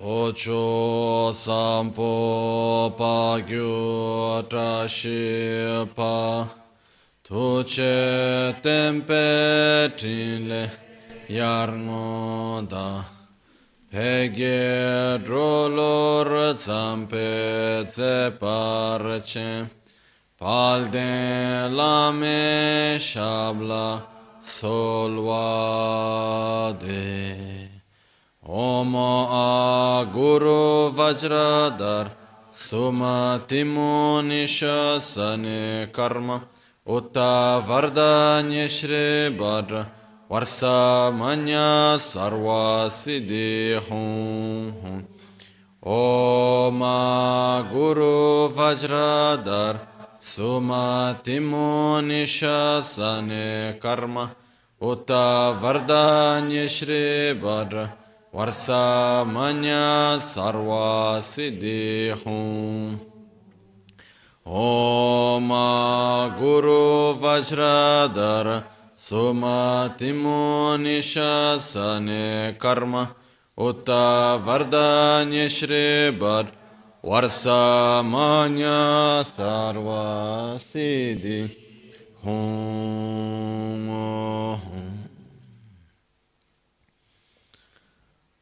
Ocho sampo pa gyu tra shi pa. Tu che tempe trile yar ngo da. Pe ge drolor zampe ze par che pal de la me shabla solwa de Om A Guru Vajradhar Sumatimu Nishasane Karma Utta Vardanya Shri Bhadra Varsa Manya Sarva Siddhi Hum Hum Om A Guru Vajradhar Sumatimu Nishasane Karma Utta Vardanya Shri Bhadra Varsa Manya Sarva Siddhi Hum Om Guru Vajradhara Sumatimu Nishasane Karma. Utta Vardanya Shri Bhad Varsa Manya Sarva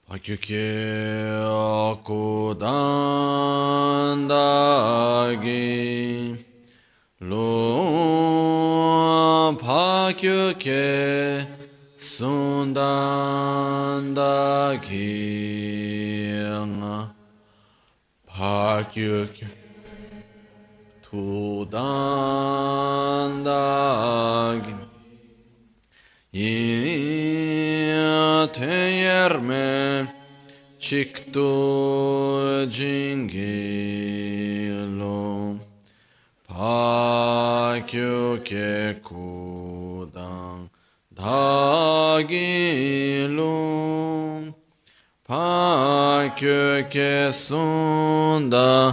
Hum Pakyuke akudandagi Lo pakyuke sundandagi Pakyuke tudandagi Yateyerme Chikto jingilo Pakyo ke kudang Dagilo Pakyo ke sunda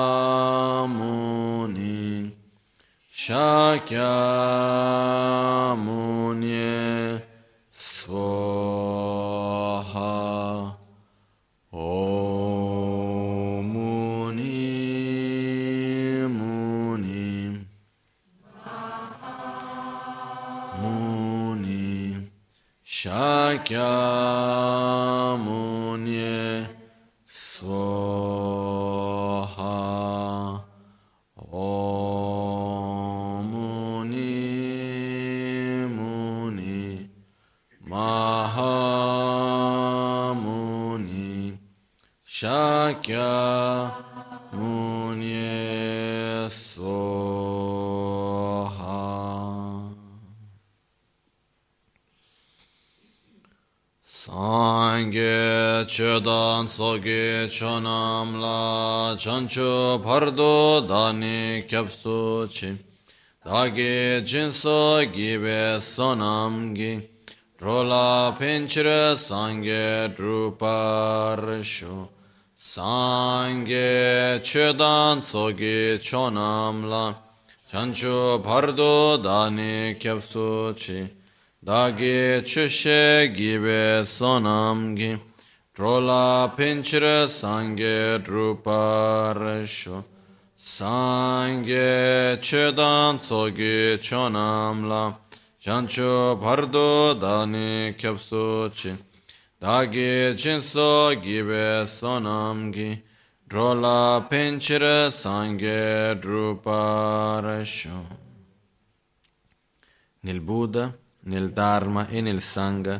Shakyamuni Swaha Om Muni Muni Muni Shakyamuni soge chonam la chancho pardo dani kyapsu chi dage jinso gibe sonam gi. Rola pinchre sangye druparsho sangye chedan soge chonam la chancho pardo dani kyapsu chi Dagi chushe gibe sonamgi Drola pinchre sange druparsho Sange chedan sogi chonamla. Chancho pardo dani kyapsuchi Dagi jinso gibe sonamgi. Drola pinchre sange druparsho Nel Buddha nel Dharma e nel Sangha,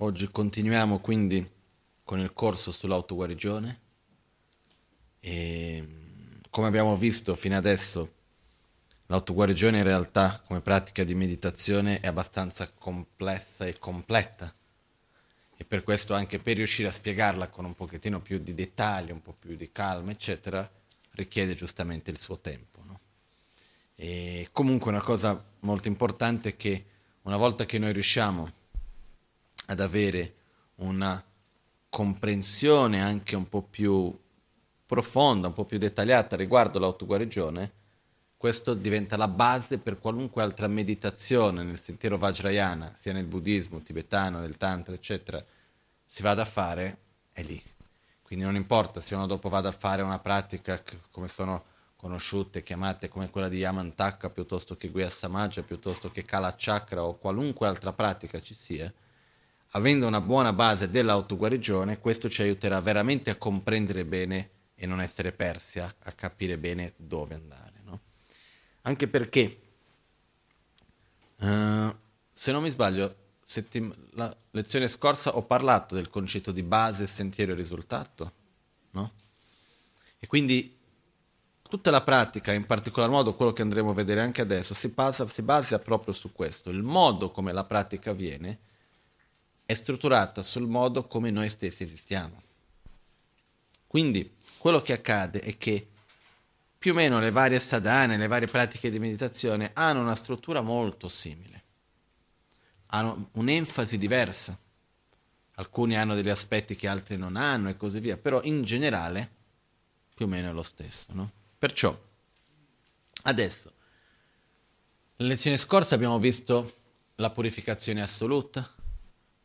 Oggi continuiamo quindi con il corso sull'autoguarigione e come abbiamo visto fino adesso l'autoguarigione in realtà come pratica di meditazione è abbastanza complessa e completa e per questo anche per riuscire a spiegarla con un pochettino più di dettaglio, un po' più di calma, eccetera, richiede giustamente il suo tempo. No? E comunque una cosa molto importante è che una volta che noi riusciamo ad avere una comprensione anche un po' più profonda, un po' più dettagliata riguardo l'autoguarigione, questo diventa la base per qualunque altra meditazione nel sentiero Vajrayana, sia nel buddismo tibetano, nel tantra, eccetera, si vada a fare, è lì. Quindi non importa se uno dopo vada a fare una pratica come sono conosciute, chiamate come quella di Yamantaka, piuttosto che Guya Samaja, piuttosto che Kala Chakra o qualunque altra pratica ci sia, avendo una buona base dell'autoguarigione, questo ci aiuterà veramente a comprendere bene e non essere persi, a, a capire bene dove andare anche perché, uh, se non mi sbaglio, settim- la lezione scorsa ho parlato del concetto di base, sentiero e risultato, no? E quindi tutta la pratica, in particolar modo quello che andremo a vedere anche adesso, si basa, si basa proprio su questo. Il modo come la pratica avviene è strutturata sul modo come noi stessi esistiamo. Quindi quello che accade è che più o meno le varie sadhane, le varie pratiche di meditazione hanno una struttura molto simile, hanno un'enfasi diversa. Alcuni hanno degli aspetti che altri non hanno e così via, però in generale più o meno è lo stesso. No? Perciò, adesso, nella lezione scorsa abbiamo visto la purificazione assoluta,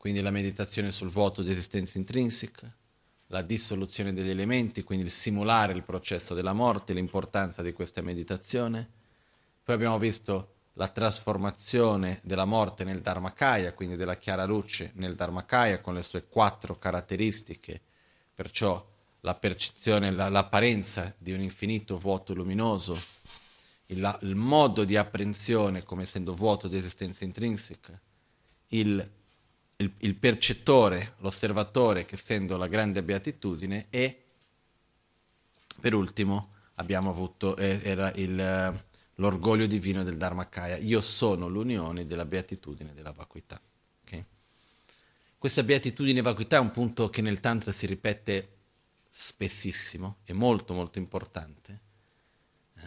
quindi la meditazione sul vuoto di esistenza intrinseca, la dissoluzione degli elementi, quindi il simulare il processo della morte, l'importanza di questa meditazione. Poi abbiamo visto la trasformazione della morte nel Dharmakaya, quindi della chiara luce nel Dharmakaya con le sue quattro caratteristiche, perciò la percezione, la, l'apparenza di un infinito vuoto luminoso, il, il modo di apprensione come essendo vuoto di esistenza intrinseca, il il, il percettore, l'osservatore, che essendo la grande beatitudine, e per ultimo abbiamo avuto, eh, era il, l'orgoglio divino del Dharmakaya. Io sono l'unione della beatitudine e della vacuità. Okay? Questa beatitudine e vacuità è un punto che nel Tantra si ripete spessissimo, è molto molto importante.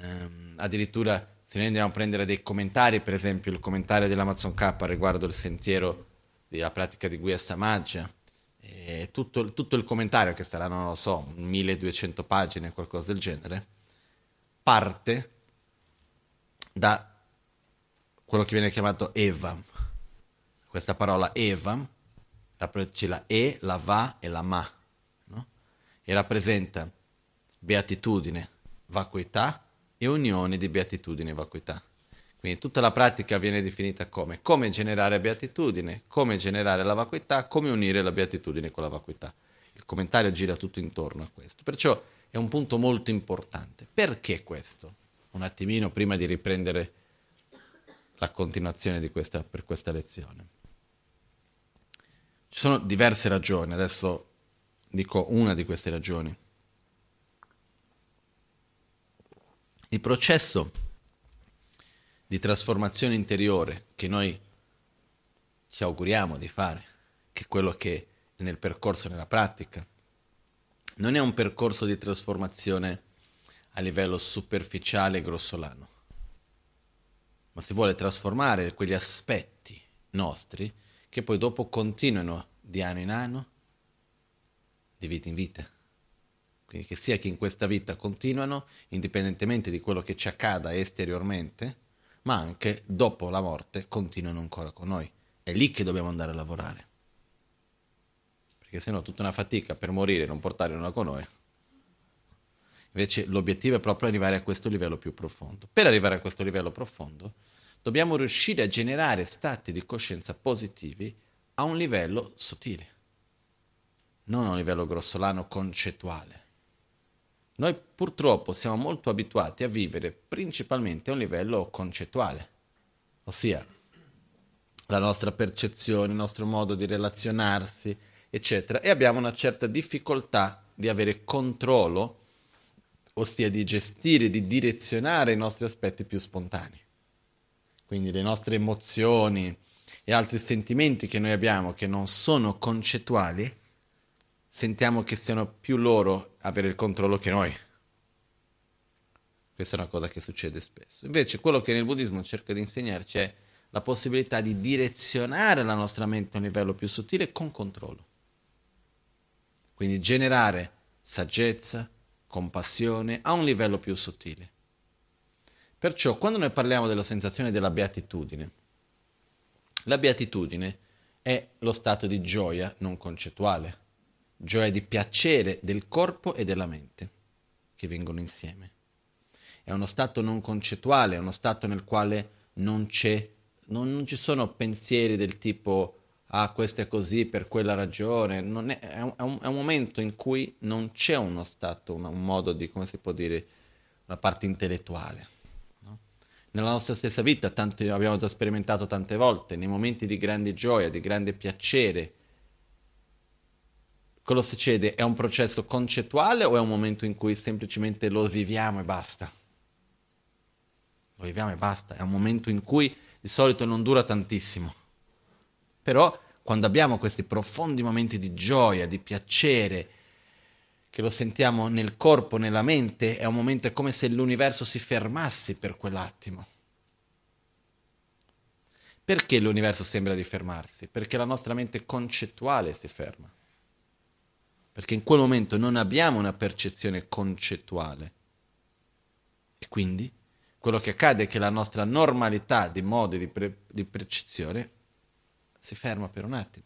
Um, addirittura se noi andiamo a prendere dei commentari, per esempio il commentario dell'Amazon K riguardo il sentiero la pratica di Guia Samaggia, e tutto, tutto, il commentario, che sarà, non lo so, 1200 pagine, qualcosa del genere, parte da quello che viene chiamato Evam. Questa parola Evam, c'è la E, la Va e la Ma, no? e rappresenta beatitudine, vacuità e unione di beatitudine e vacuità. Quindi tutta la pratica viene definita come come generare beatitudine, come generare la vacuità, come unire la beatitudine con la vacuità. Il commentario gira tutto intorno a questo. Perciò è un punto molto importante. Perché questo? Un attimino prima di riprendere la continuazione questa, per questa lezione. Ci sono diverse ragioni, adesso dico una di queste ragioni. Il processo di trasformazione interiore che noi ci auguriamo di fare, che è quello che è nel percorso, nella pratica, non è un percorso di trasformazione a livello superficiale e grossolano, ma si vuole trasformare quegli aspetti nostri che poi dopo continuano di anno in anno, di vita in vita. Quindi che sia che in questa vita continuano, indipendentemente di quello che ci accada esteriormente, ma anche dopo la morte continuano ancora con noi. È lì che dobbiamo andare a lavorare. Perché se no tutta una fatica per morire e non portare una con noi. Invece l'obiettivo è proprio arrivare a questo livello più profondo. Per arrivare a questo livello profondo dobbiamo riuscire a generare stati di coscienza positivi a un livello sottile, non a un livello grossolano concettuale. Noi purtroppo siamo molto abituati a vivere principalmente a un livello concettuale, ossia la nostra percezione, il nostro modo di relazionarsi, eccetera, e abbiamo una certa difficoltà di avere controllo, ossia di gestire, di direzionare i nostri aspetti più spontanei. Quindi le nostre emozioni e altri sentimenti che noi abbiamo che non sono concettuali, sentiamo che siano più loro avere il controllo che noi. Questa è una cosa che succede spesso. Invece quello che nel buddismo cerca di insegnarci è la possibilità di direzionare la nostra mente a un livello più sottile con controllo. Quindi generare saggezza, compassione a un livello più sottile. Perciò quando noi parliamo della sensazione della beatitudine, la beatitudine è lo stato di gioia non concettuale gioia di piacere del corpo e della mente che vengono insieme. È uno stato non concettuale, è uno stato nel quale non non, non ci sono pensieri del tipo ah questo è così per quella ragione, è, è, un, è, un, momento in cui non c'è uno stato, un, un modo di, come si può dire, una parte intellettuale. Nella nostra stessa vita, tanto, abbiamo già sperimentato tante volte, nei momenti di grande gioia, di grande piacere, cosa succede? È un processo concettuale o è un momento in cui semplicemente lo viviamo e basta? Lo viviamo e basta, è un momento in cui di solito non dura tantissimo. Però quando abbiamo questi profondi momenti di gioia, di piacere, che lo sentiamo nel corpo, nella mente, è un momento, è come se l'universo si fermasse per quell'attimo. Perché l'universo sembra di fermarsi? Perché la nostra mente concettuale si ferma perché in quel momento non abbiamo una percezione concettuale. E quindi quello che accade è che la nostra normalità di modi di, pre- di percezione si ferma per un attimo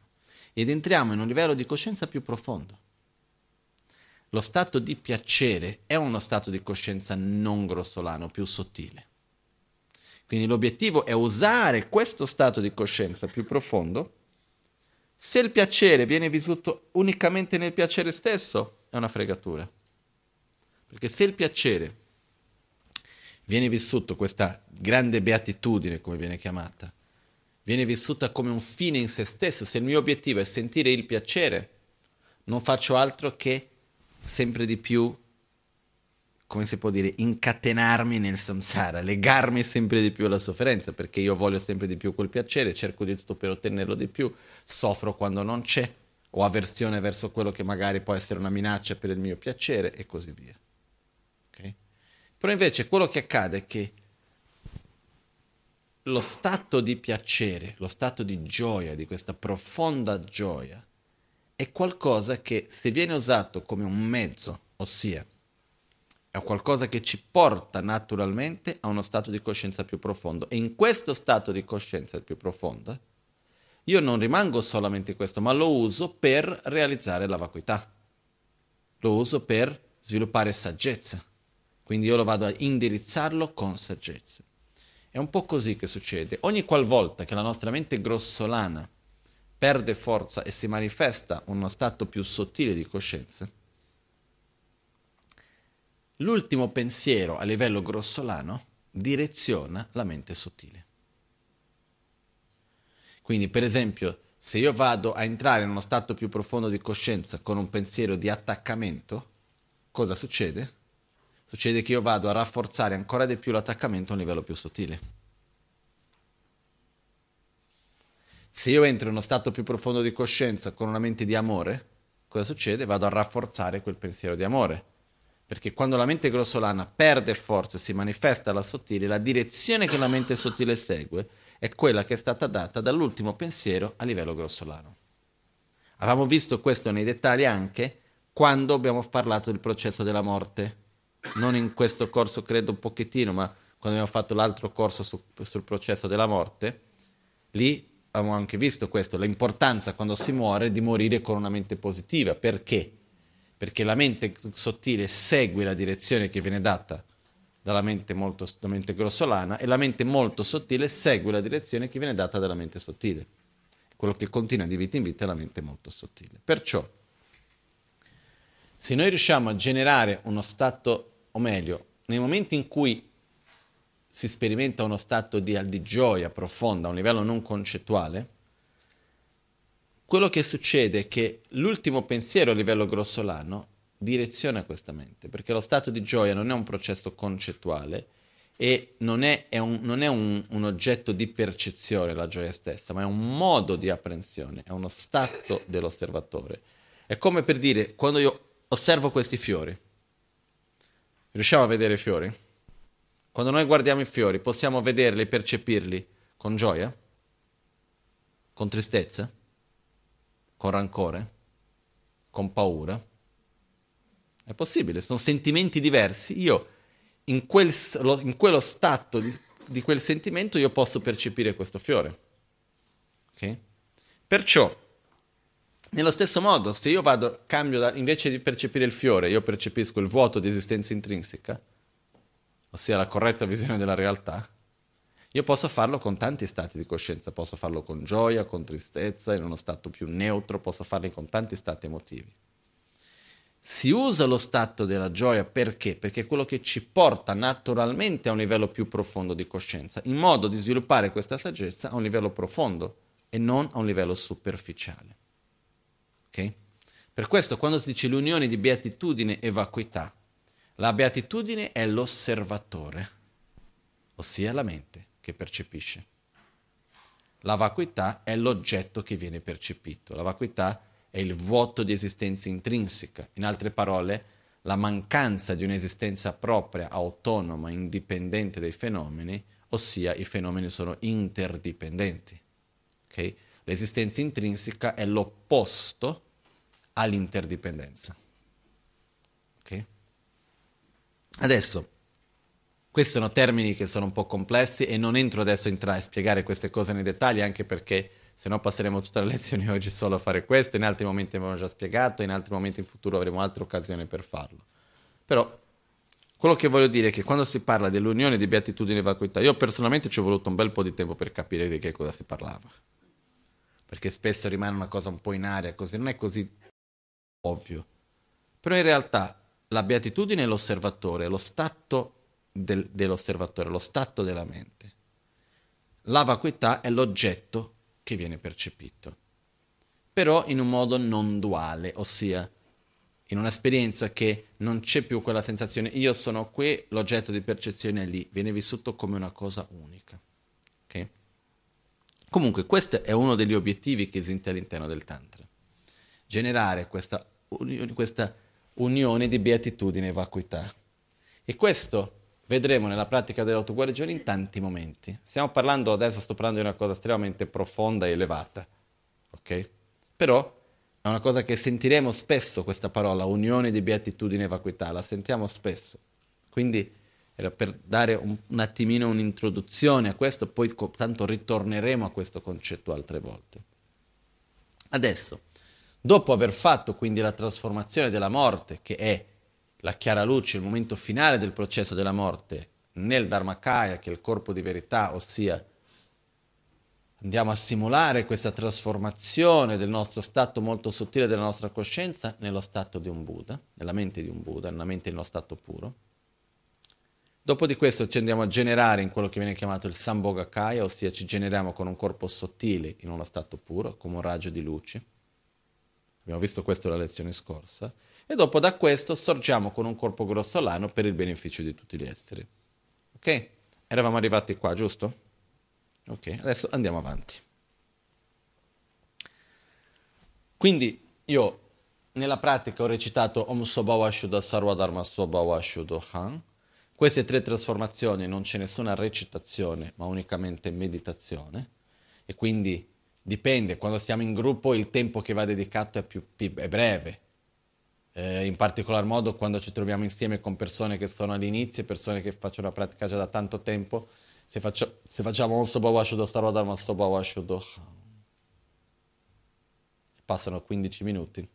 ed entriamo in un livello di coscienza più profondo. Lo stato di piacere è uno stato di coscienza non grossolano, più sottile. Quindi l'obiettivo è usare questo stato di coscienza più profondo se il piacere viene vissuto unicamente nel piacere stesso, è una fregatura. Perché se il piacere viene vissuto, questa grande beatitudine, come viene chiamata, viene vissuta come un fine in se stesso, se il mio obiettivo è sentire il piacere, non faccio altro che sempre di più come si può dire, incatenarmi nel samsara, legarmi sempre di più alla sofferenza, perché io voglio sempre di più quel piacere, cerco di tutto per ottenerlo di più, soffro quando non c'è, ho avversione verso quello che magari può essere una minaccia per il mio piacere e così via. Okay? Però invece quello che accade è che lo stato di piacere, lo stato di gioia, di questa profonda gioia, è qualcosa che se viene usato come un mezzo, ossia è qualcosa che ci porta naturalmente a uno stato di coscienza più profondo. E in questo stato di coscienza più profonda, io non rimango solamente questo, ma lo uso per realizzare la vacuità. Lo uso per sviluppare saggezza. Quindi io lo vado a indirizzarlo con saggezza. È un po' così che succede. Ogni qualvolta che la nostra mente grossolana perde forza e si manifesta uno stato più sottile di coscienza, L'ultimo pensiero a livello grossolano direziona la mente sottile. Quindi, per esempio, se io vado a entrare in uno stato più profondo di coscienza con un pensiero di attaccamento, cosa succede? Succede che io vado a rafforzare ancora di più l'attaccamento a un livello più sottile. Se io entro in uno stato più profondo di coscienza con una mente di amore, cosa succede? Vado a rafforzare quel pensiero di amore perché quando la mente grossolana perde forza e si manifesta alla sottile, la direzione che la mente sottile segue è quella che è stata data dall'ultimo pensiero a livello grossolano. Avevamo visto questo nei dettagli anche quando abbiamo parlato del processo della morte. Non in questo corso, credo un pochettino, ma quando abbiamo fatto l'altro corso su, sul processo della morte, lì abbiamo anche visto questo, l'importanza quando si muore di morire con una mente positiva. Perché? Perché la mente sottile segue la direzione che viene data dalla mente, molto, dalla mente grossolana e la mente molto sottile segue la direzione che viene data dalla mente sottile. Quello che continua di vita in vita è la mente molto sottile. Perciò, se noi riusciamo a generare uno stato, o meglio, nei momenti in cui si sperimenta uno stato di, di gioia profonda a un livello non concettuale, quello che succede è che l'ultimo pensiero a livello grossolano direziona questa mente, perché lo stato di gioia non è un processo concettuale e non è, è, un, non è un, un, oggetto di percezione la gioia stessa, ma è un modo di apprensione, è uno stato dell'osservatore. È come per dire, quando io osservo questi fiori, riusciamo a vedere i fiori? Quando noi guardiamo i fiori, possiamo vederli percepirli con gioia? Con tristezza? Con rancore? Con paura? È possibile, sono sentimenti diversi. Io in, quel, in quello stato di, di, quel sentimento io posso percepire questo fiore. Okay? Perciò, nello stesso modo, se io vado, cambio da, invece di percepire il fiore, io percepisco il vuoto di esistenza intrinseca, ossia la corretta visione della realtà, io posso farlo con tanti stati di coscienza, posso farlo con gioia, con tristezza, in uno stato più neutro, posso farlo con tanti stati emotivi. Si usa lo stato della gioia perché? Perché è quello che ci porta naturalmente a un livello più profondo di coscienza, in modo di sviluppare questa saggezza a un livello profondo e non a un livello superficiale. Ok? Per questo quando si dice l'unione di beatitudine e vacuità, la beatitudine è l'osservatore, ossia la mente che percepisce. La vacuità è l'oggetto che viene percepito. La vacuità è il vuoto di esistenza intrinseca. In altre parole, la mancanza di un'esistenza propria, autonoma, indipendente dai fenomeni, ossia i fenomeni sono interdipendenti. Okay? L'esistenza intrinseca è l'opposto all'interdipendenza. Okay? Adesso, questi sono termini che sono un po' complessi e non entro adesso in tra a spiegare queste cose nei dettagli, anche perché se no passeremo tutte le lezioni oggi solo a fare questo, in altri momenti abbiamo già spiegato, in altri momenti in futuro avremo altre occasioni per farlo. Però quello che voglio dire è che quando si parla dell'unione di beatitudine e vacuità, io personalmente ci ho voluto un bel po' di tempo per capire di che cosa si parlava. Perché spesso rimane una cosa un po' in aria, così non è così ovvio. Però in realtà la beatitudine è l'osservatore, lo stato del, dell'osservatore, lo stato della mente. La vacuità è l'oggetto che viene percepito, però in un modo non duale, ossia in un'esperienza che non c'è più quella sensazione io sono qui, l'oggetto di percezione è lì, viene vissuto come una cosa unica. Okay? Comunque questo è uno degli obiettivi che esiste all'interno del Tantra, generare questa, uni- questa unione di beatitudine e vacuità. E questo vedremo nella pratica dell'autoguarigione in tanti momenti. Stiamo parlando, adesso sto parlando di una cosa estremamente profonda e elevata, ok? Però è una cosa che sentiremo spesso questa parola, unione di beatitudine e vacuità, la sentiamo spesso. Quindi era per dare un, un attimino un'introduzione a questo, poi co- tanto ritorneremo a questo concetto altre volte. Adesso, dopo aver fatto quindi la trasformazione della morte, che è la chiara luce, il momento finale del processo della morte nel Dharmakaya, che è il corpo di verità, ossia andiamo a simulare questa trasformazione del nostro stato molto sottile della nostra coscienza nello stato di un Buddha, nella mente di un Buddha, nella mente dello stato puro. Dopo di questo ci andiamo a generare in quello che viene chiamato il Sambhogakaya, ossia ci generiamo con un corpo sottile in uno stato puro, come un raggio di luce. Abbiamo visto questo la lezione scorsa e dopo da questo sorgiamo con un corpo grossolano per il beneficio di tutti gli esseri. Ok? Eravamo arrivati qua, giusto? Ok, adesso andiamo avanti. Quindi io nella pratica ho recitato Om Sobhawa Shuddha Sarva Dharma Sobhawa Shuddha Han. Queste tre trasformazioni non c'è nessuna recitazione, ma unicamente meditazione. E quindi dipende, quando stiamo in gruppo il tempo che va dedicato è, più, è breve, eh, in particolar modo quando ci troviamo insieme con persone che sono all'inizio, persone che faccio la pratica già da tanto tempo, se, faccio, se facciamo un Sobawashudo Sarodharma Sobawashudo passano 15 minuti.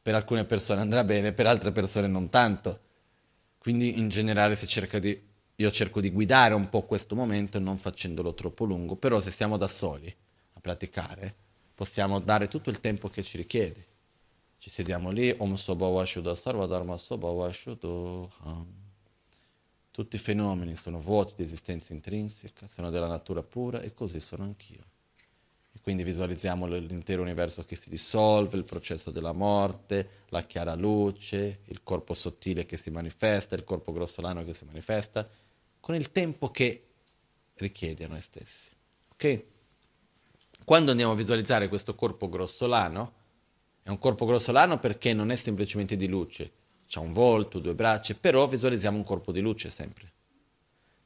Per alcune persone andrà bene, per altre persone non tanto. Quindi in generale si cerca di, io cerco di guidare un po' questo momento non facendolo troppo lungo, però se siamo da soli, praticare, possiamo dare tutto il tempo che ci richiede. Ci sediamo lì, Om Sobhava Shuddha Sarvadharma Sobhava Shuddham. Tutti i fenomeni sono vuoti di esistenza intrinseca, sono della natura pura e così sono anch'io. E quindi visualizziamo l'intero universo che si dissolve, il processo della morte, la chiara luce, il corpo sottile che si manifesta, il corpo grossolano che si manifesta, con il tempo che richiede a noi stessi. Ok? Quando andiamo a visualizzare questo corpo grossolano, è un corpo grossolano perché non è semplicemente di luce, c'è un volto, due braccia, però visualizziamo un corpo di luce sempre.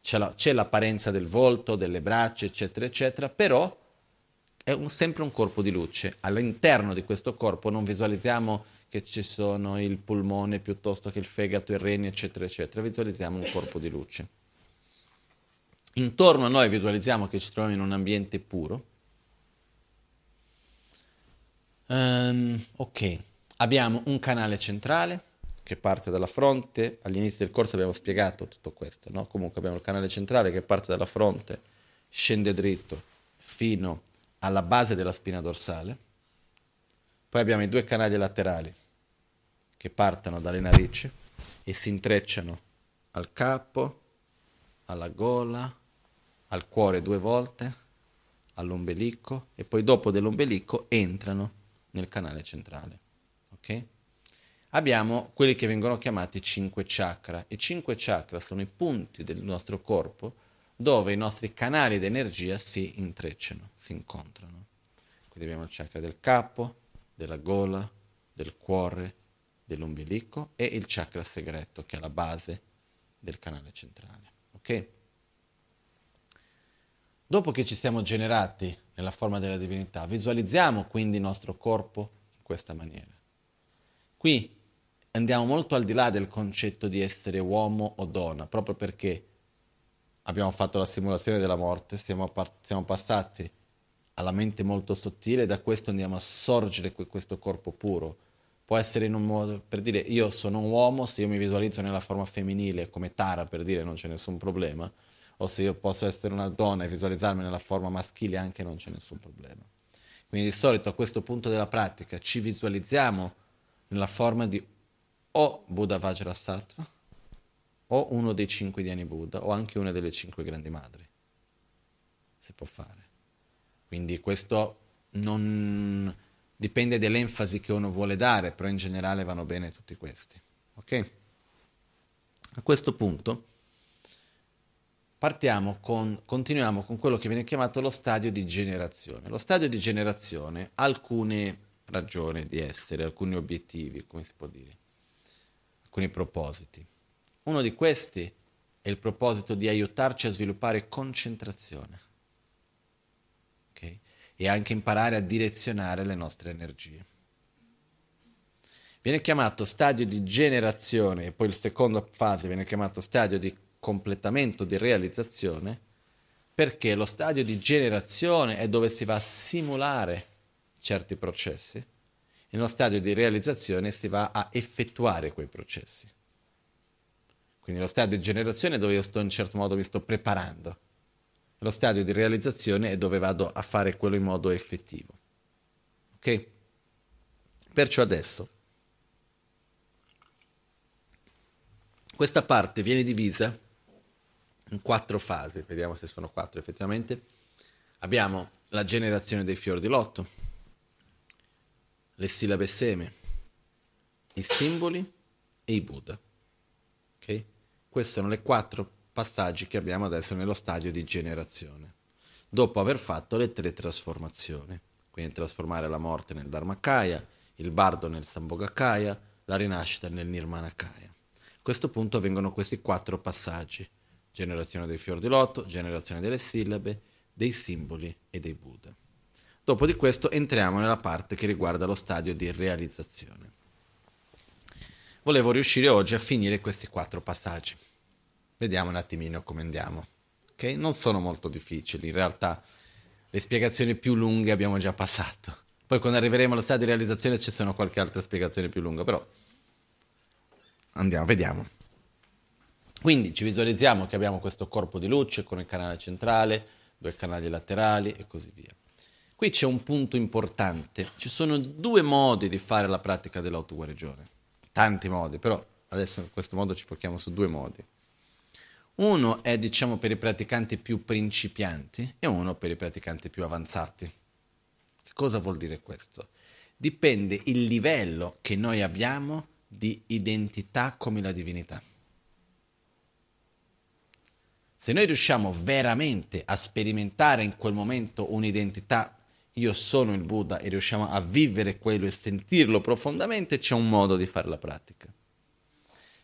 C'è, la, c'è l'apparenza del volto, delle braccia, eccetera, eccetera, però è un, sempre un corpo di luce. All'interno di questo corpo non visualizziamo che ci sono il polmone piuttosto che il fegato, i reni, eccetera, eccetera. Visualizziamo un corpo di luce. Intorno a noi visualizziamo che ci troviamo in un ambiente puro. Um, ok, abbiamo un canale centrale che parte dalla fronte. All'inizio del corso abbiamo spiegato tutto questo, no? Comunque abbiamo il canale centrale che parte dalla fronte, scende dritto fino alla base della spina dorsale. Poi abbiamo i due canali laterali che partono dalle narici e si intrecciano al capo, alla gola, al cuore due volte, all'ombelico e poi dopo dell'ombelico entrano nel canale centrale. Ok? Abbiamo quelli che vengono chiamati cinque chakra. I cinque chakra sono i punti del nostro corpo dove i nostri canali di energia si intrecciano, si incontrano. Quindi abbiamo il chakra del capo, della gola, del cuore, dell'ombelico e il chakra segreto che è la base del canale centrale. Ok? Dopo che ci siamo generati nella forma della divinità, visualizziamo quindi il nostro corpo in questa maniera. Qui andiamo molto al di là del concetto di essere uomo o donna, proprio perché abbiamo fatto la simulazione della morte, siamo, par- siamo passati alla mente molto sottile e da questo andiamo a sorgere questo corpo puro. Può essere in un modo, per dire io sono un uomo, se io mi visualizzo nella forma femminile come Tara, per dire non c'è nessun problema, o se io posso essere una donna e visualizzarmi nella forma maschile anche non c'è nessun problema. Quindi di solito a questo punto della pratica ci visualizziamo nella forma di o Buddha Vajrasattva o uno dei cinque Dhyani Buddha o anche una delle cinque grandi madri. Si può fare. Quindi questo non dipende dall'enfasi che uno vuole dare, però in generale vanno bene tutti questi. Ok? A questo punto partiamo con, continuiamo con quello che viene chiamato lo stadio di generazione. Lo stadio di generazione ha alcune ragioni di essere, alcuni obiettivi, come si può dire, alcuni propositi. Uno di questi è il proposito di aiutarci a sviluppare concentrazione okay? e anche imparare a direzionare le nostre energie. Viene chiamato stadio di generazione e poi la seconda fase viene chiamato stadio di completamento, di realizzazione, perché lo stadio di generazione è dove si va a simulare certi processi, e nello stadio di realizzazione si va a effettuare quei processi. Quindi lo stadio di generazione è dove io sto in certo modo mi sto preparando. Lo stadio di realizzazione è dove vado a fare quello in modo effettivo. Ok? Perciò adesso questa parte viene divisa in quattro fasi, vediamo se sono quattro effettivamente. Abbiamo la generazione dei fiori di lotto, le sillabe seme, i simboli e i Buddha. Okay? Questi sono i quattro passaggi che abbiamo adesso nello stadio di generazione, dopo aver fatto le tre trasformazioni, quindi trasformare la morte nel Dharmakaya, il bardo nel Sambhogakaya, la rinascita nel Nirmanakaya. A questo punto avvengono questi quattro passaggi generazione dei fior di lotto, generazione delle sillabe, dei simboli e dei Buddha. Dopo di questo entriamo nella parte che riguarda lo stadio di realizzazione. Volevo riuscire oggi a finire questi quattro passaggi. Vediamo un attimino come andiamo. Okay? Non sono molto difficili, in realtà le spiegazioni più lunghe abbiamo già passato. Poi quando arriveremo allo stadio di realizzazione ci sono qualche altra spiegazione più lunga, però andiamo, vediamo. Quindi ci visualizziamo che abbiamo questo corpo di luce con il canale centrale, due canali laterali e così via. Qui c'è un punto importante. Ci sono due modi di fare la pratica dell'autoguarigione. Tanti modi, però adesso in questo modo ci fochiamo su due modi. Uno è, diciamo, per i praticanti più principianti e uno per i praticanti più avanzati. Che cosa vuol dire questo? Dipende il livello che noi abbiamo di identità come la divinità. Se noi riusciamo veramente a sperimentare in quel momento un'identità, io sono il Buddha, e riusciamo a vivere quello e sentirlo profondamente, c'è un modo di fare la pratica.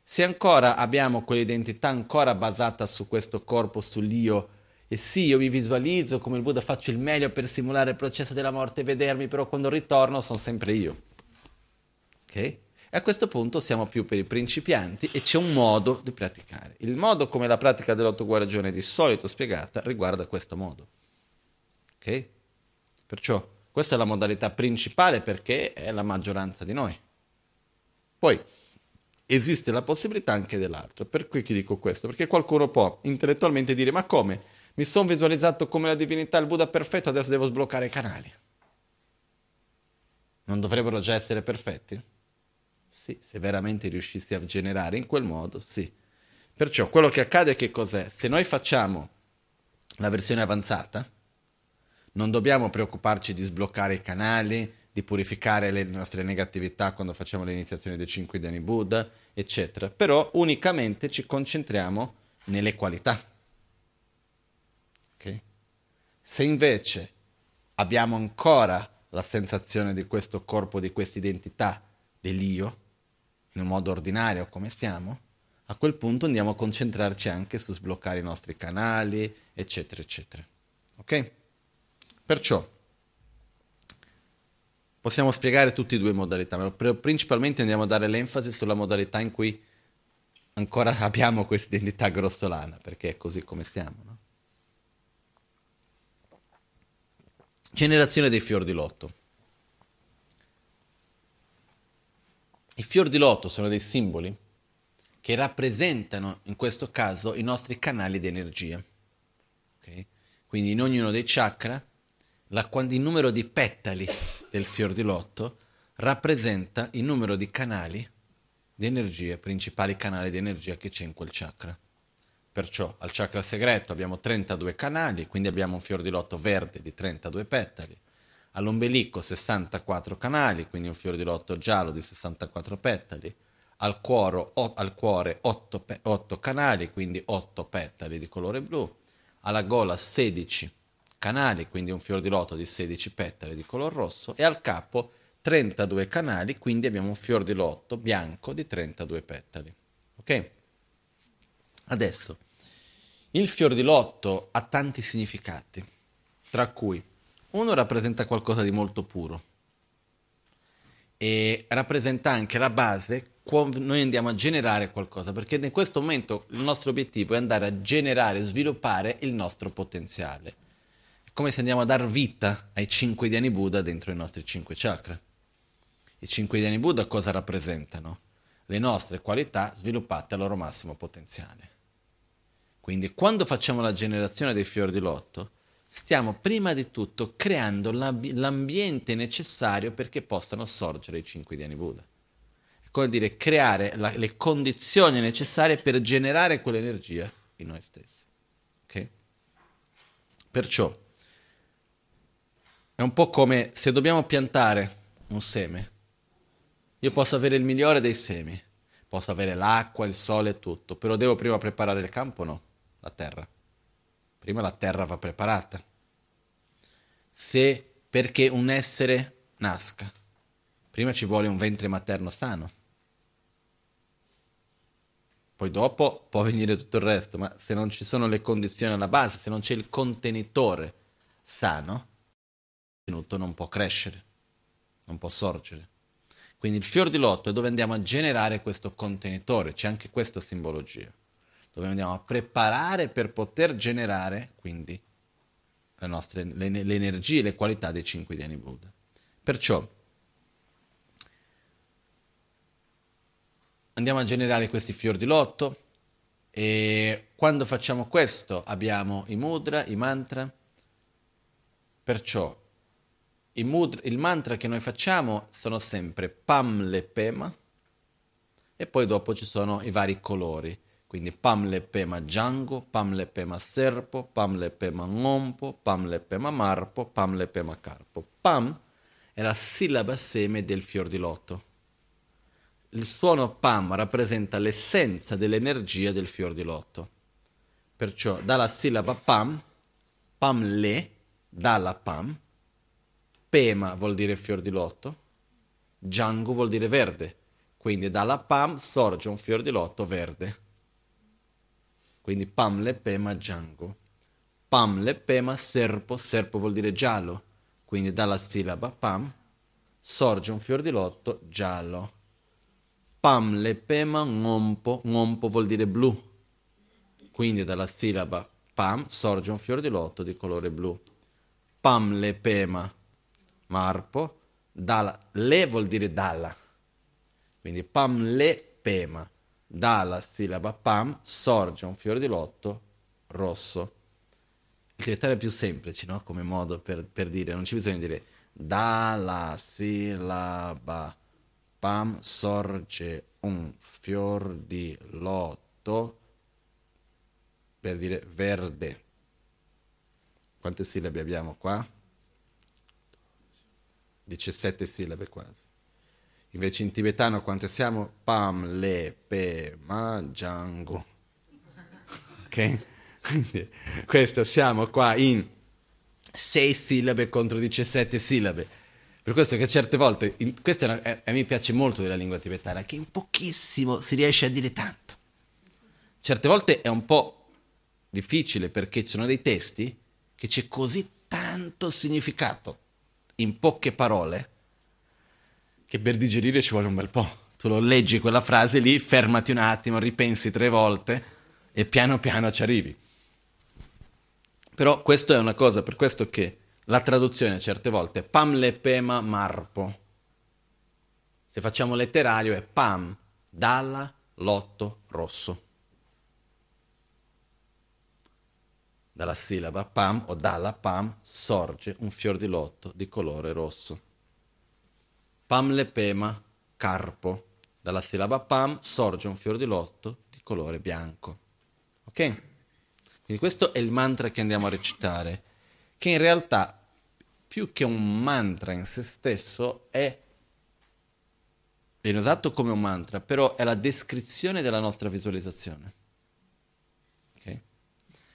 Se ancora abbiamo quell'identità ancora basata su questo corpo, sull'io, e sì, io mi visualizzo come il Buddha, faccio il meglio per simulare il processo della morte e vedermi, però quando ritorno sono sempre io. Ok? E a questo punto siamo più per i principianti e c'è un modo di praticare. Il modo come la pratica dell'autoguarigione di solito spiegata riguarda questo modo. Ok? Perciò questa è la modalità principale perché è la maggioranza di noi. Poi esiste la possibilità anche dell'altro. Per cui ti dico questo? Perché qualcuno può intellettualmente dire ma come? Mi sono visualizzato come la divinità, il Buddha perfetto, adesso devo sbloccare i canali. Non dovrebbero già essere perfetti? Sì, se veramente riuscissi a generare in quel modo, sì. Perciò quello che accade che cos'è? Se noi facciamo la versione avanzata, non dobbiamo preoccuparci di sbloccare i canali, di purificare le nostre negatività quando facciamo l'iniziazione dei cinque dani Buddha, eccetera. Però unicamente ci concentriamo nelle qualità. Okay? Se invece abbiamo ancora la sensazione di questo corpo, di questa identità dell'io, in un modo ordinario come siamo, a quel punto andiamo a concentrarci anche su sbloccare i nostri canali, eccetera, eccetera. Ok? Perciò possiamo spiegare tutte e due modalità, ma principalmente andiamo a dare l'enfasi sulla modalità in cui ancora abbiamo questa identità grossolana, perché è così come siamo. No? Generazione dei fior di lotto. I fior di lotto sono dei simboli che rappresentano in questo caso i nostri canali di energia. Okay? Quindi in ognuno dei chakra la, il numero di petali del fior di lotto rappresenta il numero di canali di energia, principali canali di energia che c'è in quel chakra. Perciò al chakra segreto abbiamo 32 canali, quindi abbiamo un fior di lotto verde di 32 petali. All'ombelico 64 canali, quindi un fior di lotto giallo di 64 petali. Al, cuoro, o, al cuore 8, 8 canali, quindi 8 petali di colore blu. Alla gola 16 canali, quindi un fior di loto di 16 petali di color rosso, e al capo 32 canali, quindi abbiamo un fior di lotto bianco di 32 petali. Ok? Adesso, il fior di lotto ha tanti significati, tra cui uno rappresenta qualcosa di molto puro e rappresenta anche la base quando noi andiamo a generare qualcosa, perché in questo momento il nostro obiettivo è andare a generare, sviluppare il nostro potenziale come se andiamo a dar vita ai cinque Dhyani Buddha dentro i nostri cinque chakra. I cinque Dhyani Buddha cosa rappresentano? Le nostre qualità sviluppate al loro massimo potenziale. Quindi quando facciamo la generazione dei fiori di lotto, stiamo prima di tutto creando l'ambi- l'ambiente necessario perché possano sorgere i cinque Dhyani Buddha. È come dire creare la- le condizioni necessarie per generare quell'energia in noi stessi. Okay? Perciò è un po' come se dobbiamo piantare un seme. Io posso avere il migliore dei semi, posso avere l'acqua, il sole e tutto, però devo prima preparare il campo? No, la terra. Prima la terra va preparata. Se perché un essere nasca, prima ci vuole un ventre materno sano. Poi dopo può venire tutto il resto, ma se non ci sono le condizioni alla base, se non c'è il contenitore sano, contenuto non può crescere, non può sorgere. Quindi il fior di lotto è dove andiamo a generare questo contenitore, c'è anche questa simbologia, dove andiamo a preparare per poter generare quindi le, nostre, le, le energie, le qualità dei cinque Dhyani Buddha. Perciò andiamo a generare questi fior di lotto e quando facciamo questo abbiamo i mudra, i mantra, perciò il, mudra, il mantra che noi facciamo sono sempre Pam Le Pema e poi dopo ci sono i vari colori. Quindi Pam Le Pema Django, Pam Le Pema Serpo, Pam Le Pema Ngompo, Pam Le Pema Marpo, Pam Le Pema Carpo. Pam è la sillaba seme del fior di lotto. Il suono Pam rappresenta l'essenza dell'energia del fior di lotto. Perciò dalla sillaba Pam, Pam Le, dalla Pam, Pema vuol dire fior di lotto, Django vuol dire verde, quindi dalla Pam sorge un fior di lotto verde. Quindi Pam le Pema Django. Pam le Pema serpo, serpo vuol dire giallo, quindi dalla sillaba Pam sorge un fior di lotto giallo. Pam le Pema ngompo, ngompo vuol dire blu, quindi dalla sillaba Pam sorge un fior di lotto di colore blu. Pam le Pema Marpo, dalla, le vuol dire dalla. Quindi pam le pema. Dalla sillaba pam sorge un fiore di lotto rosso. Il tibetano è più semplice, no? Come modo per, per dire, non ci bisogna dire dalla sillaba pam sorge un fior di lotto per dire verde. Quante sillabe abbiamo qua? 17 sillabe quasi. Invece in tibetano quante siamo? Pam, le, pe, ma, jango. Ok? Questo siamo qua in 6 sillabe contro 17 sillabe. Per questo che certe volte, in, questo una, eh, a me piace molto della lingua tibetana, che in pochissimo si riesce a dire tanto. Certe volte è un po' difficile perché ci sono dei testi che c'è così tanto significato in poche parole che per digerire ci vuole un bel po'. Tu lo leggi quella frase lì, fermati un attimo, ripensi tre volte e piano piano ci arrivi. Però questo è una cosa, per questo che la traduzione certe volte è pam le pema marpo. Se facciamo letterario è pam, dalla, lotto, rosso. Dalla sillaba pam o dalla pam sorge un fior di lotto di colore rosso. Pam le pema, carpo. Dalla sillaba pam sorge un fior di lotto di colore bianco. Ok? Quindi questo è il mantra che andiamo a recitare, che in realtà più che un mantra in se stesso è viene usato come un mantra, però è la descrizione della nostra visualizzazione.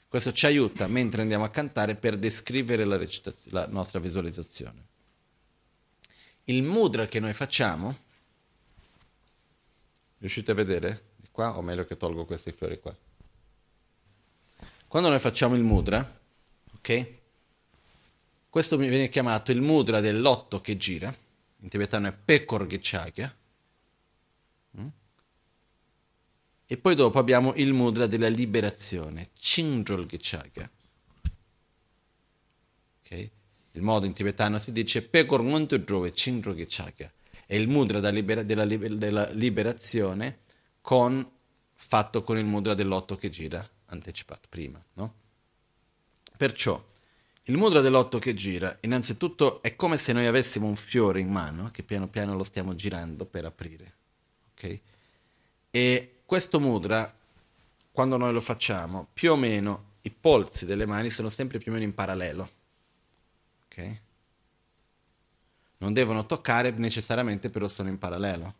Questo ci aiuta mentre andiamo a cantare per descrivere la, la nostra visualizzazione. Il mudra che noi facciamo, riuscite a vedere? Di qua o meglio che tolgo questi fiori qua? Quando noi facciamo il mudra, ok? Questo viene chiamato il mudra dell'otto che gira, in tibetano è Pekor Gechagya, E poi dopo abbiamo il mudra della liberazione, Chinjol Gechagya. Okay? Il modo in tibetano si dice Pekor Monto Drove Chinjol Gechagya. È il mudra della, libera- della, della liberazione con, fatto con il mudra dell'otto che gira, anticipato prima. No? Perciò il mudra dell'otto che gira, innanzitutto è come se noi avessimo un fiore in mano che piano piano lo stiamo girando per aprire. Okay? E questo mudra, quando noi lo facciamo, più o meno i polsi delle mani sono sempre più o meno in parallelo. Ok? Non devono toccare necessariamente, però sono in parallelo.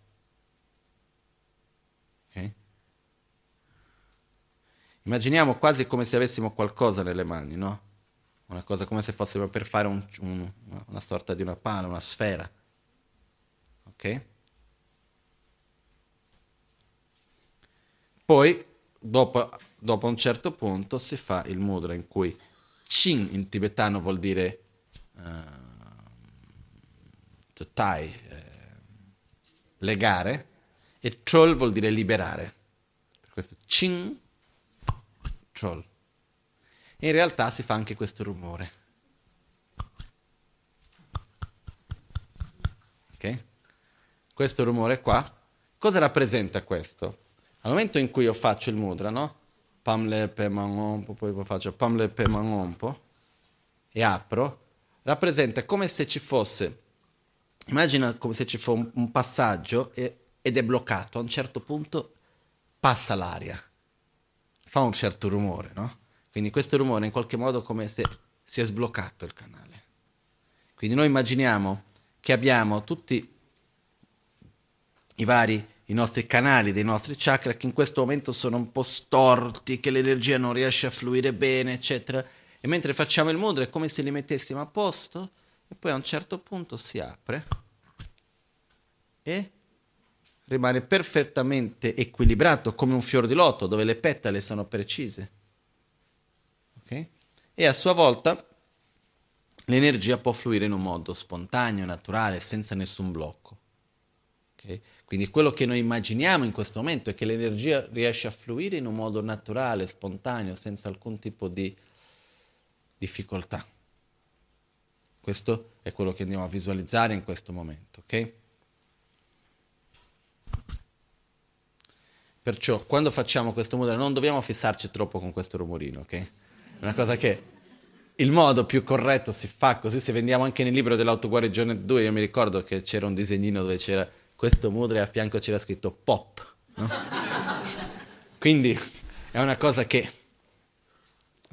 Ok? Immaginiamo quasi come se avessimo qualcosa nelle mani, no? Una cosa come se fossimo per fare un, un, una sorta di una pala, una sfera. Ok? Poi, dopo, dopo un certo punto, si fa il mudra in cui Chin in tibetano vuol dire tai, eh, legare, e troll vuol dire liberare. Per questo Chin, troll. In realtà si fa anche questo rumore. Ok? Questo rumore qua, cosa rappresenta questo? Al momento in cui io faccio il mudra, no? Pamle pe poi faccio pamle pe e apro, rappresenta come se ci fosse, immagina come se ci fosse un, passaggio e, ed è bloccato, a un certo punto passa l'aria, fa un certo rumore, no? Quindi questo rumore in qualche modo come se si è sbloccato il canale. Quindi noi immaginiamo che abbiamo tutti i vari i nostri canali dei nostri chakra che in questo momento sono un po' storti, che l'energia non riesce a fluire bene, eccetera. E mentre facciamo il mudra è come se li mettessimo a posto e poi a un certo punto si apre e rimane perfettamente equilibrato come un fior di loto dove le petale sono precise. Okay? E a sua volta l'energia può fluire in un modo spontaneo, naturale, senza nessun blocco. Okay? Quindi quello che noi immaginiamo in questo momento è che l'energia riesce a fluire in un modo naturale, spontaneo, senza alcun tipo di difficoltà. Questo è quello che andiamo a visualizzare in questo momento, ok? Perciò quando facciamo questo modello non dobbiamo fissarci troppo con questo rumorino, ok? È una cosa che il modo più corretto si fa così, se vendiamo anche nel libro dell'autoguarigione 2, io mi ricordo che c'era un disegnino dove c'era questo mudra e a fianco c'era scritto pop. No? Quindi è una cosa che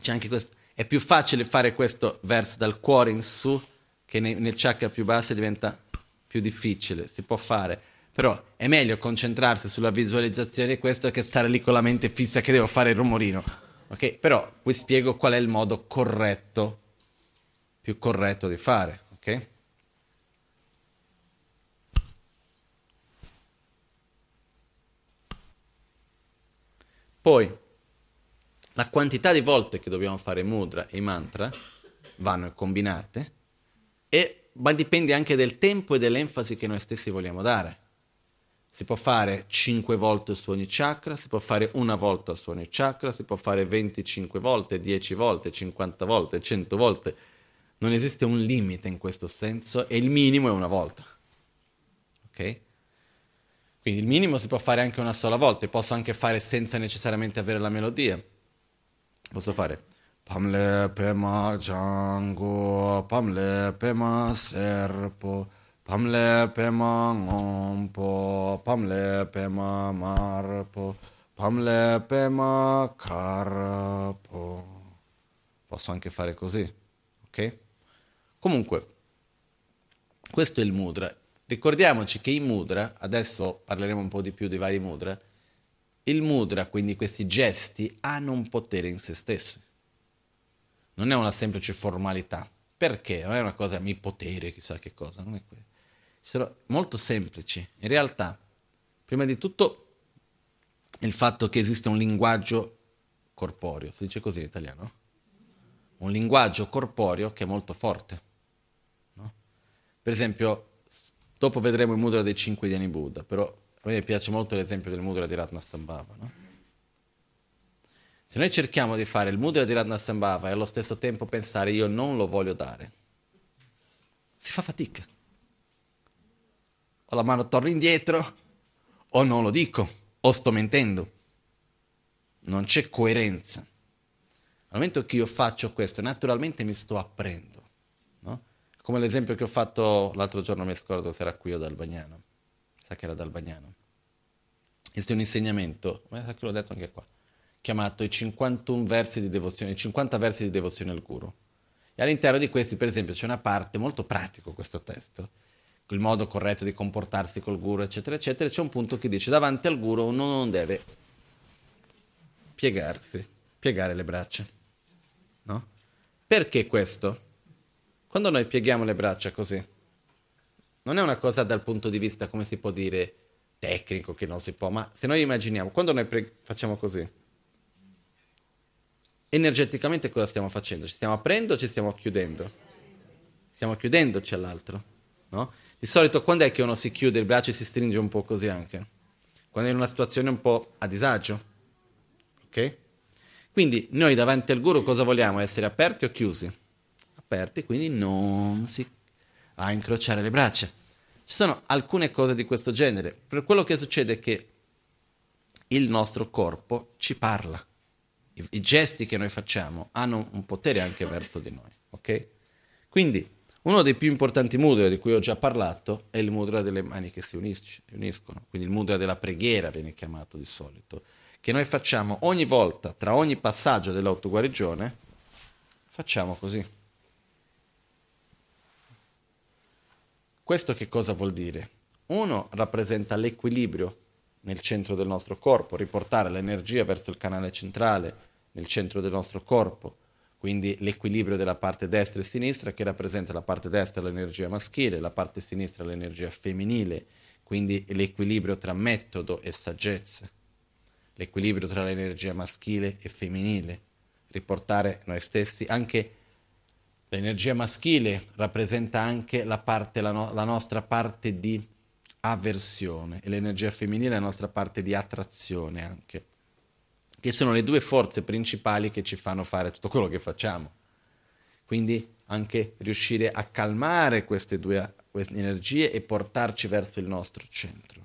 c'è anche questo. È più facile fare questo verso dal cuore in su che nel, chakra più basso diventa più difficile, si può fare. Però è meglio concentrarsi sulla visualizzazione di questo che stare lì con la mente fissa che devo fare il rumorino. Ok? Però vi spiego qual è il modo corretto, più corretto di fare. Ok? Poi, la quantità di volte che dobbiamo fare mudra e mantra vanno combinate, e, ma dipende anche del tempo e dell'enfasi che noi stessi vogliamo dare. Si può fare 5 volte su ogni chakra, si può fare una volta su ogni chakra, si può fare 25 volte, 10 volte, 50 volte, 100 volte. Non esiste un limite in questo senso e il minimo è una volta. Ok? Quindi il minimo si può fare anche una sola volta, e posso anche fare senza necessariamente avere la melodia. Posso fare Pamle pema jango, pamle pema serpo, pamle pema ngompo, pamle pema marpo, pamle pema carpo. Posso anche fare così, ok? Comunque, questo è il mudra Ricordiamoci che i mudra, adesso parleremo un po' di più dei vari mudra, il mudra, quindi questi gesti, hanno un potere in se stessi. Non è una semplice formalità. Perché? Non è una cosa, mi potere, chissà che cosa, non è quello. Sono molto semplici. In realtà, prima di tutto, il fatto che esiste un linguaggio corporeo, si dice così in italiano? Un linguaggio corporeo che è molto forte. No? Per esempio, Dopo vedremo il mudra dei cinque Dhyani Buddha, però a me piace molto l'esempio del mudra di Ratnasambhava. No? Se noi cerchiamo di fare il mudra di Ratnasambhava e allo stesso tempo pensare io non lo voglio dare, si fa fatica. O la mano torna indietro, o non lo dico, o sto mentendo. Non c'è coerenza. Al momento che io faccio questo, naturalmente mi sto aprendo. Come l'esempio che ho fatto l'altro giorno, mi scordo se era qui o dal Bagnano. Sa che era. Questo è un insegnamento, ma sa che l'ho detto anche qua, chiamato i 51 versi di devozione, i 50 versi di devozione al guru. E all'interno di questi, per esempio, c'è una parte molto pratico questo testo, il modo corretto di comportarsi col guru, eccetera, eccetera. C'è un punto che dice davanti al guru uno non deve piegarsi, piegare le braccia. No? Perché questo? Quando noi pieghiamo le braccia così, non è una cosa dal punto di vista, come si può dire, tecnico che non si può, ma se noi immaginiamo, quando noi pre- facciamo così, energeticamente cosa stiamo facendo? Ci stiamo aprendo o ci stiamo chiudendo? Stiamo chiudendoci all'altro, no? Di solito quando è che uno si chiude il braccio e si stringe un po' così anche? Quando è in una situazione un po' a disagio, ok? Quindi noi davanti al guru cosa vogliamo? Essere aperti o chiusi? aperti, quindi non si a incrociare le braccia. Ci sono alcune cose di questo genere. Per quello che succede è che il nostro corpo ci parla. I, I, gesti che noi facciamo hanno un potere anche verso di noi, ok? Quindi Uno dei più importanti mudra di cui ho già parlato è il mudra delle mani che si uniscono, quindi il mudra della preghiera viene chiamato di solito, che noi facciamo ogni volta, tra ogni passaggio dell'autoguarigione, facciamo così. Questo che cosa vuol dire? Uno rappresenta l'equilibrio nel centro del nostro corpo, riportare l'energia verso il canale centrale nel centro del nostro corpo, quindi l'equilibrio della parte destra e sinistra che rappresenta la parte destra l'energia maschile, la parte sinistra l'energia femminile, quindi l'equilibrio tra metodo e saggezza, l'equilibrio tra l'energia maschile e femminile, riportare noi stessi anche L'energia maschile rappresenta anche la, parte, la, no, la nostra parte di avversione e l'energia femminile la nostra parte di attrazione anche, che sono le due forze principali che ci fanno fare tutto quello che facciamo. Quindi anche riuscire a calmare queste due queste energie e portarci verso il nostro centro.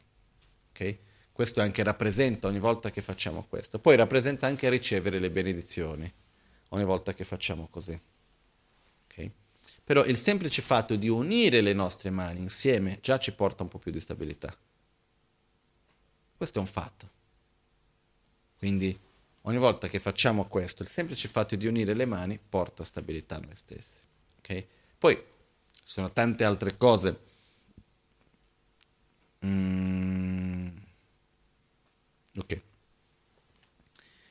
Okay? Questo anche rappresenta ogni volta che facciamo questo. Poi rappresenta anche ricevere le benedizioni ogni volta che facciamo così. Però il semplice fatto di unire le nostre mani insieme già ci porta un po' più di stabilità. Questo è un fatto. Quindi ogni volta che facciamo questo, il semplice fatto di unire le mani porta stabilità a noi stessi. Okay? Poi ci sono tante altre cose. Mm. Ok.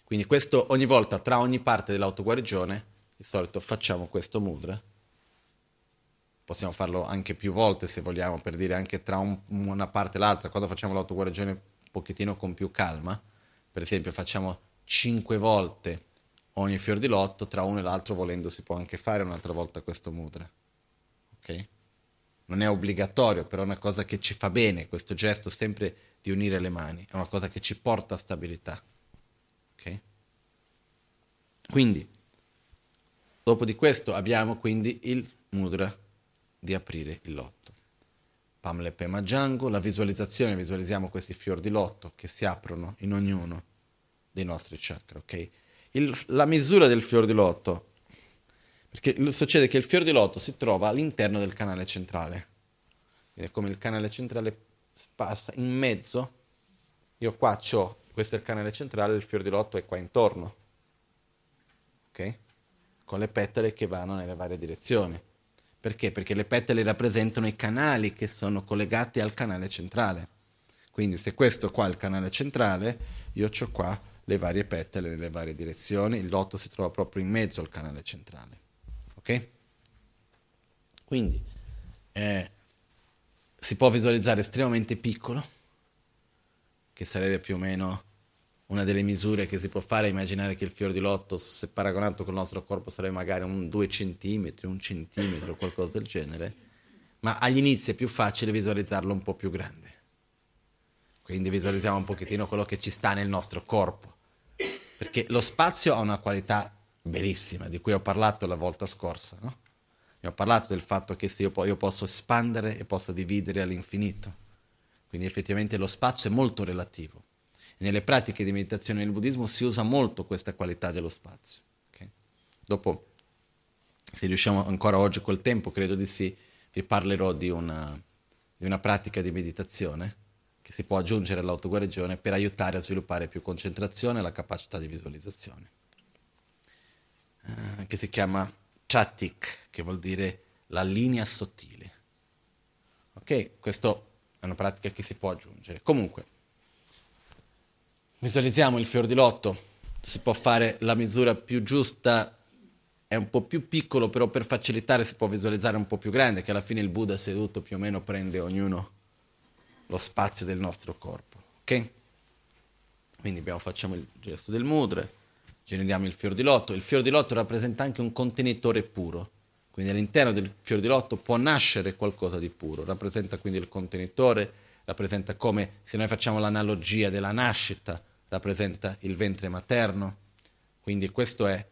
Quindi questo ogni volta, tra ogni parte dell'autoguarigione, di solito facciamo questo mudra possiamo farlo anche più volte se vogliamo, per dire anche tra un, una parte e l'altra, quando facciamo l'autoguarigione un pochettino con più calma, per esempio facciamo 5 volte ogni fior di lotto, tra uno e l'altro volendo si può anche fare un'altra volta questo mudra. Ok? Non è obbligatorio, però è una cosa che ci fa bene, questo gesto sempre di unire le mani, è una cosa che ci porta a stabilità. Ok? Quindi, dopo di questo abbiamo quindi il mudra di aprire il lotto. Pamle Pema Django, la visualizzazione, visualizziamo questi fior di lotto che si aprono in ognuno dei nostri chakra, ok? Il, la misura del fior di lotto, perché succede che il fior di lotto si trova all'interno del canale centrale, è come il canale centrale passa in mezzo, io qua ho, questo è il canale centrale, il fior di lotto è qua intorno, ok? Con le petale che vanno nelle varie direzioni. Perché? Perché le petale rappresentano i canali che sono collegati al canale centrale. Quindi se questo qua è il canale centrale, io ho qua le varie petale nelle varie direzioni, il lotto si trova proprio in mezzo al canale centrale. Ok? Quindi eh, si può visualizzare estremamente piccolo, che sarebbe più o meno una delle misure che si può fare è immaginare che il fior di lotto, se paragonato col nostro corpo, sarebbe magari un 2 cm, un centimetro, qualcosa del genere, ma agli inizi è più facile visualizzarlo un po' più grande. Quindi visualizziamo un pochettino quello che ci sta nel nostro corpo, perché lo spazio ha una qualità bellissima, di cui ho parlato la volta scorsa, no? ho parlato del fatto che io, io posso espandere e posso dividere all'infinito. Quindi effettivamente lo spazio è molto relativo nelle pratiche di meditazione nel buddismo si usa molto questa qualità dello spazio. Okay? Dopo, se riusciamo ancora oggi col tempo, credo di sì, vi parlerò di una, di una pratica di meditazione che si può aggiungere all'autoguarigione per aiutare a sviluppare più concentrazione e la capacità di visualizzazione, uh, che si chiama chatik, che vuol dire la linea sottile. Ok, questa è una pratica che si può aggiungere. Comunque, Visualizziamo il fior di lotto, si può fare la misura più giusta, è un po' più piccolo, però per facilitare si può visualizzare un po' più grande, che alla fine il Buddha seduto più o meno prende ognuno lo spazio del nostro corpo. Ok? Quindi abbiamo, facciamo il gesto del mudra, generiamo il fior di lotto. Il fior di lotto rappresenta anche un contenitore puro, quindi all'interno del fior di lotto può nascere qualcosa di puro, rappresenta quindi il contenitore, rappresenta come se noi facciamo l'analogia della nascita, rappresenta il ventre materno, quindi questo è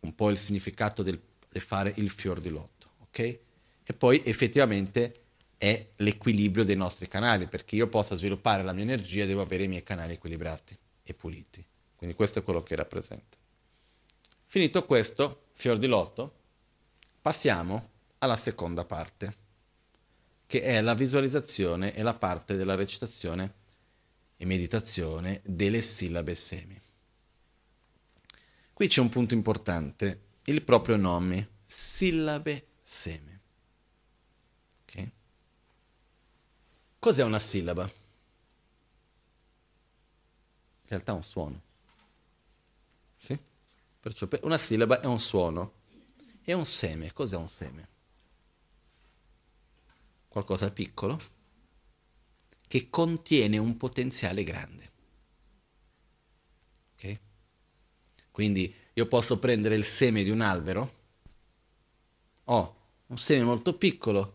un po' il significato del, fare il fior di lotto, ok? E poi effettivamente è l'equilibrio dei nostri canali, perché io possa sviluppare la mia energia devo avere i miei canali equilibrati e puliti. Quindi questo è quello che rappresenta. Finito questo, fior di lotto, passiamo alla seconda parte, che è la visualizzazione e la parte della recitazione e meditazione delle sillabe semi. Qui c'è un punto importante, il proprio nome, sillabe seme. Okay? Cos'è una sillaba? In realtà è un suono. Sì? Perciò una sillaba è un suono. E un seme, cos'è un seme? Qualcosa piccolo che contiene un potenziale grande. Ok? Quindi io posso prendere il seme di un albero, ho un seme molto piccolo,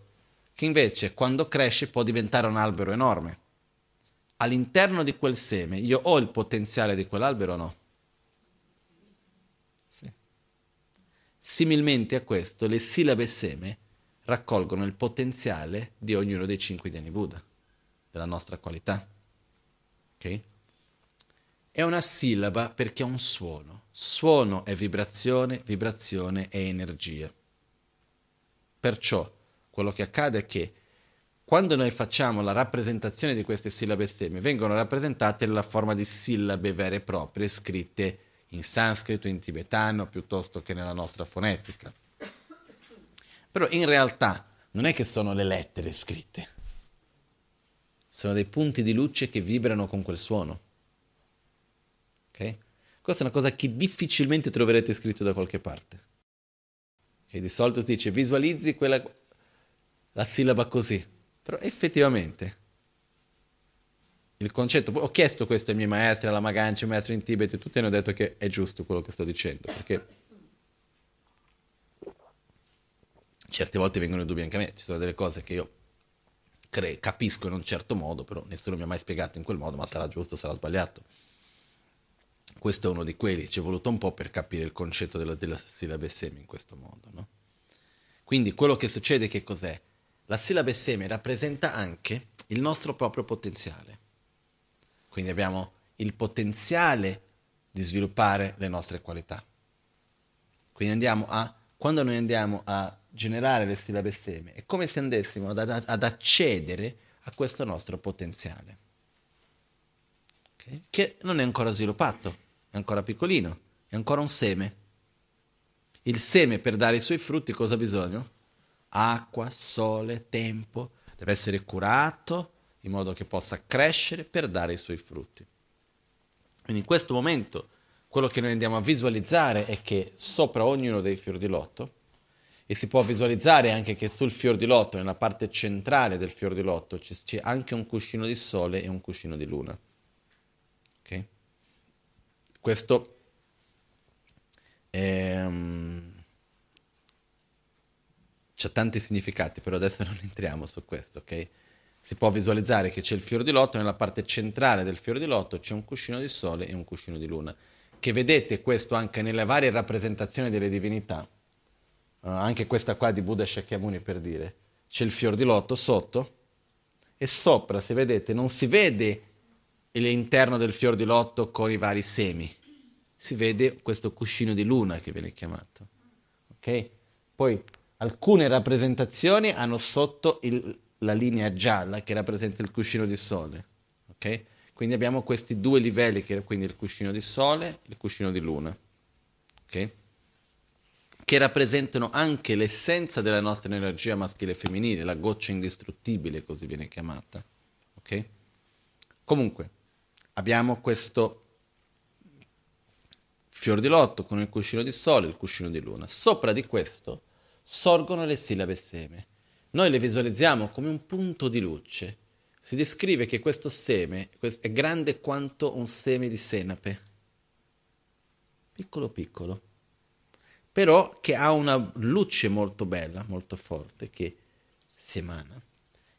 che invece quando cresce può diventare un albero enorme. All'interno di quel seme io ho il potenziale di quell'albero o no? Sì. Similmente a questo, le sillabe seme raccolgono il potenziale di ognuno dei cinque Dhyani Buddha, della nostra qualità. Ok? È una sillaba perché è un suono. Suono è vibrazione, vibrazione è energia. Perciò quello che accade è che quando noi facciamo la rappresentazione di queste sillabe seme, vengono rappresentate nella forma di sillabe vere e proprie, scritte in sanscrito, in tibetano, piuttosto che nella nostra fonetica. Però in realtà non è che sono le lettere scritte, sono dei punti di luce che vibrano con quel suono. Okay? Questa è una cosa che difficilmente troverete scritto da qualche parte. Okay? Di solito si dice visualizzi quella, la sillaba così, però effettivamente il concetto, ho chiesto questo ai miei maestri, alla Maganci, ai maestri in Tibet, e tutti hanno detto che è giusto quello che sto dicendo, perché certe volte vengono dubbi anche a me, ci sono delle cose che io cre- capisco in un certo modo, però nessuno mi ha mai spiegato in quel modo, ma sarà giusto, sarà sbagliato questo è uno di quelli, ci è voluto un po' per capire il concetto della, della sillabe seme in questo modo. No? Quindi quello che succede che cos'è? La sillabe seme rappresenta anche il nostro proprio potenziale. Quindi abbiamo il potenziale di sviluppare le nostre qualità. Quindi andiamo a, quando noi andiamo a generare le sillabe seme, è come se andessimo ad, ad accedere a questo nostro potenziale, okay? che non è ancora sviluppato è ancora piccolino, è ancora un seme. Il seme per dare i suoi frutti cosa ha bisogno? Acqua, sole, tempo, deve essere curato in modo che possa crescere per dare i suoi frutti. Quindi in questo momento quello che noi andiamo a visualizzare è che sopra ognuno dei fiori di lotto, e si può visualizzare anche che sul fior di lotto, nella parte centrale del fior di lotto, c'è anche un cuscino di sole e un cuscino di luna. Okay? Questo ehm, ha tanti significati, però adesso non entriamo su questo, ok? Si può visualizzare che c'è il fiore di lotto, nella parte centrale del fiore di lotto c'è un cuscino di sole e un cuscino di luna, che vedete questo anche nelle varie rappresentazioni delle divinità, uh, anche questa qua di Buddha Shakyamuni per dire, c'è il fiore di lotto sotto e sopra, se vedete, non si vede l'interno del fior di lotto con i vari semi. Si vede questo cuscino di luna che viene chiamato. Ok? Poi alcune rappresentazioni hanno sotto il, la linea gialla che rappresenta il cuscino di sole. Ok? Quindi abbiamo questi due livelli, che quindi il cuscino di sole e il cuscino di luna. Ok? Che rappresentano anche l'essenza della nostra energia maschile e femminile, la goccia indistruttibile, così viene chiamata. Ok? Comunque, abbiamo questo fior di lotto con il cuscino di sole e il cuscino di luna. Sopra di questo sorgono le sillabe seme. Noi le visualizziamo come un punto di luce. Si descrive che questo seme è grande quanto un seme di senape. Piccolo piccolo. Però che ha una luce molto bella, molto forte, che si emana.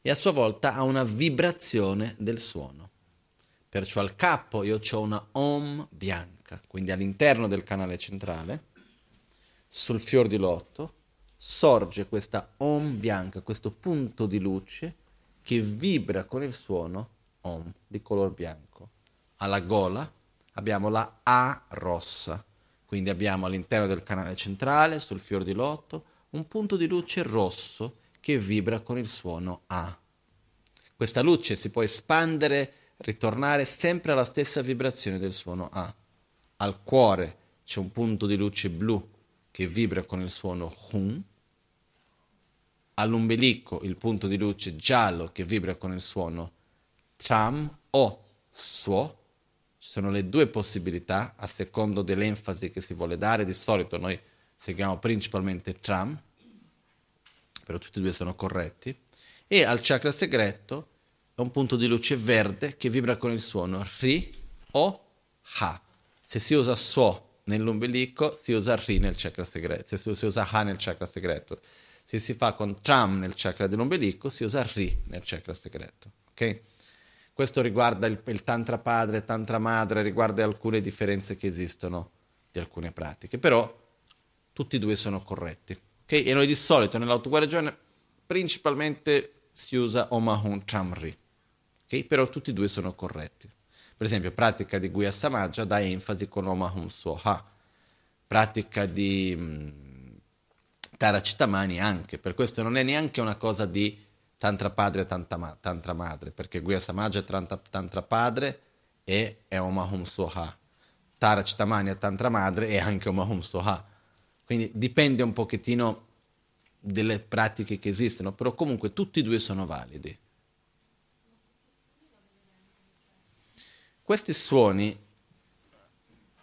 E a sua volta ha una vibrazione del suono. Perciò al capo io ho una Om bianca, quindi all'interno del canale centrale, sul fior di lotto, sorge questa Om bianca, questo punto di luce che vibra con il suono Om di color bianco. Alla gola abbiamo la A rossa, quindi abbiamo all'interno del canale centrale, sul fior di lotto, un punto di luce rosso che vibra con il suono A. Questa luce si può espandere, ritornare sempre alla stessa vibrazione del suono A. Al cuore c'è un punto di luce blu che vibra con il suono Hum. All'ombelico il punto di luce giallo che vibra con il suono Tram o Suo. Ci sono le due possibilità a secondo dell'enfasi che si vuole dare. Di solito noi seguiamo principalmente Tram, però tutti e due sono corretti. E al chakra segreto è un punto di luce verde che vibra con il suono Ri o Ha. Se si usa Suo nell'ombelico, si usa Ri nel chakra segreto, se si usa Ha nel chakra segreto. Se si fa con Tram nel chakra dell'ombelico, si usa Ri nel chakra segreto. Ok? Questo riguarda il, il Tantra padre, Tantra madre, riguarda alcune differenze che esistono di alcune pratiche, però tutti e due sono corretti. Okay? E noi di solito nell'autoguarigione principalmente si usa Omahun Chamri, okay? però tutti e due sono corretti. Per esempio, pratica di Guya Samaja dà enfasi con Omahun Soha, pratica di mh, mm, Taracitamani anche, per questo non è neanche una cosa di Tantra padre e tantra, ma- tantra madre, perché Guya Samaja è tantra, tantra padre e è Omahum Soha. Tara Chitamani è tantra madre e anche Omahum Soha. Quindi dipende un pochettino delle pratiche che esistono, però comunque tutti e due sono validi. Questi suoni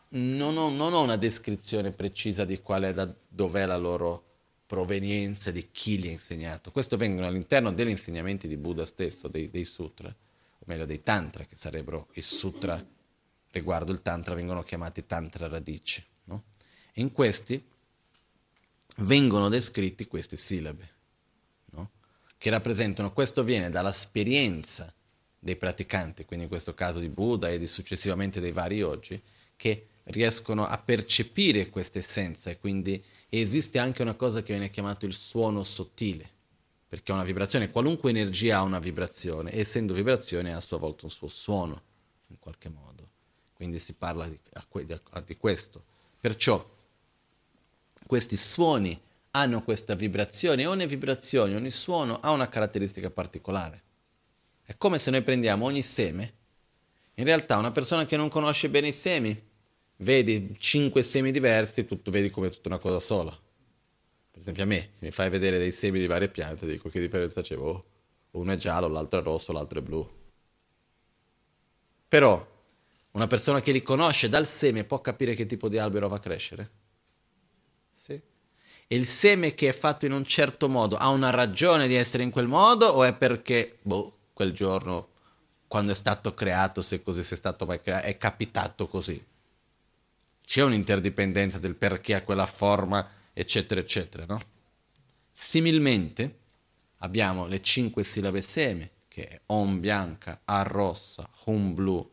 non ho, non ho una descrizione precisa di qual è da dov'è la loro provenienza di chi li ha insegnato. Questo vengono all'interno degli insegnamenti di Buddha stesso, dei, dei sutra, o meglio dei tantra, che sarebbero i sutra riguardo il tantra, vengono chiamati tantra radici. No? In questi vengono descritti queste sillabe, no? che rappresentano, questo viene dall'esperienza dei praticanti, quindi in questo caso di Buddha e di successivamente dei vari oggi, che riescono a percepire questa essenza e quindi esiste anche una cosa che viene chiamata il suono sottile, perché è una vibrazione, qualunque energia ha una vibrazione, essendo vibrazione ha a sua volta un suo suono, in qualche modo. Quindi si parla di, di questo. Perciò questi suoni hanno questa vibrazione, ogni vibrazione, ogni suono ha una caratteristica particolare. È come se noi prendiamo ogni seme, in realtà una persona che non conosce bene i semi vedi cinque semi diversi, tu, tu vedi come tutta una cosa sola. Per esempio a me, se mi fai vedere dei semi di varie piante, dico che differenza c'è? Oh, uno è giallo, l'altro è rosso, l'altro è blu. Però una persona che li conosce dal seme può capire che tipo di albero va a crescere? Sì. E il seme che è fatto in un certo modo ha una ragione di essere in quel modo o è perché, boh, quel giorno, quando è stato creato, se così è stato mai creato, è capitato così? C'è un'interdipendenza del perché ha quella forma, eccetera, eccetera, no? Similmente abbiamo le cinque sillabe seme, che è Om bianca, A rossa, Hum blu,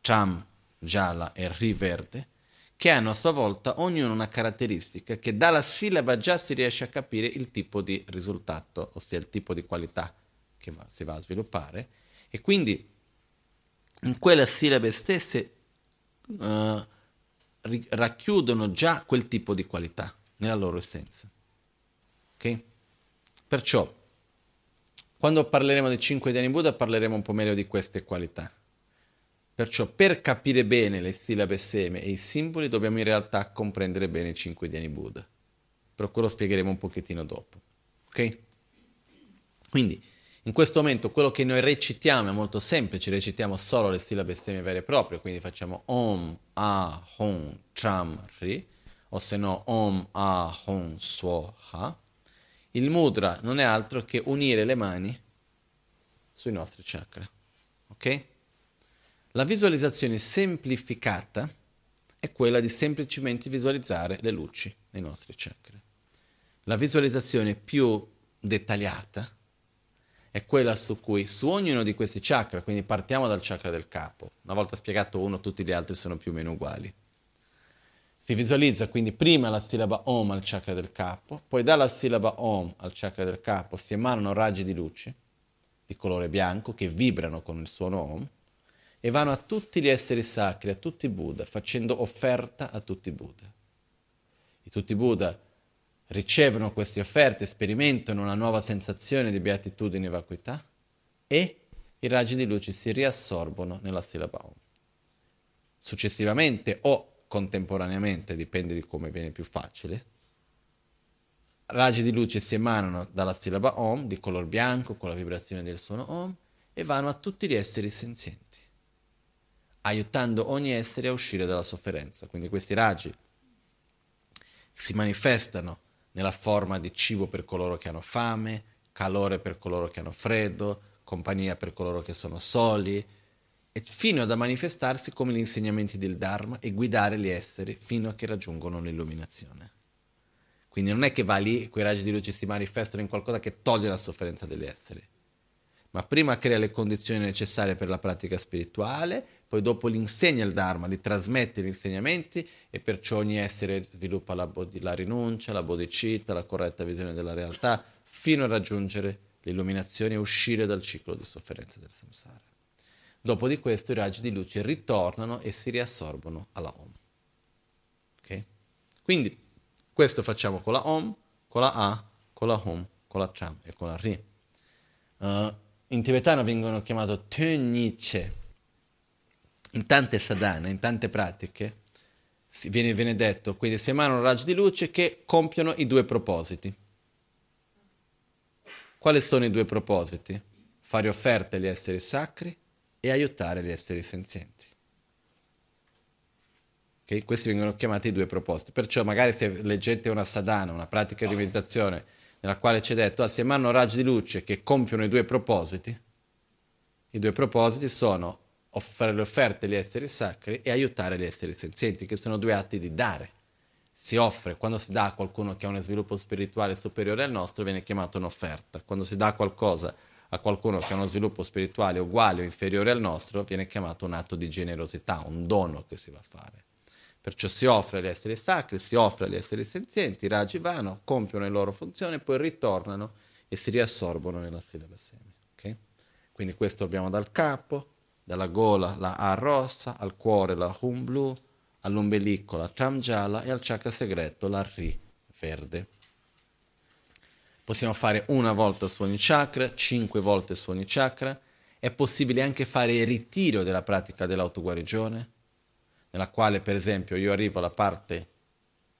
Cham gialla e Ri verde, che hanno a sua volta ognuno una caratteristica che dalla sillaba già si riesce a capire il tipo di risultato, ossia il tipo di qualità che va, si va a sviluppare, e quindi in quelle sillabe stesse uh, racchiudono già quel tipo di qualità nella loro essenza. Ok? Perciò, quando parleremo dei cinque Dhyani Buddha, parleremo un po' meglio di queste qualità. Perciò, per capire bene le sillabe seme e i simboli, dobbiamo in realtà comprendere bene i cinque Dhyani Buddha. Però quello spiegheremo un pochettino dopo. Ok? Quindi, in questo momento quello che noi recitiamo è molto semplice, recitiamo solo le sillabe semi vere e proprie, quindi facciamo Om, A, Hon, Cham, Ri, o se no Om, A, Hon, Suo, Ha. Il mudra non è altro che unire le mani sui nostri chakra. Ok? La visualizzazione semplificata è quella di semplicemente visualizzare le luci nei nostri chakra. La visualizzazione più dettagliata è quella su cui su ognuno di questi chakra, quindi partiamo dal chakra del capo, una volta spiegato uno tutti gli altri sono più o meno uguali. Si visualizza quindi prima la sillaba Om al chakra del capo, poi dalla sillaba Om al chakra del capo si emanano raggi di luce di colore bianco che vibrano con il suono Om e vanno a tutti gli esseri sacri, a tutti i Buddha, facendo offerta a tutti i Buddha. I tutti i Buddha ricevono queste offerte, sperimentano una nuova sensazione di beatitudine e vacuità e i raggi di luce si riassorbono nella sillaba Om. Successivamente o contemporaneamente, dipende di come viene più facile, raggi di luce si emanano dalla sillaba Om di color bianco con la vibrazione del suono Om e vanno a tutti gli esseri senzienti, aiutando ogni essere a uscire dalla sofferenza. Quindi questi raggi si manifestano nella forma di cibo per coloro che hanno fame, calore per coloro che hanno freddo, compagnia per coloro che sono soli, e fino ad manifestarsi come gli insegnamenti del Dharma e guidare gli esseri fino a che raggiungono l'illuminazione. Quindi non è che va lì, quei raggi di luce si manifestano in qualcosa che toglie la sofferenza degli esseri, ma prima crea le condizioni necessarie per la pratica spirituale, poi dopo li insegna il Dharma, li trasmette gli insegnamenti e perciò ogni essere sviluppa la, la rinuncia, la bodhicitta, la corretta visione della realtà, fino a raggiungere l'illuminazione e uscire dal ciclo di sofferenza del samsara. Dopo di questo i raggi di luce ritornano e si riassorbono alla Om. Okay? Quindi questo facciamo con la Om, con la A, con la Hum, con la Tram e con la Ri. Uh, in tibetano vengono chiamati Tönniche. In tante sadhana, in tante pratiche, viene, viene detto, quindi si emanano raggi di luce che compiono i due propositi. Quali sono i due propositi? Fare offerte agli esseri sacri e aiutare gli esseri senzienti. Okay? Questi vengono chiamati i due propositi. Perciò magari se leggete una sadhana, una pratica di meditazione, nella quale c'è detto, ah, si emanano raggi di luce che compiono i due propositi. I due propositi sono offrire le offerte agli esseri sacri e aiutare gli esseri senzienti, che sono due atti di dare. Si offre, quando si dà a qualcuno che ha uno sviluppo spirituale superiore al nostro, viene chiamato un'offerta. Quando si dà qualcosa a qualcuno che ha uno sviluppo spirituale uguale o inferiore al nostro, viene chiamato un atto di generosità, un dono che si va a fare. Perciò si offre agli esseri sacri, si offre agli esseri senzienti, i raggi vanno, compiono le loro funzioni, poi ritornano e si riassorbono nella sillaba semi. Okay? Quindi questo abbiamo dal capo, dalla gola la A rossa, al cuore la Hum blu, all'ombelico la Tram gialla e al chakra segreto la Ri verde. Possiamo fare una volta su ogni chakra, cinque volte su ogni chakra. È possibile anche fare il ritiro della pratica dell'autoguarigione nella quale per esempio io arrivo alla parte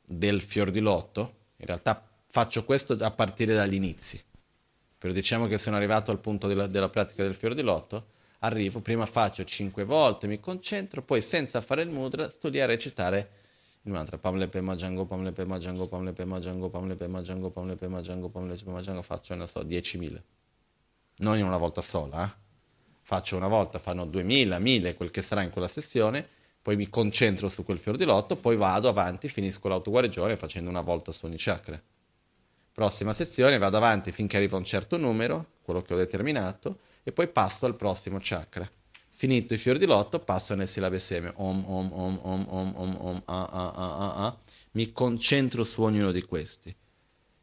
del fior di lotto, in realtà faccio questo a partire dagli inizi, però diciamo che sono arrivato al punto della, della pratica del fior di lotto, arrivo, prima faccio cinque volte, mi concentro, poi senza fare il mudra lì a recitare il mantra Pamle Pema Django, Pamle Pema Django, Pamle Pema Django, Pamle Pema Django, Pamle Pema Django, Pamle Pema Django, faccio, non so, 10.000. Non in una volta sola, eh? Faccio una volta, fanno 2.000, 1.000, quel che sarà in quella sessione, poi mi concentro su quel fior di lotto, poi vado avanti, finisco l'autoguarigione facendo una volta su ogni chakra. Prossima sezione, vado avanti finché arrivo a un certo numero, quello che ho determinato, e poi passo al prossimo chakra. Finito i fiori di lotto, passo nel sillabe seme. Om, om, om, om, om, om, om, a, a, a, a, a. Mi concentro su ognuno di questi.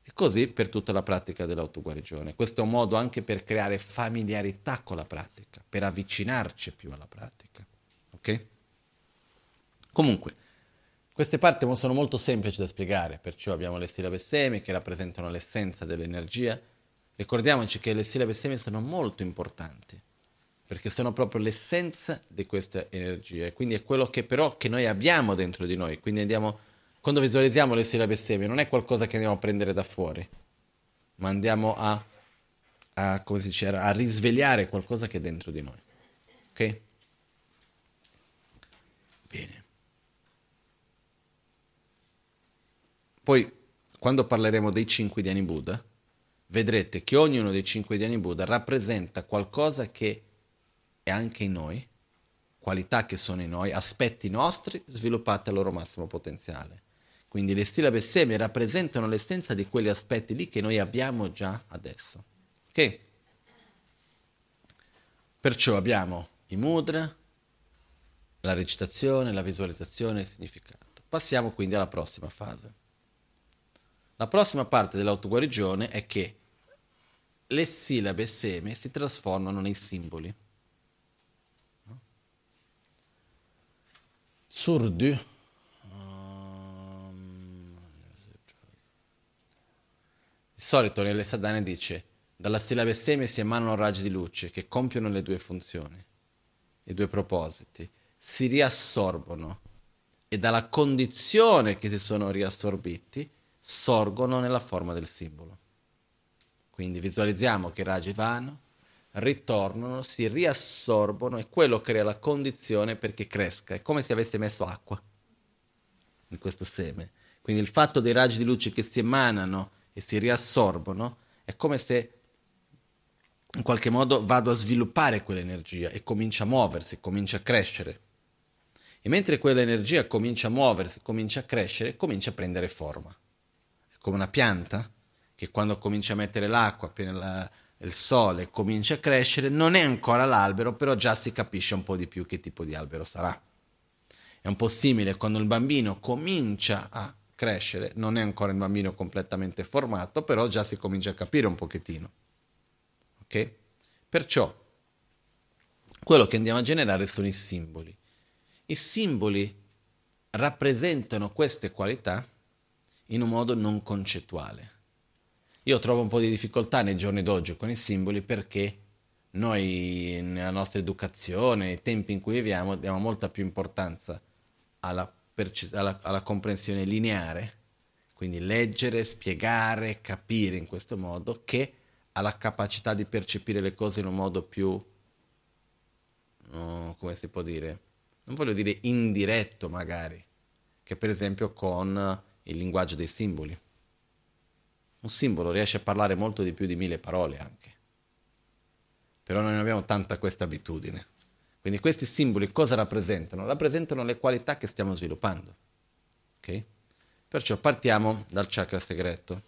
E così per tutta la pratica dell'autoguarigione. Questo è un modo anche per creare familiarità con la pratica, per avvicinarci più alla pratica. Ok? Comunque, queste parti sono molto semplici da spiegare, perciò abbiamo le sillabe semi che rappresentano l'essenza dell'energia. Ricordiamoci che le sillabe semi sono molto importanti, perché sono proprio l'essenza di questa energia, quindi è quello che però che noi abbiamo dentro di noi, quindi andiamo, quando visualizziamo le sillabe semi non è qualcosa che andiamo a prendere da fuori, ma andiamo a, a, dice, a risvegliare qualcosa che è dentro di noi. Ok? Bene. Poi, quando parleremo dei cinque Dhyani Buddha, vedrete che ognuno dei cinque Dhyani Buddha rappresenta qualcosa che è anche in noi, qualità che sono in noi, aspetti nostri sviluppati al loro massimo potenziale. Quindi le sillabe semi rappresentano l'essenza di quegli aspetti lì che noi abbiamo già adesso. Ok? Perciò abbiamo i mudra, la recitazione, la visualizzazione e il significato. Passiamo quindi alla prossima fase. La prossima parte dell'autoguarigione è che le sillabe seme si trasformano nei simboli. Surdu. Di solito nelle sadane dice dalla sillaba seme si emanano raggi di luce che compiono le due funzioni, i due propositi, si riassorbono e dalla condizione che si sono riassorbiti sorgono nella forma del simbolo. Quindi visualizziamo che i raggi vanno, ritornano, si riassorbono e quello crea la condizione perché cresca. È come se avesse messo acqua in questo seme. Quindi il fatto dei raggi di luce che si emanano e si riassorbono è come se in qualche modo vado a sviluppare quell'energia e comincia a muoversi, comincia a crescere. E mentre quell'energia comincia a muoversi, comincia a crescere, comincia a prendere forma. Come una pianta che quando comincia a mettere l'acqua, appena il sole comincia a crescere, non è ancora l'albero, però già si capisce un po' di più che tipo di albero sarà. È un po' simile quando il bambino comincia a crescere, non è ancora il bambino completamente formato, però già si comincia a capire un pochettino. Ok? Perciò quello che andiamo a generare sono i simboli. I simboli rappresentano queste qualità in un modo non concettuale. Io trovo un po' di difficoltà nei giorni d'oggi con i simboli perché noi nella nostra educazione, nei tempi in cui viviamo, diamo molta più importanza alla, perce- alla, alla comprensione lineare, quindi leggere, spiegare, capire in questo modo, che alla capacità di percepire le cose in un modo più, no, come si può dire, non voglio dire indiretto magari, che per esempio con il linguaggio dei simboli. Un simbolo riesce a parlare molto di più di mille parole anche. Però noi non abbiamo tanta questa abitudine. Quindi questi simboli cosa rappresentano? Rappresentano le qualità che stiamo sviluppando. Ok? Perciò partiamo dal chakra segreto.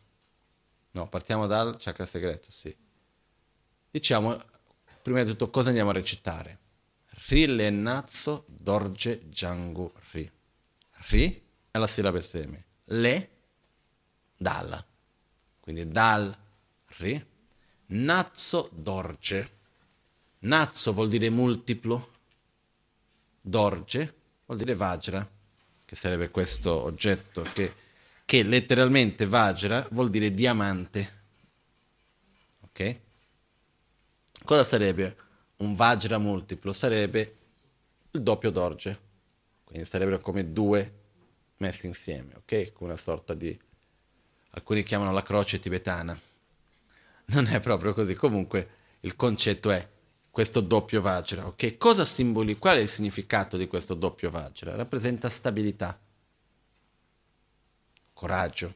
No, partiamo dal chakra segreto, sì. Diciamo, prima di tutto, cosa andiamo a recitare? Ri le nazzo dorje jangu ri. Ri è la sillaba seme. Le, dalla. Quindi dal, ri. Nazzo dorje Nazzo vuol dire multiplo, Dorje vuol dire Vajra, che sarebbe questo oggetto che, che letteralmente Vajra vuol dire diamante. Ok? Cosa sarebbe un Vajra multiplo? Sarebbe il doppio Dorje, quindi sarebbero come due messi insieme, ok? Una sorta di... alcuni chiamano la croce tibetana. Non è proprio così, comunque il concetto è questo doppio Vajra. Ok, cosa simboli? Qual è il significato di questo doppio Vajra? Rappresenta stabilità, coraggio,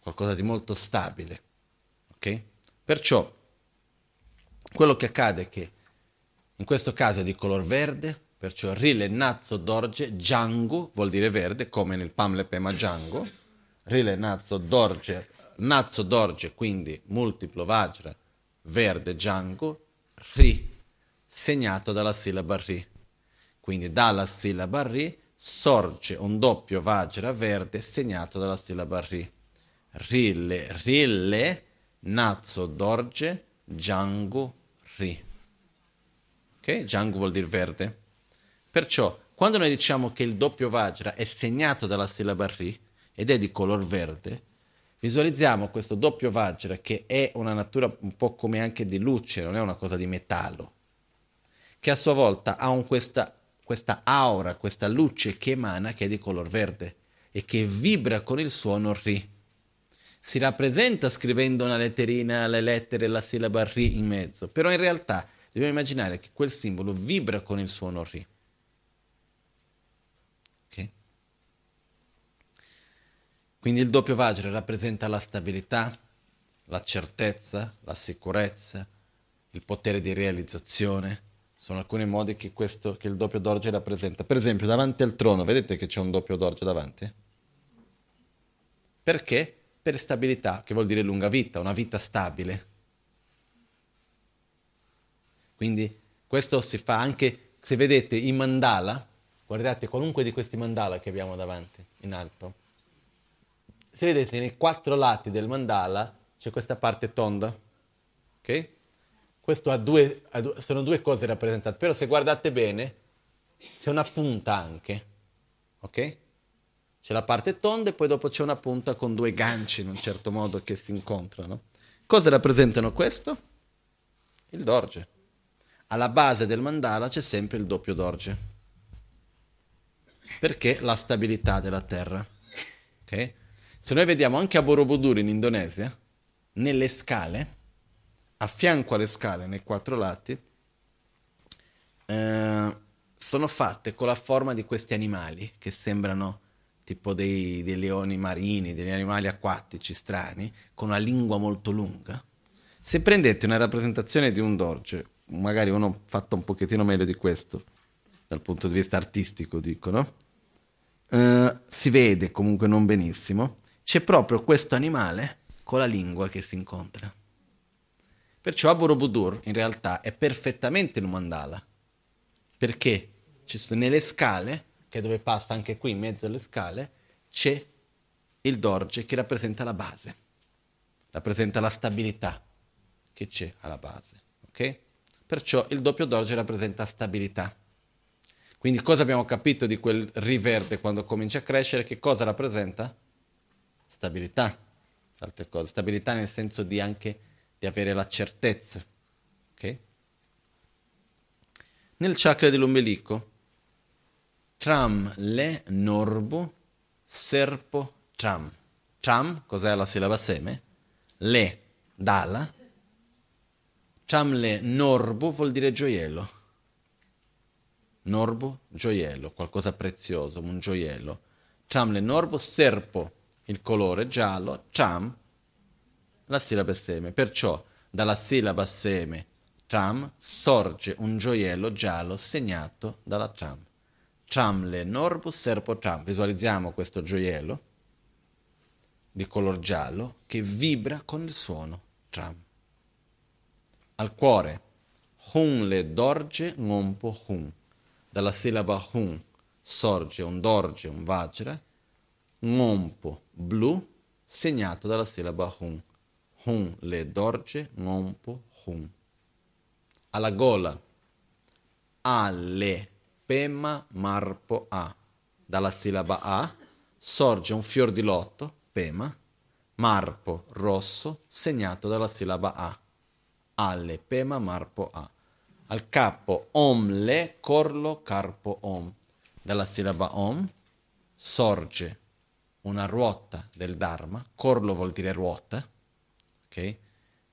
qualcosa di molto stabile. Ok? Perciò quello che accade è che in questo caso è di color verde, perciò Rile Nazzo Dorje Django vuol dire verde, come nel Pamle Pema Django. Rile Nazzo Dorje, Nazzo Dorje, quindi multiplo Vajra, verde Django, ri, segnato dalla sillaba ri. Quindi dalla sillaba ri sorge un doppio vajra verde segnato dalla sillaba ri. Rille, rille, nazzo dorge, jangu ri. Ok? Jangu vuol dire verde. Perciò, quando noi diciamo che il doppio vajra è segnato dalla sillaba ri ed è di color verde, Visualizziamo questo doppio Vajra che è una natura un po' come anche di luce, non è una cosa di metallo, che a sua volta ha questa, questa aura, questa luce che emana che è di color verde e che vibra con il suono Ri. Si rappresenta scrivendo una letterina, le lettere, la sillaba Ri in mezzo, però in realtà dobbiamo immaginare che quel simbolo vibra con il suono Ri. Quindi il doppio Vajra rappresenta la stabilità, la certezza, la sicurezza, il potere di realizzazione. Sono alcuni modi che, questo, che il doppio Dorje rappresenta. Per esempio, davanti al trono, vedete che c'è un doppio Dorje davanti? Perché? Per stabilità, che vuol dire lunga vita, una vita stabile. Quindi questo si fa anche, se vedete i mandala, guardate qualunque di questi mandala che abbiamo davanti, in alto se vedete nei quattro lati del mandala c'è questa parte tonda, ok? Questo ha due, ha due, sono due cose rappresentate, però se guardate bene c'è una punta anche, ok? C'è la parte tonda e poi dopo c'è una punta con due ganci in un certo modo che si incontrano. Cosa rappresentano questo? Il dorje. Alla base del mandala c'è sempre il doppio dorje. Perché la stabilità della terra. Okay? Se noi vediamo anche a Borobudur in Indonesia, nelle scale, a fianco alle scale, nei quattro lati, eh, sono fatte con la forma di questi animali che sembrano tipo dei, dei, leoni marini, degli animali acquatici strani, con una lingua molto lunga. Se prendete una rappresentazione di un dorje, magari uno fatto un pochettino meglio di questo, dal punto di vista artistico dicono, eh, si vede comunque non benissimo, c'è proprio questo animale con la lingua che si incontra. Perciò Abu Robudur in realtà è perfettamente un mandala, perché nelle scale che dove passa anche qui in mezzo alle scale, c'è il dorje che rappresenta la base, rappresenta la stabilità che c'è alla base. Ok? Perciò il doppio dorje rappresenta stabilità. Quindi cosa abbiamo capito di quel riverde quando comincia a crescere? Che cosa rappresenta? Stabilità. Altre cose. Stabilità nel senso di anche di avere la certezza. Ok? Nel chakra dell'ombelico Tram le norbo serpo tram. Tram, cos'è la sillaba seme? Le, dala. Tram le norbo vuol dire gioiello. Norbo, gioiello, qualcosa prezioso, un gioiello. Tram le norbo serpo, il colore giallo. Tram, la sillaba seme. Perciò dalla sillaba seme tram sorge un gioiello giallo segnato dalla tram. Tramle Norbus Serpo Tram. Visualizziamo questo gioiello di color giallo che vibra con il suono Tram. Al cuore Hun le dorge ngompo hun. Dalla sillaba hun sorge un dorge, un vajra, ngompo blu segnato dalla sillaba hun. Hun le dorge ngompo hun. Alla gola alle Pema Marpo A. Dalla sillaba A sorge un fior di lotto, Pema, Marpo rosso, segnato dalla sillaba A. Alle Pema Marpo A. Al capo Om Le Corlo Carpo Om. Dalla sillaba Om sorge una ruota del Dharma, Corlo vuol dire ruota, ok?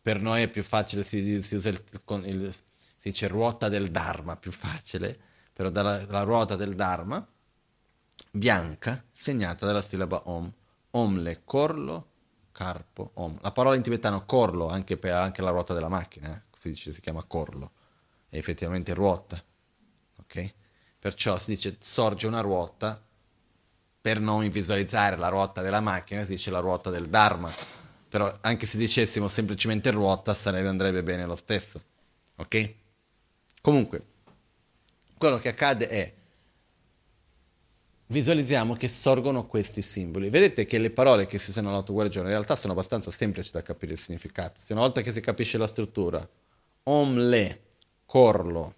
Per noi è più facile, si, si usa il, il, si dice ruota del Dharma, più facile, però dalla, dalla ruota del Dharma, bianca, segnata dalla sillaba Om. Om le corlo, carpo, Om. La parola in tibetano corlo, anche per anche la ruota della macchina, eh? si dice, si chiama corlo, è effettivamente ruota, ok? Perciò si dice sorge una ruota, per non visualizzare la ruota della macchina si dice la ruota del Dharma, però anche se dicessimo semplicemente ruota sarebbe, andrebbe bene lo stesso, ok? Comunque, quello che accade è visualizziamo che sorgono questi simboli. Vedete che le parole che si usano all'autoguarigione in realtà sono abbastanza semplici da capire il significato. Se una volta che si capisce la struttura, omle, corlo,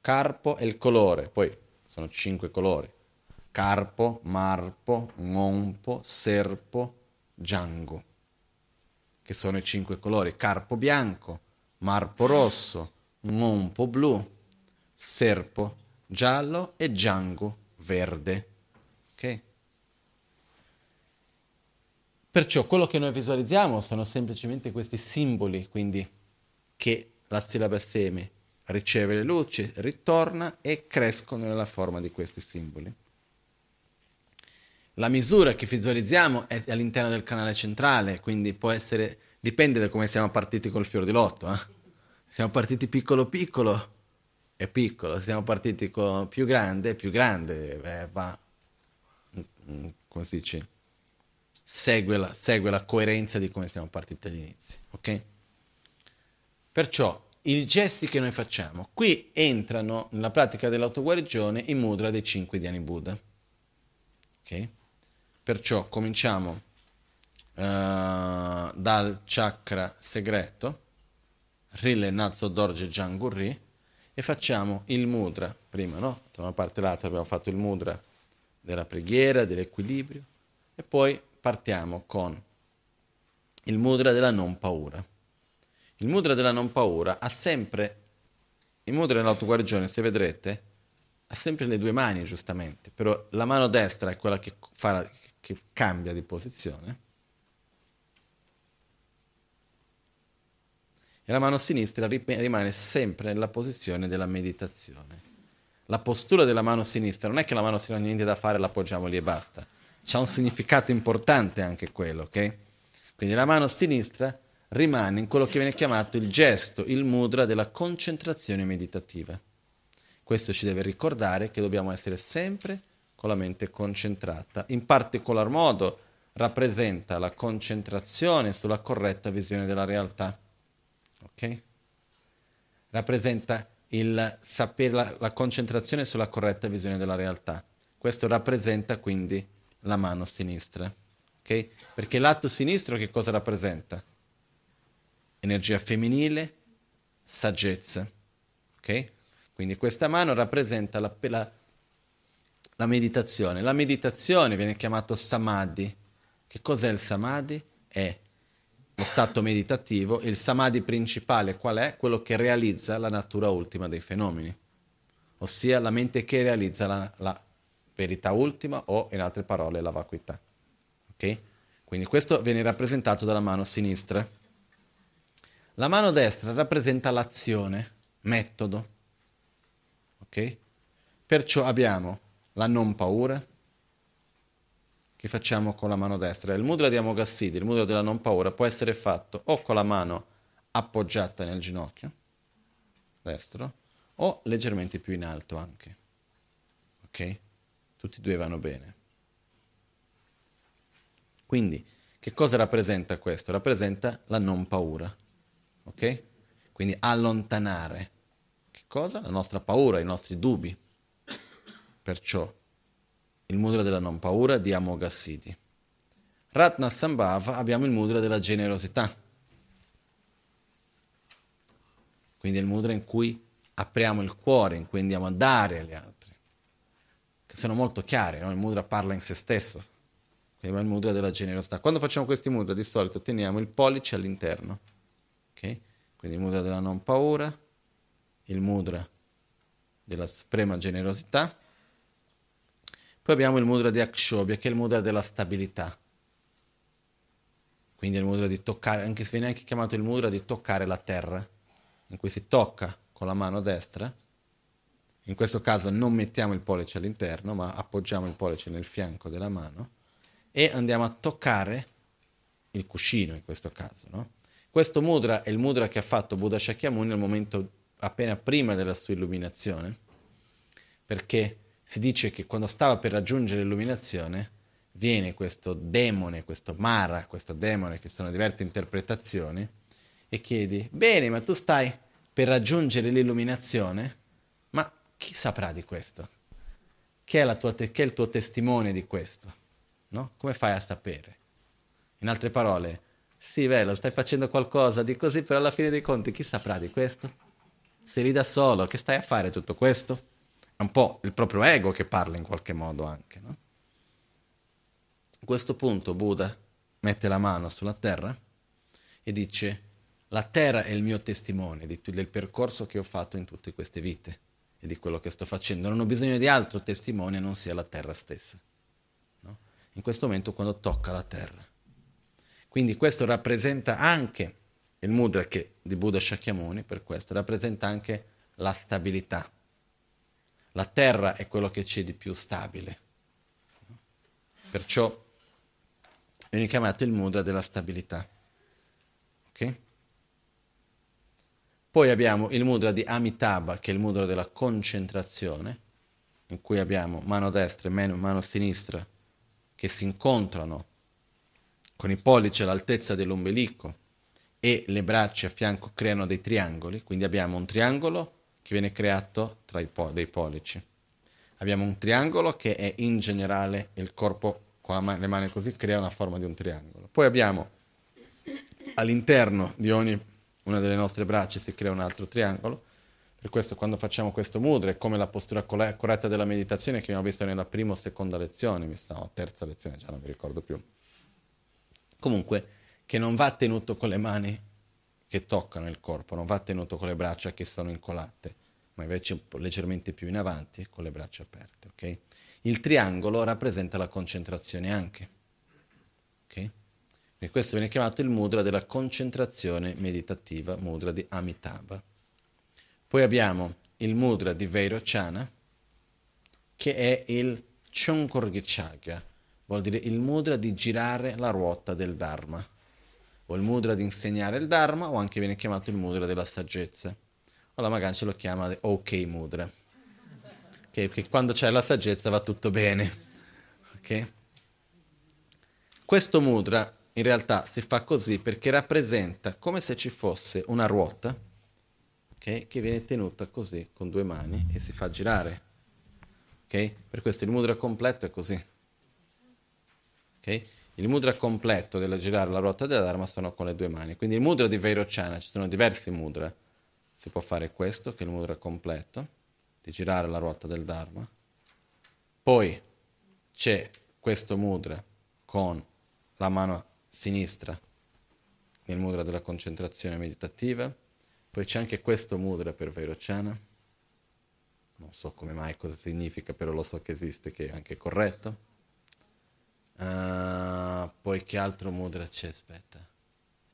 carpo e il colore, poi sono cinque colori. Carpo, marpo, ngompo, serpo, giango, che sono i cinque colori. Carpo bianco, marpo rosso, ngompo blu, serpo giallo e Django verde. Ok? Perciò quello che noi visualizziamo sono semplicemente questi simboli, quindi che la sillaba seme riceve le luci, ritorna e crescono nella forma di questi simboli. La misura che visualizziamo è all'interno del canale centrale, quindi può essere, dipende da come siamo partiti col fior di lotto. Eh? Siamo partiti piccolo piccolo, è piccolo, siamo partiti con più grande, più grande, eh, va, mm, come si dice, segue la, segue la coerenza di come siamo partiti all'inizio, ok? Perciò i gesti che noi facciamo, qui entrano nella pratica dell'autoguarigione i mudra dei cinque Dhyani Buddha, ok? Perciò cominciamo uh, dal chakra segreto, Rile Nazo Dorje Jangurri, e facciamo il mudra, prima no? Tra una parte e l'altra abbiamo fatto il mudra della preghiera, dell'equilibrio e poi partiamo con il mudra della non paura. Il mudra della non paura ha sempre, il mudra nell'autoguarigione, se vedrete, ha sempre le due mani giustamente, però la mano destra è quella che, fa, che cambia di posizione e la mano sinistra rimane sempre nella posizione della meditazione. La postura della mano sinistra non è che la mano sinistra non ha niente da fare, l'appoggiamo lì e basta. C'ha un significato importante anche quello, ok? Quindi la mano sinistra rimane in quello che viene chiamato il gesto, il mudra della concentrazione meditativa. Questo ci deve ricordare che dobbiamo essere sempre con la mente concentrata. In particolar modo rappresenta la concentrazione sulla corretta visione della realtà ok? Rappresenta il sapere la, la concentrazione sulla corretta visione della realtà. Questo rappresenta quindi la mano sinistra, ok? Perché l'atto sinistro che cosa rappresenta? Energia femminile, saggezza, ok? Quindi questa mano rappresenta la, la, la meditazione. La meditazione viene chiamata samadhi. Che cos'è il samadhi? È lo stato meditativo, il samadhi principale qual è? Quello che realizza la natura ultima dei fenomeni, ossia la mente che realizza la, la verità ultima o in altre parole la vacuità. Ok? Quindi questo viene rappresentato dalla mano sinistra. La mano destra rappresenta l'azione, metodo. Ok? Perciò abbiamo la non paura, che facciamo con la mano destra. Il mudra di Amogassidi, il mudra della non paura, può essere fatto o con la mano appoggiata nel ginocchio destro o leggermente più in alto anche. Ok? Tutti e due vanno bene. Quindi, che cosa rappresenta questo? Rappresenta la non paura. Ok? Quindi allontanare. Che cosa? La nostra paura, i nostri dubbi. Perciò il mudra della non paura di Amogassiti. Ratna Sambhava abbiamo il mudra della generosità. Quindi è il mudra in cui apriamo il cuore, in cui andiamo a dare agli altri. Che sono molto chiari, no? il mudra parla in se stesso. Quindi è il mudra della generosità. Quando facciamo questi mudra di solito teniamo il pollice all'interno. Okay? Quindi il mudra della non paura, il mudra della suprema generosità poi abbiamo il mudra di Akshobhya, che è il mudra della stabilità. Quindi è il mudra di toccare, anche se viene anche chiamato il mudra di toccare la terra, in cui si tocca con la mano destra. In questo caso non mettiamo il pollice all'interno, ma appoggiamo il pollice nel fianco della mano e andiamo a toccare il cuscino in questo caso. No? Questo mudra è il mudra che ha fatto Buddha Shakyamuni nel momento appena prima della sua illuminazione, perché si dice che quando stava per raggiungere l'illuminazione, viene questo demone, questo Mara, questo demone, che sono diverse interpretazioni, e chiedi, bene, ma tu stai per raggiungere l'illuminazione, ma chi saprà di questo? Chi è, te- chi è il tuo testimone di questo? No? Come fai a sapere? In altre parole, sì, bello, stai facendo qualcosa di così, però alla fine dei conti chi saprà di questo? Sei lì da solo, che stai a fare tutto questo? È un po' il proprio ego che parla in qualche modo anche. No? A questo punto Buddha mette la mano sulla terra e dice la terra è il mio testimone del percorso che ho fatto in tutte queste vite e di quello che sto facendo. Non ho bisogno di altro testimone non sia la terra stessa. No? In questo momento quando tocca la terra. Quindi questo rappresenta anche il mudra che, di Buddha Shakyamuni, per questo rappresenta anche la stabilità la terra è quello che c'è di più stabile. Perciò viene chiamato il mudra della stabilità. Okay? Poi abbiamo il mudra di Amitabha, che è il mudra della concentrazione, in cui abbiamo mano destra e mano sinistra che si incontrano con i pollici all'altezza dell'ombelico e le braccia a fianco creano dei triangoli, quindi abbiamo un triangolo che viene creato tra po- dei pollici. Abbiamo un triangolo che è in generale il corpo con man- le mani così crea una forma di un triangolo. Poi abbiamo all'interno di ogni una delle nostre braccia si crea un altro triangolo, Per questo quando facciamo questo mudra è come la postura corretta della meditazione che abbiamo visto nella prima o seconda lezione, mi sta, no, terza lezione, già non mi ricordo più. Comunque, che non va tenuto con le mani che toccano il corpo, non va tenuto con le braccia che sono incolate, ma invece leggermente più in avanti con le braccia aperte, ok? Il triangolo rappresenta la concentrazione anche, ok? E questo viene chiamato il mudra della concentrazione meditativa, mudra di Amitabha. Poi abbiamo il mudra di Vairochana, che è il Chonkorgichagya, vuol dire il mudra di girare la ruota del Dharma, o il mudra di insegnare il Dharma, o anche viene chiamato il mudra della saggezza. O la Magancia lo chiama ok mudra, che, che quando c'è la saggezza va tutto bene. Okay? Questo mudra in realtà si fa così perché rappresenta come se ci fosse una ruota okay, che viene tenuta così con due mani e si fa girare. Okay? Per questo il mudra completo è così. Okay? Il mudra completo della girare la ruota della Dharma sono con le due mani. Quindi il mudra di Vairochana, ci sono diversi mudra. Si può fare questo, che è il mudra completo, di girare la ruota del Dharma. Poi c'è questo mudra con la mano sinistra nel mudra della concentrazione meditativa. Poi c'è anche questo mudra per Vairochana. Non so come mai cosa significa, però lo so che esiste, che è anche corretto. Uh, poi che altro mudra c'è? Aspetta.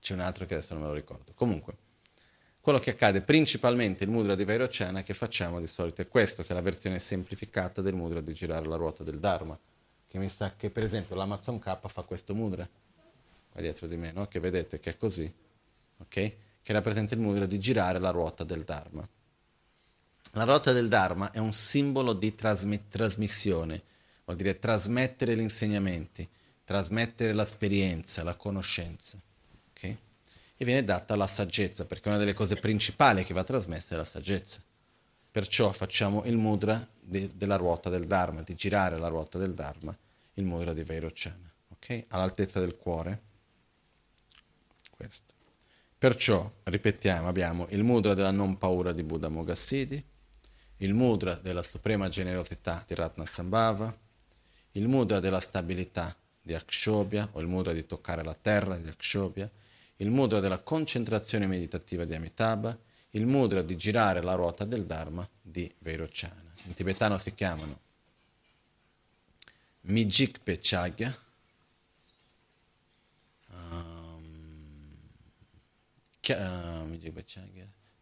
C'è un altro che adesso non me lo ricordo. Comunque, quello che accade principalmente il mudra di Vairochana che facciamo di solito è questo, che è la versione semplificata del mudra di girare la ruota del Dharma. Che mi sa che per esempio l'Amazon K fa questo mudra qua dietro di me, no? che vedete che è così, ok? Che rappresenta il mudra di girare la ruota del Dharma. La ruota del Dharma è un simbolo di trasmi- trasmissione, vuol dire trasmettere gli insegnamenti, trasmettere l'esperienza, la conoscenza? E viene data la saggezza, perché una delle cose principali che va trasmessa è la saggezza. Perciò facciamo il mudra de- della ruota del Dharma, di girare la ruota del Dharma, il mudra di Vairochana, ok? All'altezza del cuore questo. Perciò, ripetiamo, abbiamo il mudra della non paura di Buddha Mogassidi, il mudra della suprema generosità di Ratna Sambhava, il mudra della stabilità di Akshobhya, o il mudra di toccare la terra di Akshobhya, il mudra della concentrazione meditativa di Amitabha, il mudra di girare la ruota del Dharma di Vairochana. In tibetano si chiamano Mijikpe Chagya,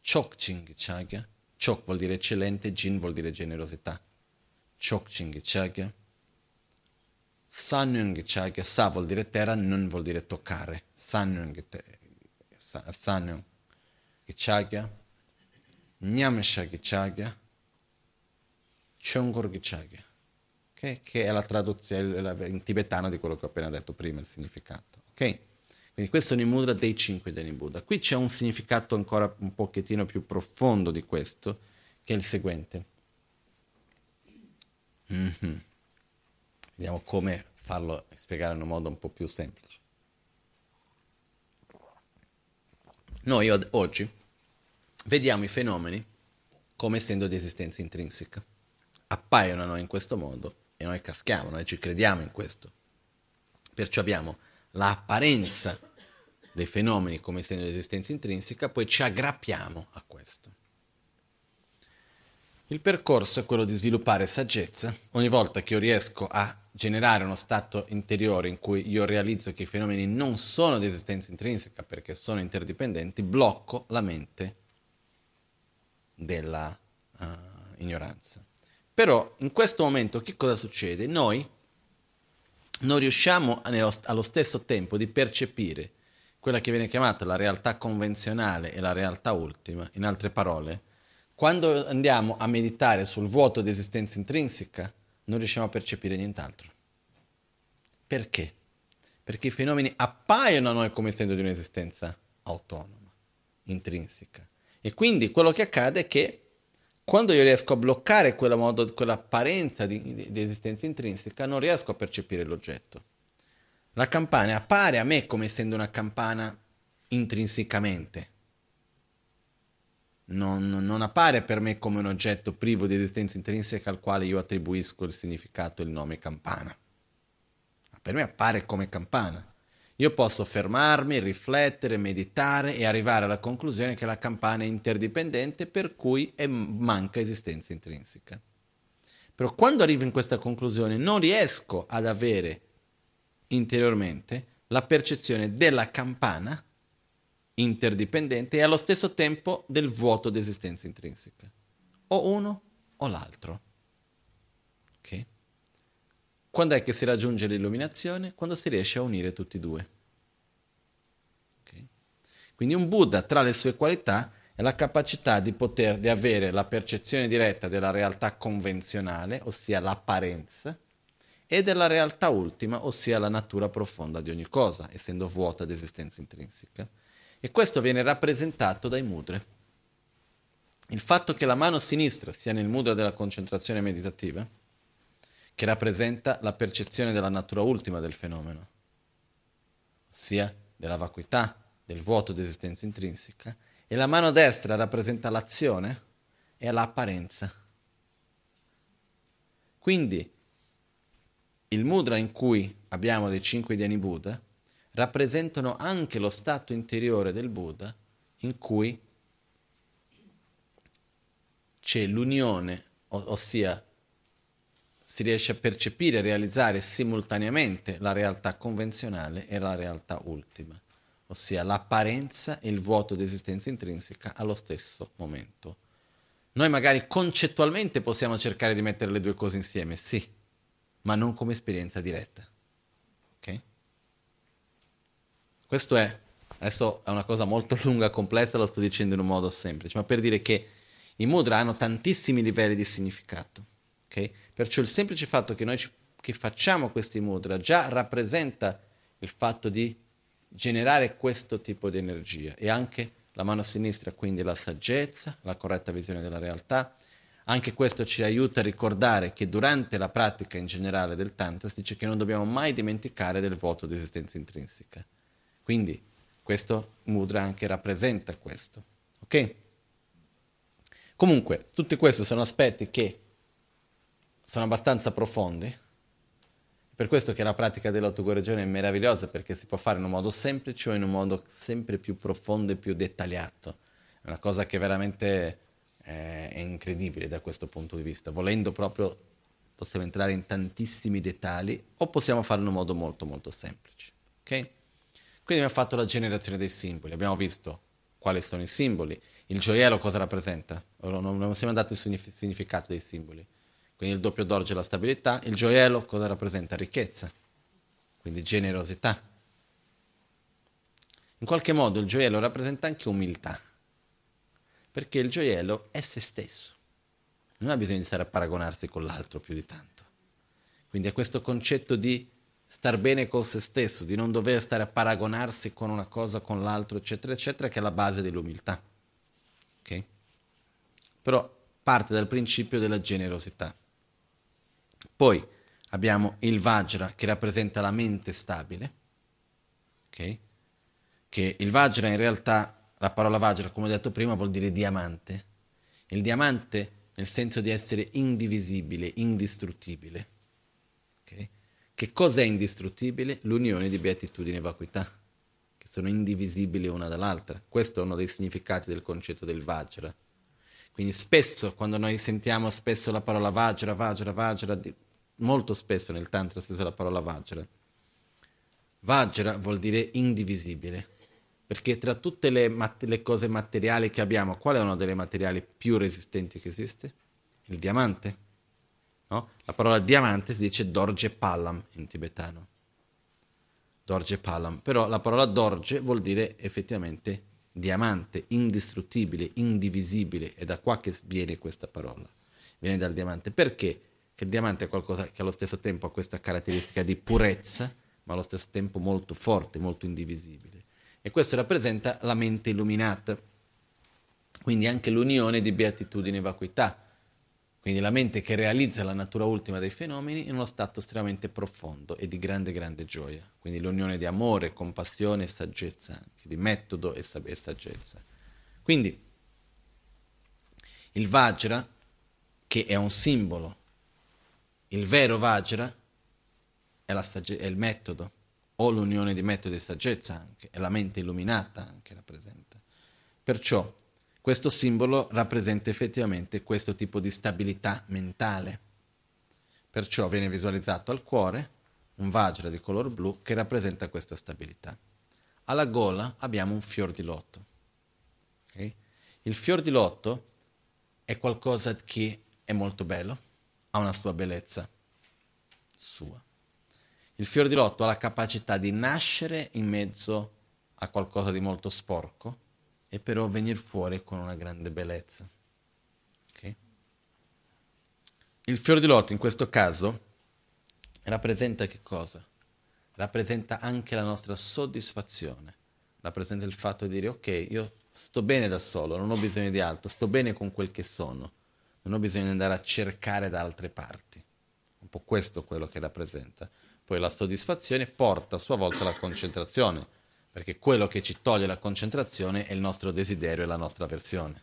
Chokching Chagya. Chok vuol dire eccellente, Jin vuol dire generosità. Chokching Chagya. Sanyung Chagya. Sa vuol dire terra, Nun vuol dire toccare. Sanyung Sanyung Chagya. Nyamsha Chagya. Chongor Chagya. Okay? Che è la traduzione in tibetano di quello che ho appena detto prima, il significato. Ok? Quindi questo sono i mudra dei cinque Deni Buddha. Qui c'è un significato ancora un pochettino più profondo di questo, che è il seguente. Mm-hmm. Vediamo come farlo spiegare in un modo un po' più semplice. Noi od- oggi vediamo i fenomeni come essendo di esistenza intrinseca. Appaiono a noi in questo modo e noi caschiamo, noi ci crediamo in questo. Perciò abbiamo l'apparenza dei fenomeni come essendo l'esistenza intrinseca, poi ci aggrappiamo a questo. Il percorso è quello di sviluppare saggezza. Ogni volta che io riesco a generare uno stato interiore in cui io realizzo che i fenomeni non sono di esistenza intrinseca perché sono interdipendenti, blocco la mente della uh, ignoranza. Però in questo momento che cosa succede? Noi non riusciamo nello, allo stesso tempo di percepire quella che viene chiamata la realtà convenzionale e la realtà ultima, in altre parole, quando andiamo a meditare sul vuoto di esistenza intrinseca, non riusciamo a percepire nient'altro. Perché? Perché i fenomeni appaiono a noi come essendo di un'esistenza autonoma, intrinseca. E quindi quello che accade è che quando io riesco a bloccare quella modo, quell'apparenza di, di, di esistenza intrinseca, non riesco a percepire l'oggetto. La campana appare a me come essendo una campana intrinsecamente. Non, non, appare per me come un oggetto privo di esistenza intrinseca al quale io attribuisco il significato e il nome campana. Per me appare come campana. Io posso fermarmi, riflettere, meditare e arrivare alla conclusione che la campana è interdipendente per cui è, manca esistenza intrinseca. Però quando arrivo in questa conclusione non riesco ad avere interiormente la percezione della campana interdipendente e allo stesso tempo del vuoto di esistenza intrinseca. O uno o l'altro. Ok? Quando è che si raggiunge l'illuminazione? Quando si riesce a unire tutti e due. Okay? Quindi un Buddha tra le sue qualità è la capacità di poter di avere la percezione diretta della realtà convenzionale, ossia l'apparenza, e della realtà ultima, ossia la natura profonda di ogni cosa, essendo vuota di esistenza intrinseca. E questo viene rappresentato dai mudre. Il fatto che la mano sinistra sia nel mudra della concentrazione meditativa, che rappresenta la percezione della natura ultima del fenomeno, ossia della vacuità, del vuoto di esistenza intrinseca, e la mano destra rappresenta l'azione e l'apparenza. Quindi il mudra in cui abbiamo dei cinque Dhyani Buddha rappresentano anche lo stato interiore del Buddha in cui c'è l'unione, ossia si riesce a percepire e realizzare simultaneamente la realtà convenzionale e la realtà ultima, ossia l'apparenza e il vuoto di esistenza intrinseca allo stesso momento. Noi magari concettualmente possiamo cercare di mettere le due cose insieme, sì, ma non come esperienza diretta. Questo è, adesso è una cosa molto lunga, complessa, lo sto dicendo in un modo semplice, ma per dire che i mudra hanno tantissimi livelli di significato. Okay? Perciò il semplice fatto che noi ci, che facciamo questi mudra già rappresenta il fatto di generare questo tipo di energia e anche la mano sinistra, quindi la saggezza, la corretta visione della realtà. Anche questo ci aiuta a ricordare che durante la pratica in generale del Tantra si dice che non dobbiamo mai dimenticare del voto di esistenza intrinseca. Quindi questo mudra anche rappresenta questo. Ok? Comunque, tutti questi sono aspetti che sono abbastanza profondi. Per questo che la pratica dell'autoguarigione è meravigliosa perché si può fare in un modo semplice o in un modo sempre più profondo e più dettagliato. È una cosa che veramente eh, è incredibile da questo punto di vista. Volendo proprio possiamo entrare in tantissimi dettagli o possiamo farlo in un modo molto molto semplice. Ok? Quindi abbiamo fatto la generazione dei simboli, abbiamo visto quali sono i simboli, il gioiello cosa rappresenta, non siamo andati sul significato dei simboli. Quindi il doppio d'orge è la stabilità, il gioiello cosa rappresenta? Ricchezza, quindi generosità. In qualche modo il gioiello rappresenta anche umiltà, perché il gioiello è se stesso, non ha bisogno di stare a paragonarsi con l'altro più di tanto. Quindi è questo concetto di star bene con se stesso, di non dover stare a paragonarsi con una cosa con l'altro, eccetera, eccetera, che è la base dell'umiltà. Ok? Però parte dal principio della generosità. Poi abbiamo il Vajra che rappresenta la mente stabile, ok? Che il Vajra in realtà, la parola Vajra, come ho detto prima, vuol dire diamante. Il diamante nel senso di essere indivisibile, indistruttibile. Okay? Che cosa è indistruttibile? L'unione di beatitudine e vacuità, che sono indivisibili una dall'altra. Questo è uno dei significati del concetto del Vajra. Quindi spesso, quando noi sentiamo spesso la parola Vajra, Vajra, Vajra, molto spesso nel Tantra si usa la parola Vajra. Vajra vuol dire indivisibile, perché tra tutte le, mat- le cose materiali che abbiamo, qual è uno delle materiali più resistenti che esiste? Il diamante. No? La parola diamante si dice Dorje Palam in tibetano. Dorje Palam. Però la parola Dorje vuol dire effettivamente diamante, indistruttibile, indivisibile. È da qua che viene questa parola. Viene dal diamante. Perché? Che il diamante è qualcosa che allo stesso tempo ha questa caratteristica di purezza, ma allo stesso tempo molto forte, molto indivisibile. E questo rappresenta la mente illuminata. Quindi anche l'unione di beatitudine e vacuità quindi la mente che realizza la natura ultima dei fenomeni in uno stato estremamente profondo e di grande, grande gioia. Quindi l'unione di amore, compassione e saggezza, anche di metodo e, saggezza. Quindi Il Vajra, che è un simbolo, il vero Vajra è, sagge- è il metodo, o l'unione di metodo e saggezza anche, è la mente illuminata anche rappresenta. Perciò questo simbolo rappresenta effettivamente questo tipo di stabilità mentale. Perciò viene visualizzato al cuore un Vajra di color blu che rappresenta questa stabilità. Alla gola abbiamo un fior di lotto. Okay? Il fior di lotto è qualcosa che è molto bello, ha una sua bellezza sua. Il fior di lotto ha la capacità di nascere in mezzo a qualcosa di molto sporco e però venire fuori con una grande bellezza. Okay? Il fior di lotto in questo caso rappresenta che cosa? Rappresenta anche la nostra soddisfazione, rappresenta il fatto di dire ok, io sto bene da solo, non ho bisogno di altro, sto bene con quel che sono, non ho bisogno di andare a cercare da altre parti. Un po' questo è quello che rappresenta. Poi la soddisfazione porta a sua volta alla concentrazione, perché quello che ci toglie la concentrazione è il nostro desiderio e la nostra versione,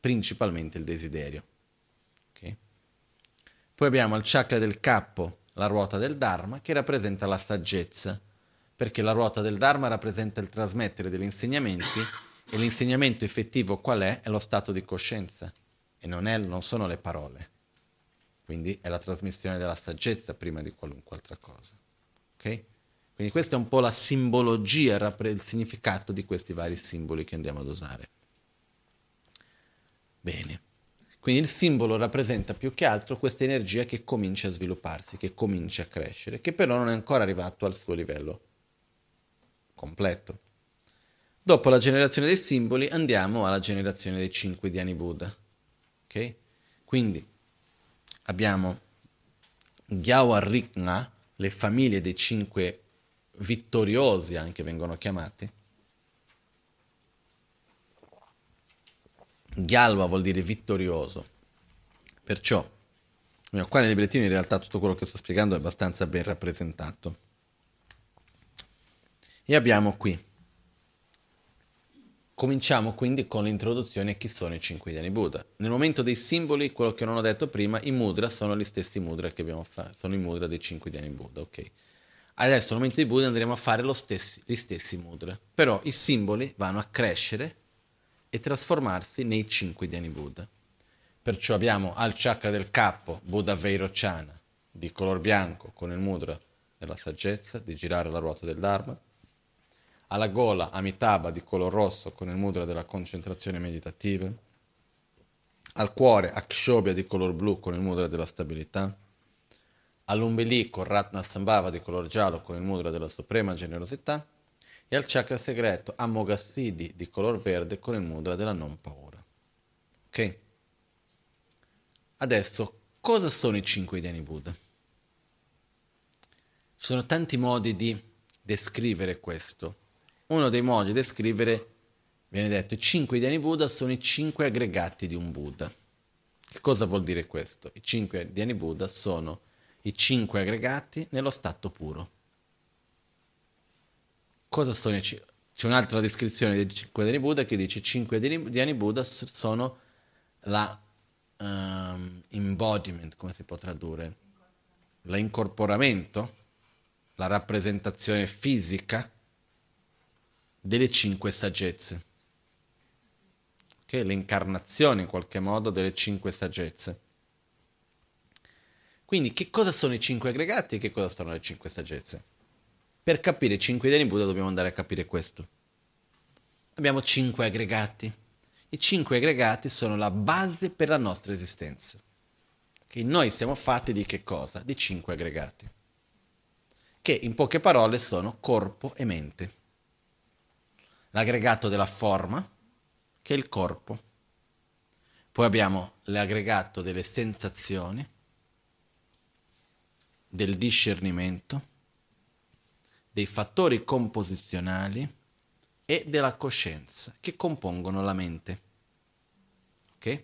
principalmente il desiderio. Okay? Poi abbiamo il chakra del capo, la ruota del Dharma, che rappresenta la saggezza, perché la ruota del Dharma rappresenta il trasmettere degli insegnamenti e l'insegnamento effettivo qual è? È lo stato di coscienza e non, è, non sono le parole. Quindi è la trasmissione della saggezza prima di qualunque altra cosa. Ok? Quindi questa è un po' la simbologia, il significato di questi vari simboli che andiamo ad usare. Bene. Quindi il simbolo rappresenta più che altro questa energia che comincia a svilupparsi, che comincia a crescere, che però non è ancora arrivato al suo livello completo. Dopo la generazione dei simboli andiamo alla generazione dei cinque Dhyani Buddha. Okay? Quindi abbiamo Gyawa Rikna, le famiglie dei cinque vittoriosi anche vengono chiamati, Ghialva vuol dire vittorioso. Perciò, qua nel librettino in realtà tutto quello che sto spiegando è abbastanza ben rappresentato. E abbiamo qui. Cominciamo quindi con l'introduzione a chi sono i cinque Dhyani Buddha. Nel momento dei simboli, quello che non ho detto prima, i mudra sono gli stessi mudra che abbiamo fatto, sono i mudra dei cinque Dhyani Buddha, ok? Adesso nel momento dei Buddha andremo a fare stessi, gli stessi mudra, però i simboli vanno a crescere e trasformarsi nei cinque Dhyani Buddha. Perciò abbiamo al chakra del capo Buddha Vairochana di color bianco con il mudra della saggezza, di girare la ruota del Dharma, alla gola Amitabha di color rosso con il mudra della concentrazione meditativa, al cuore Akshobhya di color blu con il mudra della stabilità, all'ombelico Ratna Sambhava di color giallo con il mudra della suprema generosità, e al chakra segreto Amoghasiddhi di color verde con il mudra della non paura. Ok? Adesso, cosa sono i cinque Dhyani Buddha? Ci sono tanti modi di descrivere questo. Uno dei modi di descrivere, viene detto, i cinque Dhyani Buddha sono i cinque aggregati di un Buddha. Che cosa vuol dire questo? I cinque Dhyani Buddha sono i cinque aggregati nello stato puro cosa sono i cinque? C'è un'altra descrizione dei cinque Dhyani Buddha che dice i cinque Dhyani Buddha sono la um, embodiment, come si può tradurre? L'incorporamento, la rappresentazione fisica delle cinque saggezze. Okay? L'incarnazione in qualche modo delle cinque saggezze. Quindi che cosa sono i cinque aggregati e che cosa sono le cinque saggezze? Per capire i cinque idee di Buddha dobbiamo andare a capire questo. Abbiamo cinque aggregati. I cinque aggregati sono la base per la nostra esistenza. Che noi siamo fatti di che cosa? Di cinque aggregati. Che in poche parole sono corpo e mente. L'aggregato della forma, che è il corpo. Poi abbiamo l'aggregato delle sensazioni, del discernimento, dei fattori composizionali e della coscienza che compongono la mente. Ok?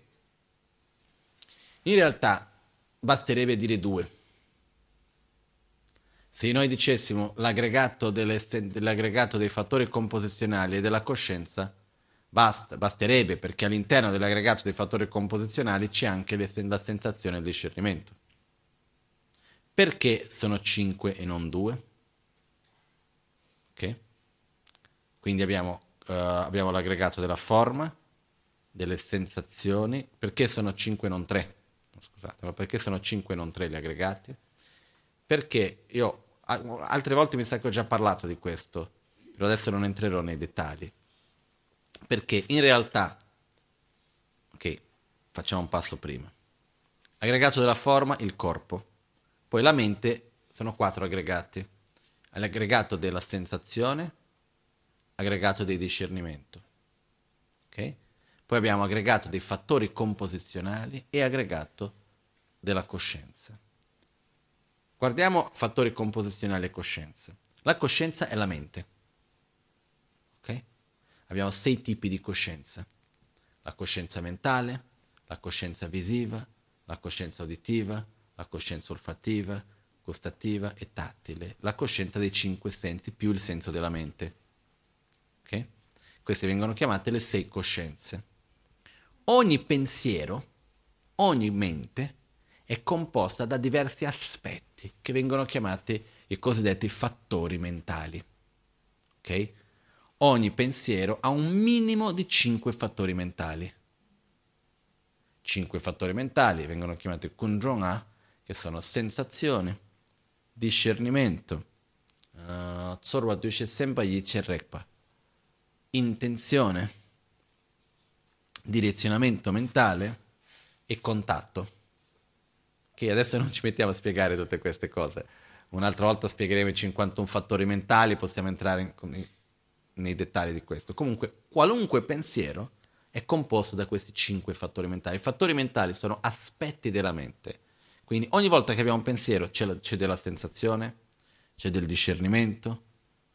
In realtà basterebbe dire due. Se noi dicessimo l'aggregato, l'aggregato dei fattori composizionali e della coscienza, Basta, basterebbe perché all'interno dell'aggregato dei fattori composizionali c'è anche la sensazione il discernimento. Perché sono 5 e non 2? Ok? Quindi abbiamo, uh, abbiamo l'aggregato della forma, delle sensazioni. Perché sono 5 e non 3? Scusate, no? perché sono 5 e non 3 gli aggregati? Perché io altre volte mi sa che ho già parlato di questo, però adesso non entrerò nei dettagli. Perché in realtà, ok, facciamo un passo prima. Aggregato della forma, il corpo. Poi la mente, sono quattro aggregati. L'aggregato della sensazione, aggregato di discernimento. Ok? Poi abbiamo aggregato dei fattori composizionali e aggregato della coscienza. Guardiamo fattori composizionali e coscienza. La coscienza è la mente. Ok? Abbiamo sei tipi di coscienza. La coscienza mentale, la coscienza visiva, la coscienza uditiva, la coscienza olfattiva, gustativa e tattile. La coscienza dei cinque sensi più il senso della mente. Ok? Queste vengono chiamate le sei coscienze. Ogni pensiero, ogni mente è composta da diversi aspetti che vengono chiamati i cosiddetti fattori mentali. Ok? Ogni pensiero ha un minimo di cinque fattori mentali. Cinque fattori mentali vengono chiamati Kundrong che sono sensazione, discernimento, uh, intenzione, direzionamento mentale e contatto. Che adesso non ci mettiamo a spiegare tutte queste cose. Un'altra volta spiegheremo i 51 fattori mentali, possiamo entrare in, nei dettagli di questo. Comunque, qualunque pensiero è composto da questi 5 fattori mentali. I fattori mentali sono aspetti della mente. Quindi ogni volta che abbiamo un pensiero c'è, la, c'è della sensazione, c'è del discernimento,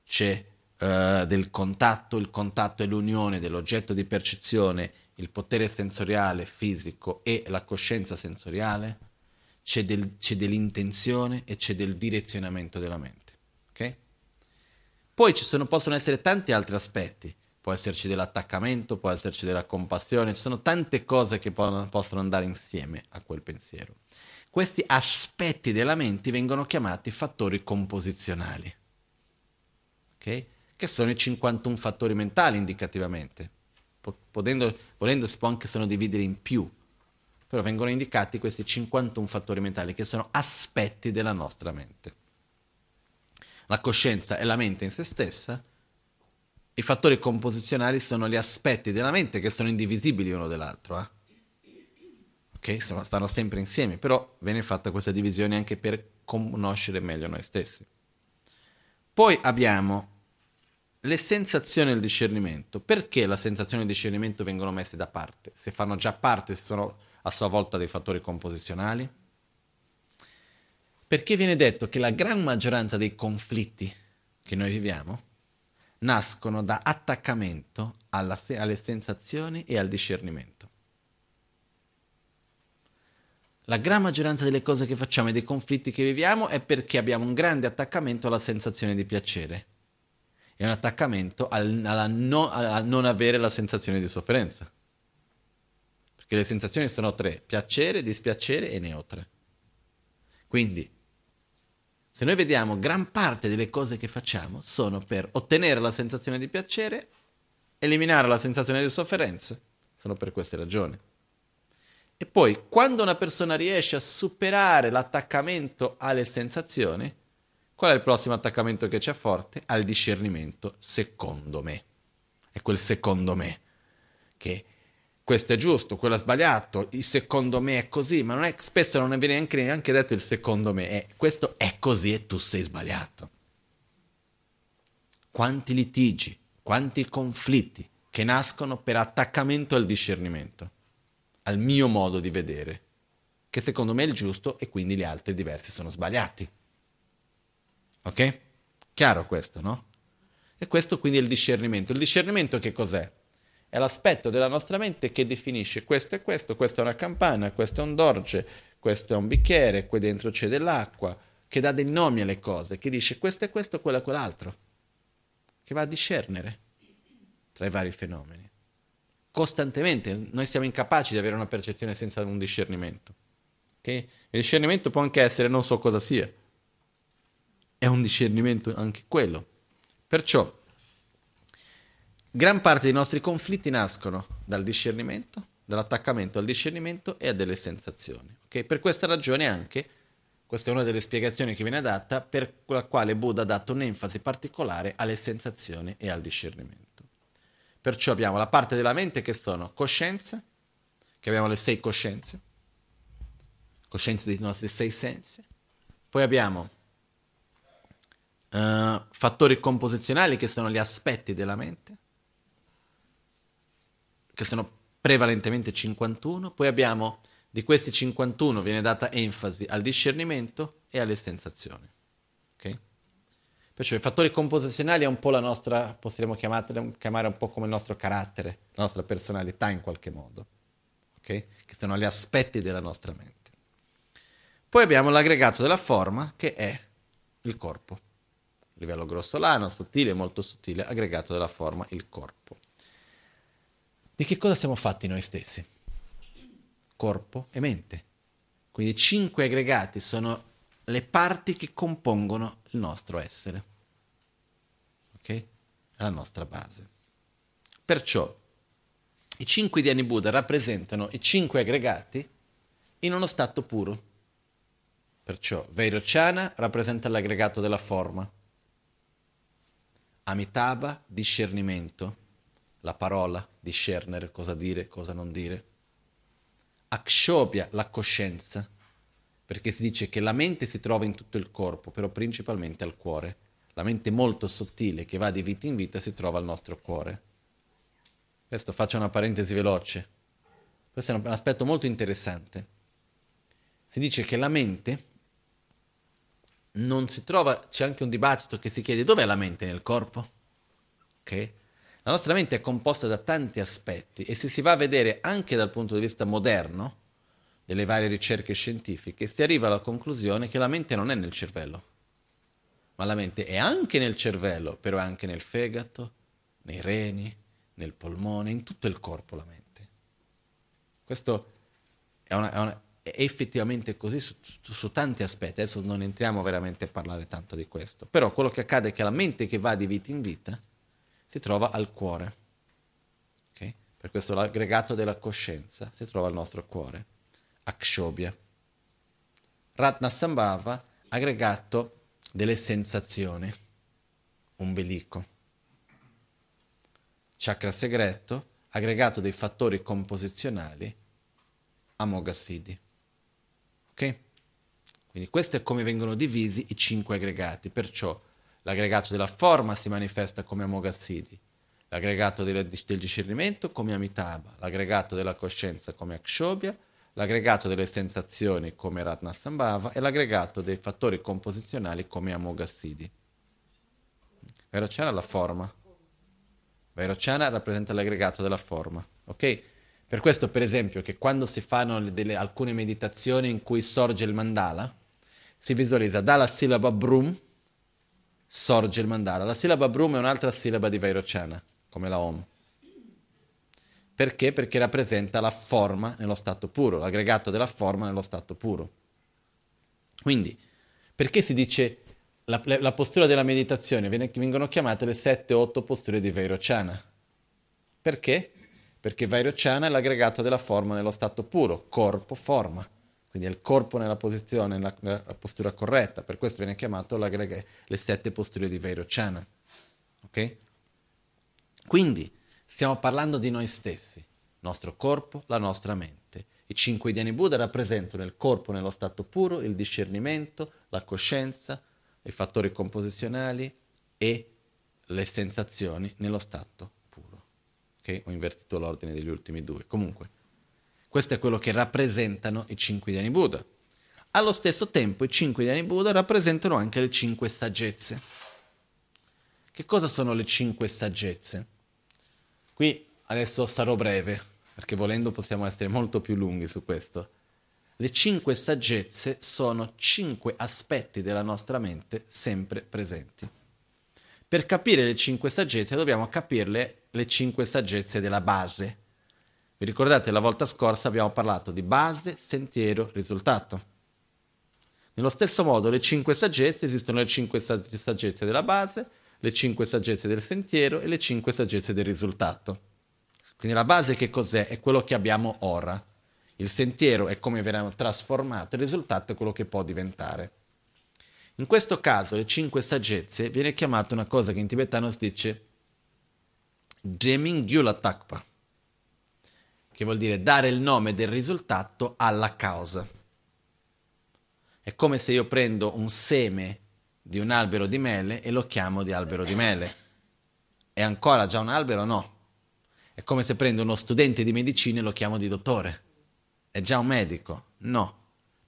c'è uh, del contatto. Il contatto è l'unione dell'oggetto di percezione il potere sensoriale fisico e la coscienza sensoriale, c'è, del, c'è dell'intenzione e c'è del direzionamento della mente. Okay? Poi ci sono, possono essere tanti altri aspetti, può esserci dell'attaccamento, può esserci della compassione, ci sono tante cose che possono, possono andare insieme a quel pensiero. Questi aspetti della mente vengono chiamati fattori composizionali, okay? che sono i 51 fattori mentali indicativamente potendo, volendo si può anche sono dividere in più, però vengono indicati questi 51 fattori mentali che sono aspetti della nostra mente. La coscienza è la mente in se stessa, i fattori composizionali sono gli aspetti della mente che sono indivisibili uno dall'altro. Eh? Ok? Stanno sempre insieme, però viene fatta questa divisione anche per conoscere meglio noi stessi. Poi abbiamo le sensazioni e il discernimento. Perché la sensazione e il discernimento vengono messe da parte? Se fanno già parte, se sono a sua volta dei fattori composizionali? Perché viene detto che la gran maggioranza dei conflitti che noi viviamo nascono da attaccamento alla, alle sensazioni e al discernimento. La gran maggioranza delle cose che facciamo e dei conflitti che viviamo è perché abbiamo un grande attaccamento alla sensazione di piacere è un attaccamento al, no, a non avere la sensazione di sofferenza. Perché le sensazioni sono tre, piacere, dispiacere e neutre. Quindi, se noi vediamo, gran parte delle cose che facciamo sono per ottenere la sensazione di piacere, eliminare la sensazione di sofferenza. Sono per queste ragioni. E poi, quando una persona riesce a superare l'attaccamento alle sensazioni, Qual è il prossimo attaccamento che c'è forte? Al discernimento, secondo me. È quel secondo me che questo è giusto, quello è sbagliato, il secondo me è così, ma non è, spesso non viene neanche, neanche detto il secondo me, è, questo è così e tu sei sbagliato. Quanti litigi, quanti conflitti che nascono per attaccamento al discernimento, al mio modo di vedere, che secondo me è il giusto e quindi gli altri diversi sono sbagliati. Ok? Chiaro questo, no? E questo quindi è il discernimento. Il discernimento che cos'è? È l'aspetto della nostra mente che definisce questo e questo, questa è una campana, questo è un dorge, questo è un bicchiere, qui dentro c'è dell'acqua, che dà dei nomi alle cose, che dice questo è questo, quello è quell'altro, che va a discernere tra i vari fenomeni. Costantemente, noi siamo incapaci di avere una percezione senza un discernimento. Okay? Il discernimento può anche essere non so cosa sia, è un discernimento anche quello. Perciò, gran parte dei nostri conflitti nascono dal discernimento, dall'attaccamento al discernimento e a delle sensazioni. Okay? Per questa ragione anche, questa è una delle spiegazioni che viene data, per la quale Buddha ha dato un'enfasi particolare alle sensazioni e al discernimento. Perciò abbiamo la parte della mente che sono coscienze, che abbiamo le sei coscienze, coscienze dei nostri sei sensi. Poi abbiamo uh, fattori composizionali che sono gli aspetti della mente, che sono prevalentemente 51. Poi abbiamo di questi 51 viene data enfasi al discernimento e alle sensazioni. Perciò i fattori composizionali è un po' la nostra, chiamare, chiamare un po' come il nostro carattere, la nostra personalità in qualche modo, okay? che sono gli aspetti della nostra mente. Poi abbiamo l'aggregato della forma che è il corpo, livello grossolano, sottile, molto sottile, aggregato della forma, il corpo. Di che cosa siamo fatti noi stessi? Corpo e mente. Quindi cinque aggregati sono le parti che compongono il nostro essere. Ok? La nostra base. Perciò i cinque Dhyani Buddha rappresentano i cinque aggregati in uno stato puro. Perciò Vairochana rappresenta l'aggregato della forma, Amitabha discernimento, la parola, discernere cosa dire, cosa non dire, Akshobhya la coscienza, perché si dice che la mente si trova in tutto il corpo, però principalmente al cuore. La mente molto sottile che va di vita in vita si trova al nostro cuore. Questo faccio una parentesi veloce. Questo è un aspetto molto interessante. Si dice che la mente non si trova, c'è anche un dibattito che si chiede dov'è la mente nel corpo? Okay? La nostra mente è composta da tanti aspetti e se si va a vedere anche dal punto di vista moderno, delle varie ricerche scientifiche, si arriva alla conclusione che la mente non è nel cervello, ma la mente è anche nel cervello, però è anche nel fegato, nei reni, nel polmone, in tutto il corpo la mente. Questo è, una, è, una, è effettivamente così su, su, su, tanti aspetti, adesso non entriamo veramente a parlare tanto di questo, però quello che accade è che la mente che va di vita in vita si trova al cuore. Okay? Per questo l'aggregato della coscienza si trova al nostro cuore. Akshobhya. Ratnasambhava, aggregato delle sensazioni, ombelico. Chakra segreto, aggregato dei fattori composizionali, Amoghasiddhi. Ok? Quindi questo è come vengono divisi i cinque aggregati, perciò l'aggregato della forma si manifesta come Amoghasiddhi, l'aggregato del discernimento come Amitabha, l'aggregato della coscienza come Akshobhya, l'aggregato delle sensazioni come Ratnasambhava e l'aggregato dei fattori composizionali come Amoghasiddhi. Vairocana la forma. Vairocana rappresenta l'aggregato della forma. Ok? Per questo, per esempio, che quando si fanno delle, alcune meditazioni in cui sorge il mandala, si visualizza dalla sillaba Brum sorge il mandala. La sillaba Brum è un'altra sillaba di Vairocana, come la Om. Perché? Perché rappresenta la forma nello stato puro, l'aggregato della forma nello stato puro. Quindi, perché si dice la, la postura della meditazione? Vengono chiamate le 7-8 posture di Vairocana. Perché? Perché Vairocana è l'aggregato della forma nello stato puro, corpo, forma. Quindi è il corpo nella posizione, nella, nella postura corretta. Per questo viene chiamato le sette posture di Vairocana. Ok? Quindi, Stiamo parlando di noi stessi, nostro corpo, la nostra mente. I cinque Dhyani Buddha rappresentano il corpo nello stato puro, il discernimento, la coscienza, i fattori composizionali e le sensazioni nello stato puro. Ok? Ho invertito l'ordine degli ultimi due. Comunque, questo è quello che rappresentano i cinque Dhyani Buddha. Allo stesso tempo i cinque Dhyani Buddha rappresentano anche le cinque saggezze. Che cosa sono le cinque saggezze? Qui adesso sarò breve, perché volendo possiamo essere molto più lunghi su questo. Le cinque saggezze sono cinque aspetti della nostra mente sempre presenti. Per capire le cinque saggezze dobbiamo capirle le cinque saggezze della base, Vi ricordate, la volta scorsa abbiamo parlato di base, sentiero, risultato. Nello stesso modo, le cinque saggezze, esistono le cinque saggezze della base, le cinque saggezze del sentiero e le cinque saggezze del risultato. Quindi la base che cos'è? È quello che abbiamo ora. Il sentiero è come verrà trasformato, il risultato è quello che può diventare. In questo caso, le cinque saggezze viene chiamata una cosa che in tibetano si dice Jemingyula Takpa, che vuol dire dare il nome del risultato alla causa. È come se io prendo un seme di un albero di mele e lo chiamo di albero di mele. È ancora già un albero? No. È come se prendo uno studente di medicina e lo chiamo di dottore. È già un medico? No.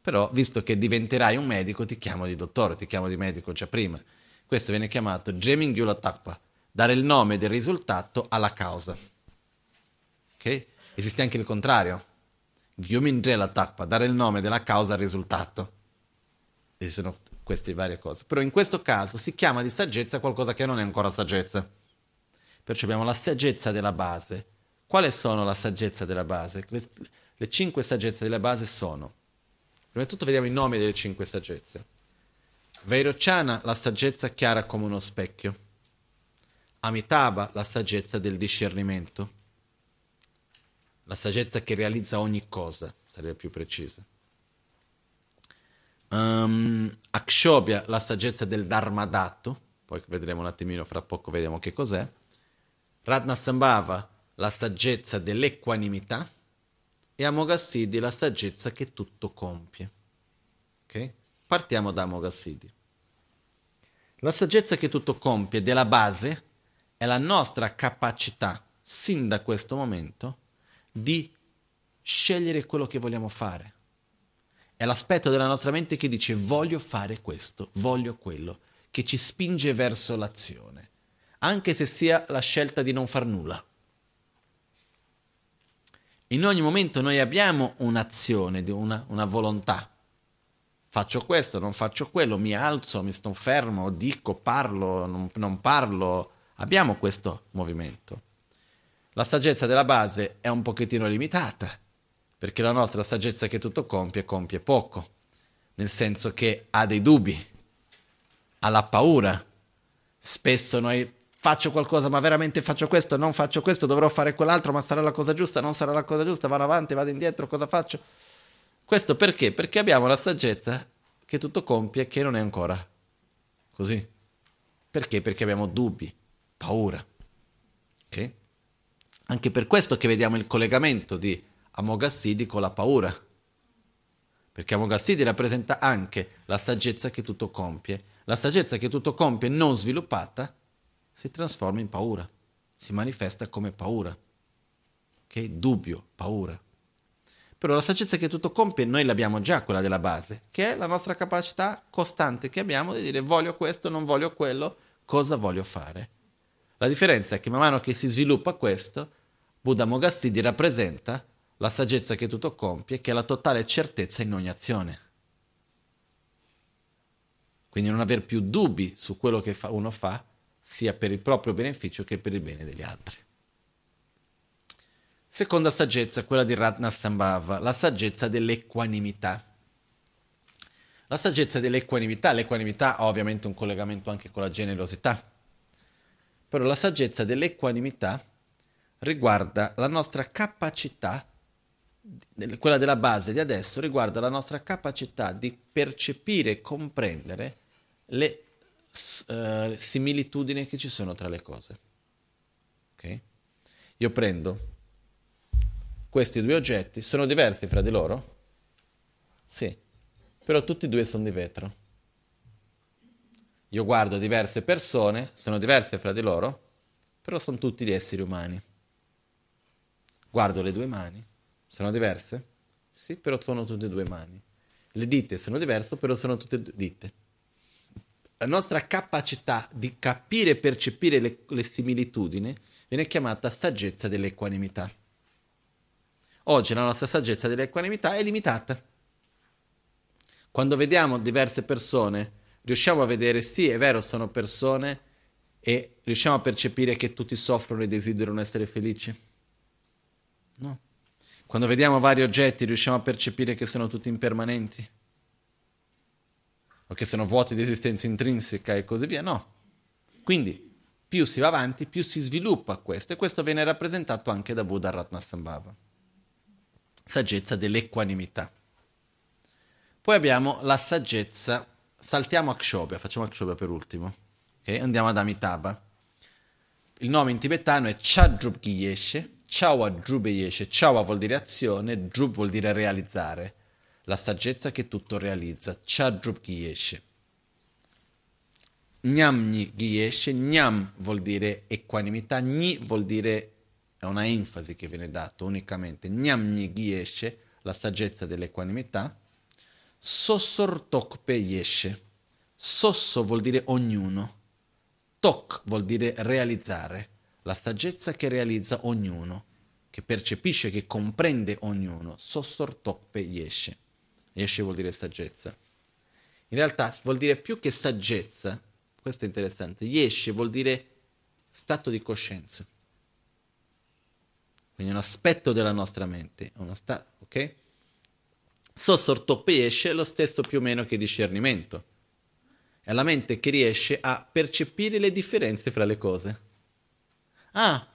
Però, visto che diventerai un medico, ti chiamo di dottore, ti chiamo di medico già prima. Questo viene chiamato Jemingyula Takpa, dare il nome del risultato alla causa. Ok? Esiste anche il contrario. Gyumindrela Takpa, dare il nome della causa al risultato esistono queste varie cose. Però in questo caso si chiama di saggezza qualcosa che non è ancora saggezza. Perciò abbiamo la saggezza della base. Quali sono la saggezza della base? Le, le cinque saggezze della base sono, prima di tutto vediamo i nomi delle cinque saggezze. Vairochana, la saggezza chiara come uno specchio. Amitabha, la saggezza del discernimento. La saggezza che realizza ogni cosa, sarebbe più precisa. Um, Akshobhya, la saggezza del Dharmadato, poi vedremo un attimino, fra poco vediamo che cos'è. Radnasambhava, la saggezza dell'equanimità. E Amoghasiddhi, la saggezza che tutto compie. Ok? Partiamo da Amoghasiddhi. La saggezza che tutto compie della base è la nostra capacità, sin da questo momento, di scegliere quello che vogliamo fare è l'aspetto della nostra mente che dice voglio fare questo, voglio quello, che ci spinge verso l'azione, anche se sia la scelta di non far nulla. In ogni momento noi abbiamo un'azione, una, una volontà. Faccio questo, non faccio quello, mi alzo, mi sto fermo, dico, parlo, non, non parlo. Abbiamo questo movimento. La saggezza della base è un pochettino limitata perché la nostra saggezza che tutto compie, compie poco, nel senso che ha dei dubbi, ha la paura. Spesso noi faccio qualcosa, ma veramente faccio questo, non faccio questo, dovrò fare quell'altro, ma sarà la cosa giusta, non sarà la cosa giusta, vado avanti, vado indietro, cosa faccio? Questo perché? Perché abbiamo la saggezza che tutto compie che non è ancora così. Perché? Perché abbiamo dubbi, paura. Ok? Anche per questo che vediamo il collegamento di Amogassidi con la paura. Perché Amogassidi rappresenta anche la saggezza che tutto compie. La saggezza che tutto compie non sviluppata si trasforma in paura, si manifesta come paura. Ok? Dubbio, paura. Però la saggezza che tutto compie noi l'abbiamo già, quella della base, che è la nostra capacità costante che abbiamo di dire voglio questo, non voglio quello, cosa voglio fare. La differenza è che man mano che si sviluppa questo, Buddha Mogassidi rappresenta la saggezza che tutto compie, che è la totale certezza in ogni azione. Quindi non aver più dubbi su quello che uno fa, sia per il proprio beneficio che per il bene degli altri. Seconda saggezza, quella di Ratnasambhava, la saggezza dell'equanimità. La saggezza dell'equanimità, l'equanimità ha ovviamente un collegamento anche con la generosità, però la saggezza dell'equanimità riguarda la nostra capacità quella della base di adesso riguarda la nostra capacità di percepire e comprendere le uh, similitudini che ci sono tra le cose. Okay? Io prendo questi due oggetti, sono diversi fra di loro? Sì, però tutti e due sono di vetro. Io guardo diverse persone, sono diverse fra di loro, però sono tutti di esseri umani. Guardo le due mani, sono diverse? Sì, però sono tutte e due mani. Le dita sono diverse, però sono tutte e due dita. La nostra capacità di capire e percepire le, le similitudini viene chiamata saggezza dell'equanimità. Oggi la nostra saggezza dell'equanimità è limitata. Quando vediamo diverse persone, riusciamo a vedere, sì, è vero, sono persone, e riusciamo a percepire che tutti soffrono e desiderano essere felici? No Quando vediamo vari oggetti riusciamo a percepire che sono tutti impermanenti? O che sono vuoti di esistenza intrinseca e così via? No. Quindi più si va avanti, più si sviluppa questo e questo viene rappresentato anche da Buddha Ratnasambhava. Saggezza dell'equanimità. Poi abbiamo la saggezza, saltiamo Akshobhya, facciamo Akshobhya per ultimo, okay? andiamo ad Amitabha. Il nome in tibetano è Chadrub Giyeshe, Chawa Drubeyeshe, Chawa vuol dire azione, Drub vuol dire realizzare, la saggezza che tutto realizza, Chadrub Giyeshe. Gnamni Giyeshe, Gnam vuol dire equanimità, Gni vuol dire, è una enfasi che viene data unicamente, Gnamni Giyeshe, la saggezza dell'equanimità, Sossor Tokpe Yeshe, Sosso vuol dire ognuno, Tok vuol dire realizzare, la saggezza che realizza ognuno, che percepisce, che comprende ognuno. Sossor Tokpe Yeshe. Yeshe vuol dire saggezza. In realtà vuol dire più che saggezza, questo è interessante, Yeshe vuol dire stato di coscienza. Quindi un aspetto della nostra mente, uno sta- ok? Sossor Tokpe Yeshe è lo stesso più o meno che discernimento è la mente che riesce a percepire le differenze fra le cose. Ah,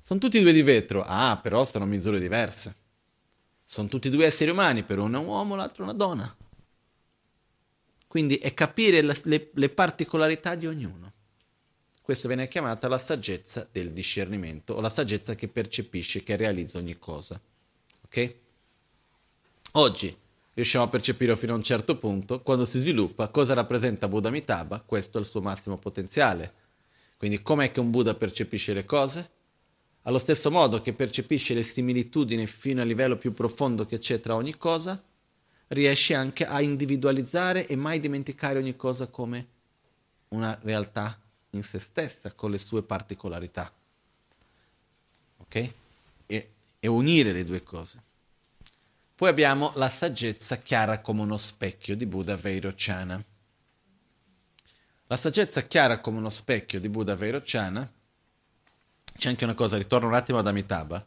sono tutti due di vetro. Ah, però sono misure diverse. Sono tutti due esseri umani, per uno è un uomo, l'altro è una donna. Quindi è capire la, le, le particolarità di ognuno. Questa viene chiamata la saggezza del discernimento o la saggezza che percepisce, che realizza ogni cosa. Ok? Oggi riusciamo a percepire fino a un certo punto, quando si sviluppa, cosa rappresenta Buddha Amitabha, questo è il suo massimo potenziale. Quindi com'è che un Buddha percepisce le cose? Allo stesso modo che percepisce le similitudini fino al livello più profondo che c'è tra ogni cosa, riesce anche a individualizzare e mai dimenticare ogni cosa come una realtà in se stessa, con le sue particolarità. Ok? E, e unire le due cose. Poi abbiamo la saggezza chiara come uno specchio di Buddha Vairochana. La saggezza chiara come uno specchio di Buddha Vairochana, c'è anche una cosa, ritorno un attimo ad Amitabha,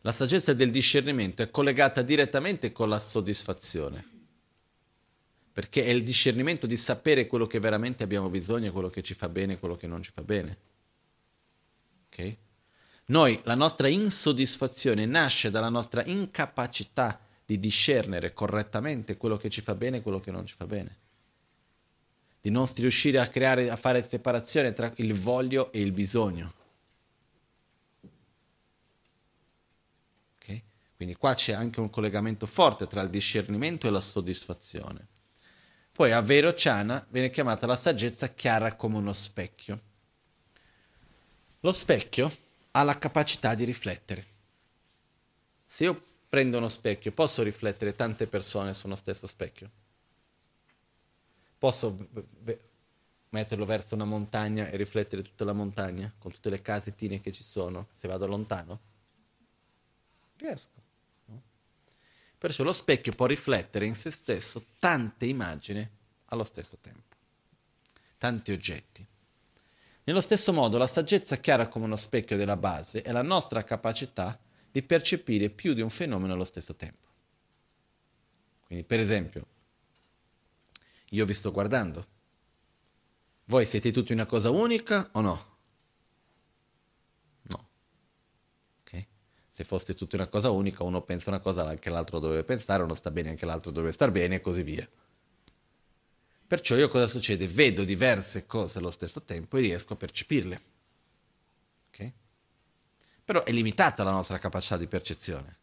la saggezza del discernimento è collegata direttamente con la soddisfazione, perché è il discernimento di sapere quello che veramente abbiamo bisogno, quello che ci fa bene quello che non ci fa bene. Okay? Noi, la nostra insoddisfazione nasce dalla nostra incapacità di discernere correttamente quello che ci fa bene e quello che non ci fa bene. Di non riuscire a creare, a fare separazione tra il voglio e il bisogno. Okay? Quindi qua c'è anche un collegamento forte tra il discernimento e la soddisfazione. Poi a Vero Chana viene chiamata la saggezza chiara come uno specchio. Lo specchio ha la capacità di riflettere. Se io prendo uno specchio, posso riflettere tante persone su uno stesso specchio? Posso metterlo verso una montagna e riflettere tutta la montagna, con tutte le casettine che ci sono, se vado lontano? Riesco. No? Perciò lo specchio può riflettere in se stesso tante immagini allo stesso tempo, tanti oggetti. Nello stesso modo, la saggezza chiara come uno specchio della base è la nostra capacità di percepire più di un fenomeno allo stesso tempo. Quindi, per esempio, io vi sto guardando. Voi siete tutti una cosa unica o no? No. Ok? Se foste tutti una cosa unica, uno pensa una cosa, anche l'altro dovrebbe pensare, uno sta bene, anche l'altro dovrebbe star bene e così via. Perciò io cosa succede? Vedo diverse cose allo stesso tempo e riesco a percepirle. Però è limitata la nostra capacità di percezione.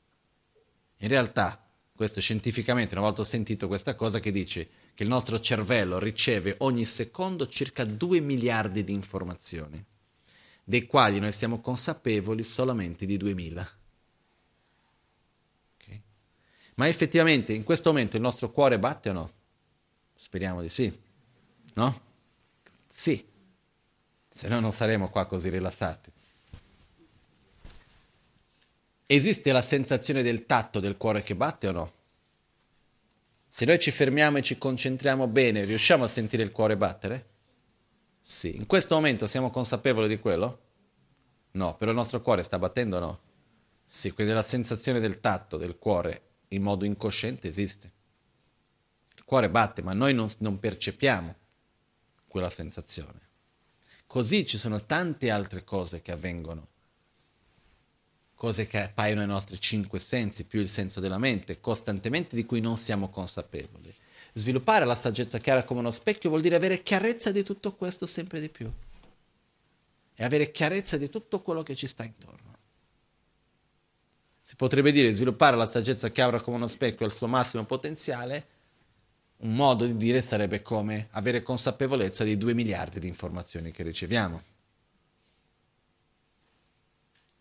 In realtà, questo scientificamente, una volta ho sentito questa cosa che dice che il nostro cervello riceve ogni secondo circa 2 miliardi di informazioni, dei quali noi siamo consapevoli solamente di 2000. Okay? Ma effettivamente in questo momento il nostro cuore batte o no? Speriamo di sì. No? Sì. Se no non saremo qua così rilassati. Esiste la sensazione del tatto del cuore che batte o no? Se noi ci fermiamo e ci concentriamo bene, riusciamo a sentire il cuore battere? Sì. In questo momento siamo consapevoli di quello? No, però il nostro cuore sta battendo o no? Sì, quindi la sensazione del tatto, del cuore, in modo incosciente esiste. Il cuore batte, ma noi non, non percepiamo quella sensazione. Così ci sono tante altre cose che avvengono, cose che appaiono ai nostri cinque sensi, più il senso della mente, costantemente di cui non siamo consapevoli. Sviluppare la saggezza chiara come uno specchio vuol dire avere chiarezza di tutto questo sempre di più e avere chiarezza di tutto quello che ci sta intorno. Si potrebbe dire sviluppare la saggezza chiara come uno specchio al suo massimo potenziale un modo di dire sarebbe come avere consapevolezza di due miliardi di informazioni che riceviamo.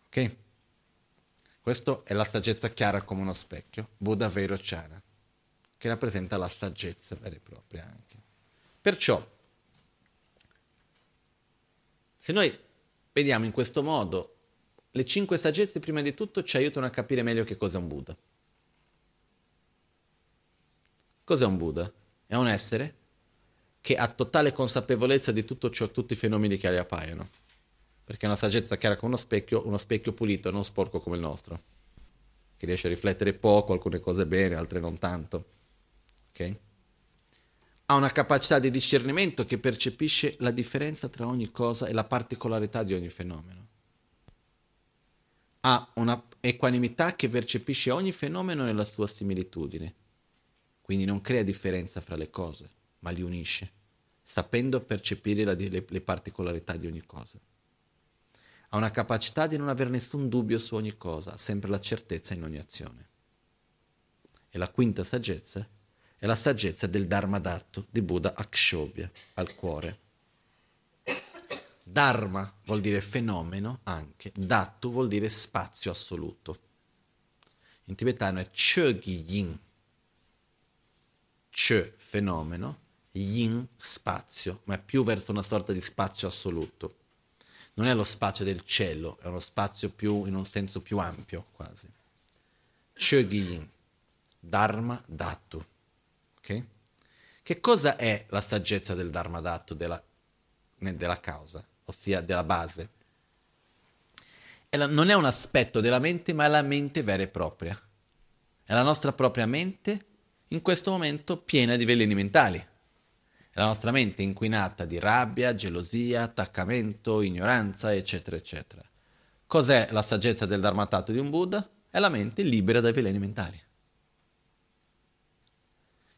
Ok? Questo è la saggezza chiara come uno specchio, Buddha Vero Chana, che rappresenta la saggezza vera e propria anche. Perciò, se noi vediamo in questo modo, le cinque saggezze prima di tutto ci aiutano a capire meglio che cosa è un Buddha. Cos'è un Buddha? È un essere che ha totale consapevolezza di tutto ciò, tutti i fenomeni che gli appaiono. Perché è una saggezza chiara come uno specchio, uno specchio pulito, non sporco come il nostro. Che riesce a riflettere poco, alcune cose bene, altre non tanto. Ok? Ha una capacità di discernimento che percepisce la differenza tra ogni cosa e la particolarità di ogni fenomeno. Ha una equanimità che percepisce ogni fenomeno nella sua similitudine quindi non crea differenza fra le cose, ma li unisce, sapendo percepire le, le particolarità di ogni cosa. Ha una capacità di non avere nessun dubbio su ogni cosa, sempre la certezza in ogni azione. E la quinta saggezza è la saggezza del Dharma Dharmadhattu di Buddha Akshobhya, al cuore. Dharma vuol dire fenomeno anche, Dattu vuol dire spazio assoluto. In tibetano è Chogi Yin, Ch, fenomeno, Yin, spazio, ma è più verso una sorta di spazio assoluto. Non è lo spazio del cielo, è uno spazio più, in un senso più ampio, quasi. Ch, Yin, Dharma, Dhatu. Ok? Che cosa è la saggezza del Dharma Dhatu, della, della causa, ossia della base? È la, non è un aspetto della mente, ma è la mente vera e propria. È la nostra propria mente in questo momento piena di veleni mentali. La nostra mente inquinata di rabbia, gelosia, attaccamento, ignoranza, eccetera, eccetera. Cos'è la saggezza del Dharmatato di un Buddha? È la mente libera dai veleni mentali.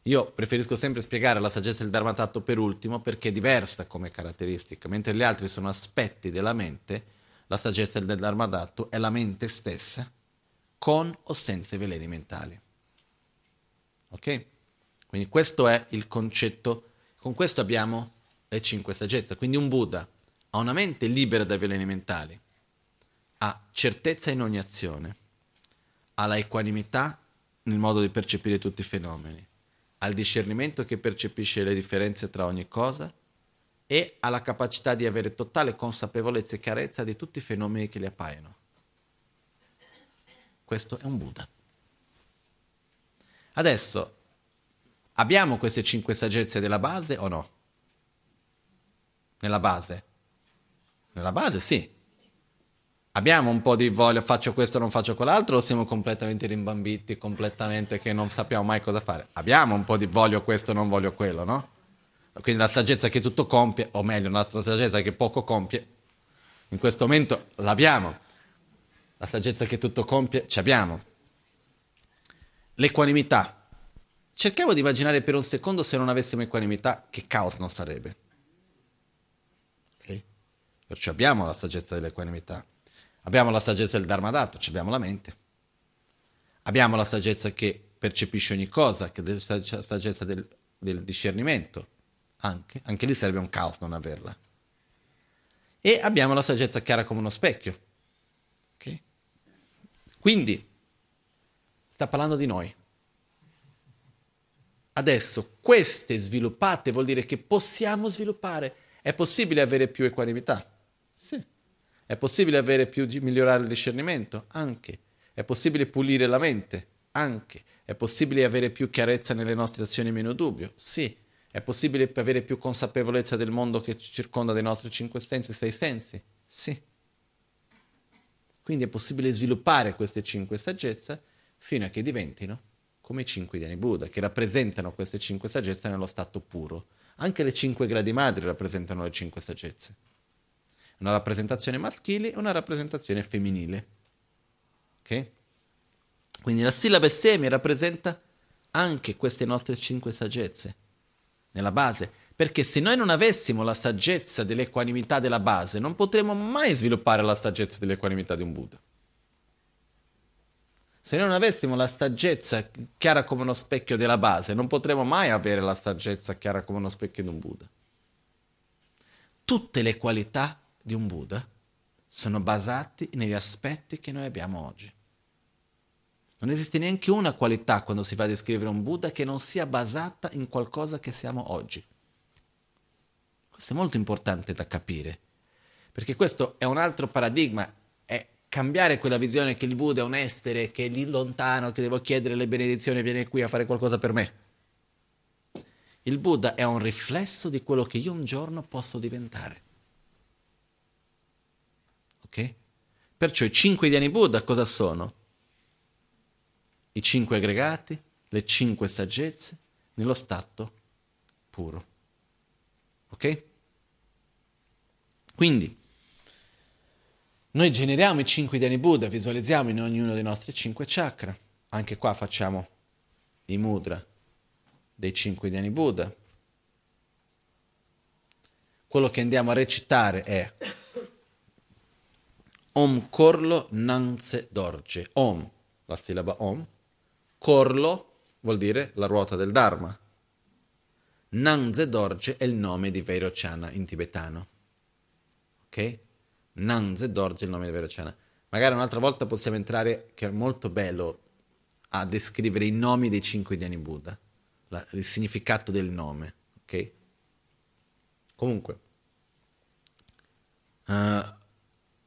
Io preferisco sempre spiegare la saggezza del Dharmatato per ultimo perché è diversa come caratteristica, mentre gli altri sono aspetti della mente, la saggezza del Dharmatato è la mente stessa, con o senza i veleni mentali. Ok? Quindi questo è il concetto, con questo abbiamo le cinque saggezze. Quindi un Buddha ha una mente libera dai veleni mentali, ha certezza in ogni azione, ha la equanimità nel modo di percepire tutti i fenomeni, ha il discernimento che percepisce le differenze tra ogni cosa e ha la capacità di avere totale consapevolezza e chiarezza di tutti i fenomeni che gli appaiono. Questo è un Buddha. Adesso, abbiamo queste cinque saggezze della base o no? Nella base? Nella base sì. Abbiamo un po' di voglia, faccio questo, non faccio quell'altro, o siamo completamente rimbambiti, completamente che non sappiamo mai cosa fare? Abbiamo un po' di voglio questo, non voglio quello, no? Quindi la saggezza che tutto compie, o meglio, la nostra saggezza che poco compie, in questo momento l'abbiamo. La saggezza che tutto compie, ci abbiamo. L'equanimità. Cerchiamo di immaginare per un secondo se non avessimo equanimità che caos non sarebbe. Okay? Perciò abbiamo la saggezza dell'equanimità. Abbiamo la saggezza del Dharma dato, abbiamo la mente. Abbiamo la saggezza che percepisce ogni cosa, che è la saggezza del, del discernimento. Anche. Anche lì sarebbe un caos non averla. E abbiamo la saggezza chiara come uno specchio. Okay? Quindi, sta parlando di noi. Adesso, queste sviluppate vuol dire che possiamo sviluppare. È possibile avere più equanimità? Sì. È possibile avere più, migliorare il discernimento? Anche. È possibile pulire la mente? Anche. È possibile avere più chiarezza nelle nostre azioni e meno dubbio? Sì. È possibile avere più consapevolezza del mondo che ci circonda dei nostri cinque sensi, sei sensi? Sì. Quindi è possibile sviluppare queste cinque saggezze fino a che diventino come i cinque Dhyani Buddha, che rappresentano queste cinque saggezze nello stato puro. Anche le cinque gradi madri rappresentano le cinque saggezze. Una rappresentazione maschile e una rappresentazione femminile. Ok? Quindi la sillaba semi rappresenta anche queste nostre cinque saggezze nella base. Perché se noi non avessimo la saggezza dell'equanimità della base, non potremmo mai sviluppare la saggezza dell'equanimità di un Buddha. Se non avessimo la saggezza chiara come uno specchio della base, non potremmo mai avere la saggezza chiara come uno specchio di un Buddha. Tutte le qualità di un Buddha sono basate negli aspetti che noi abbiamo oggi. Non esiste neanche una qualità quando si va a descrivere un Buddha che non sia basata in qualcosa che siamo oggi. Questo è molto importante da capire, perché questo è un altro paradigma, cambiare quella visione che il Buddha è un essere, che è lì lontano, che devo chiedere le benedizioni viene qui a fare qualcosa per me. Il Buddha è un riflesso di quello che io un giorno posso diventare. Ok? Perciò i cinque Dhyani Buddha cosa sono? i cinque aggregati, le cinque saggezze, nello stato puro. Ok? Quindi, noi generiamo i cinque Dhyani Buddha, visualizziamo in ognuno dei nostri cinque chakra. Anche qua facciamo i mudra dei cinque Dhyani Buddha. Quello che andiamo a recitare è Om Korlo Nanse Dorje. Om, la sillaba Om, Corlo vuol dire la ruota del Dharma. Nanze Dorje è il nome di Vairochana in tibetano. Ok? Nanze Dorje è il nome di Vairochana. Magari un'altra volta possiamo entrare, che è molto bello, a descrivere i nomi dei cinque Dhyani Buddha, la, il significato del nome. Ok? Comunque, uh,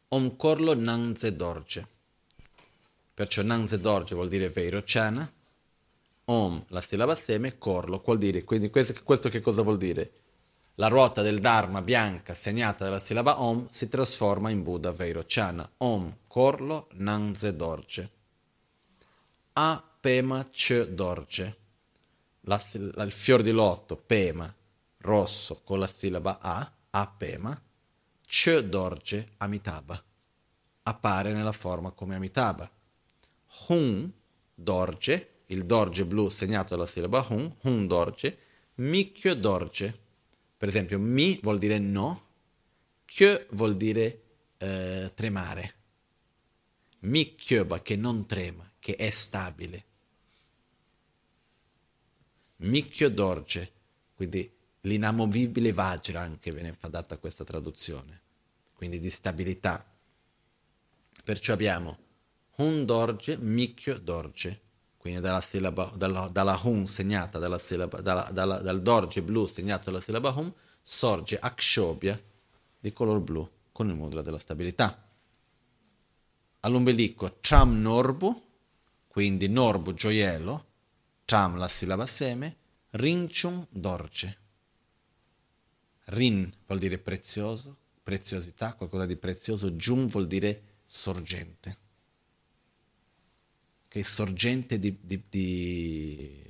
Om Korlo Nanze Dorje. Perciò Nanze Dorje vuol dire Vairochana, Om, la sillaba seme, Korlo, vuol dire, quindi questo, questo che cosa vuol dire? La ruota del Dharma bianca segnata dalla sillaba Om si trasforma in Buddha Vairochana. Om, Korlo, Nanze Dorje. A, Pema, Ch, Dorje. La, la, il fior di lotto, Pema, rosso, con la sillaba A, A, Pema, Ch, Dorje, Amitabha. Appare nella forma come Amitabha. Hun Dorje, il Dorje blu segnato dalla sillaba Hun, Hun Dorje, Mikyo Dorje. Per esempio, Mi vuol dire no, Kyo vuol dire eh, tremare. Mikyoba che non trema, che è stabile. Mikyo Dorje, quindi l'inamovibile Vajra anche viene data questa traduzione, quindi di stabilità. Perciò abbiamo Hun Dorje, Mikyo Dorje, quindi dalla, sillaba, dalla, dalla Hun segnata dalla sillaba, dalla, dalla, dal Dorje blu segnato dalla sillaba Hun, sorge Akshobhya di color blu con il mudra della stabilità. All'ombelico Tram Norbu, quindi Norbu gioiello, Tram la sillaba seme, Rinchum Dorje. Rin vuol dire prezioso, preziosità, qualcosa di prezioso, Jum vuol dire sorgente che è sorgente di, di, di,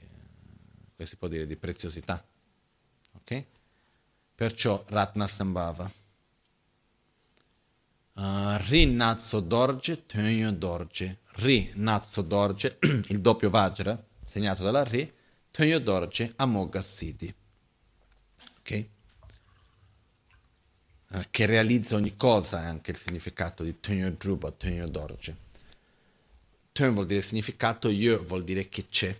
dire, di preziosità. Ok? Perciò Ratna Sambhava. Uh, ri Nazzo Dorje, Tönyo Dorje. Ri Nazzo Dorje, il doppio Vajra, segnato dalla Ri, Tönyo Dorje, Amoga Siddhi. Ok? Uh, che realizza ogni cosa è anche il significato di Tönyo Drupa, Tönyo Dorje. Tön vuol dire significato, Yö vuol dire che c'è.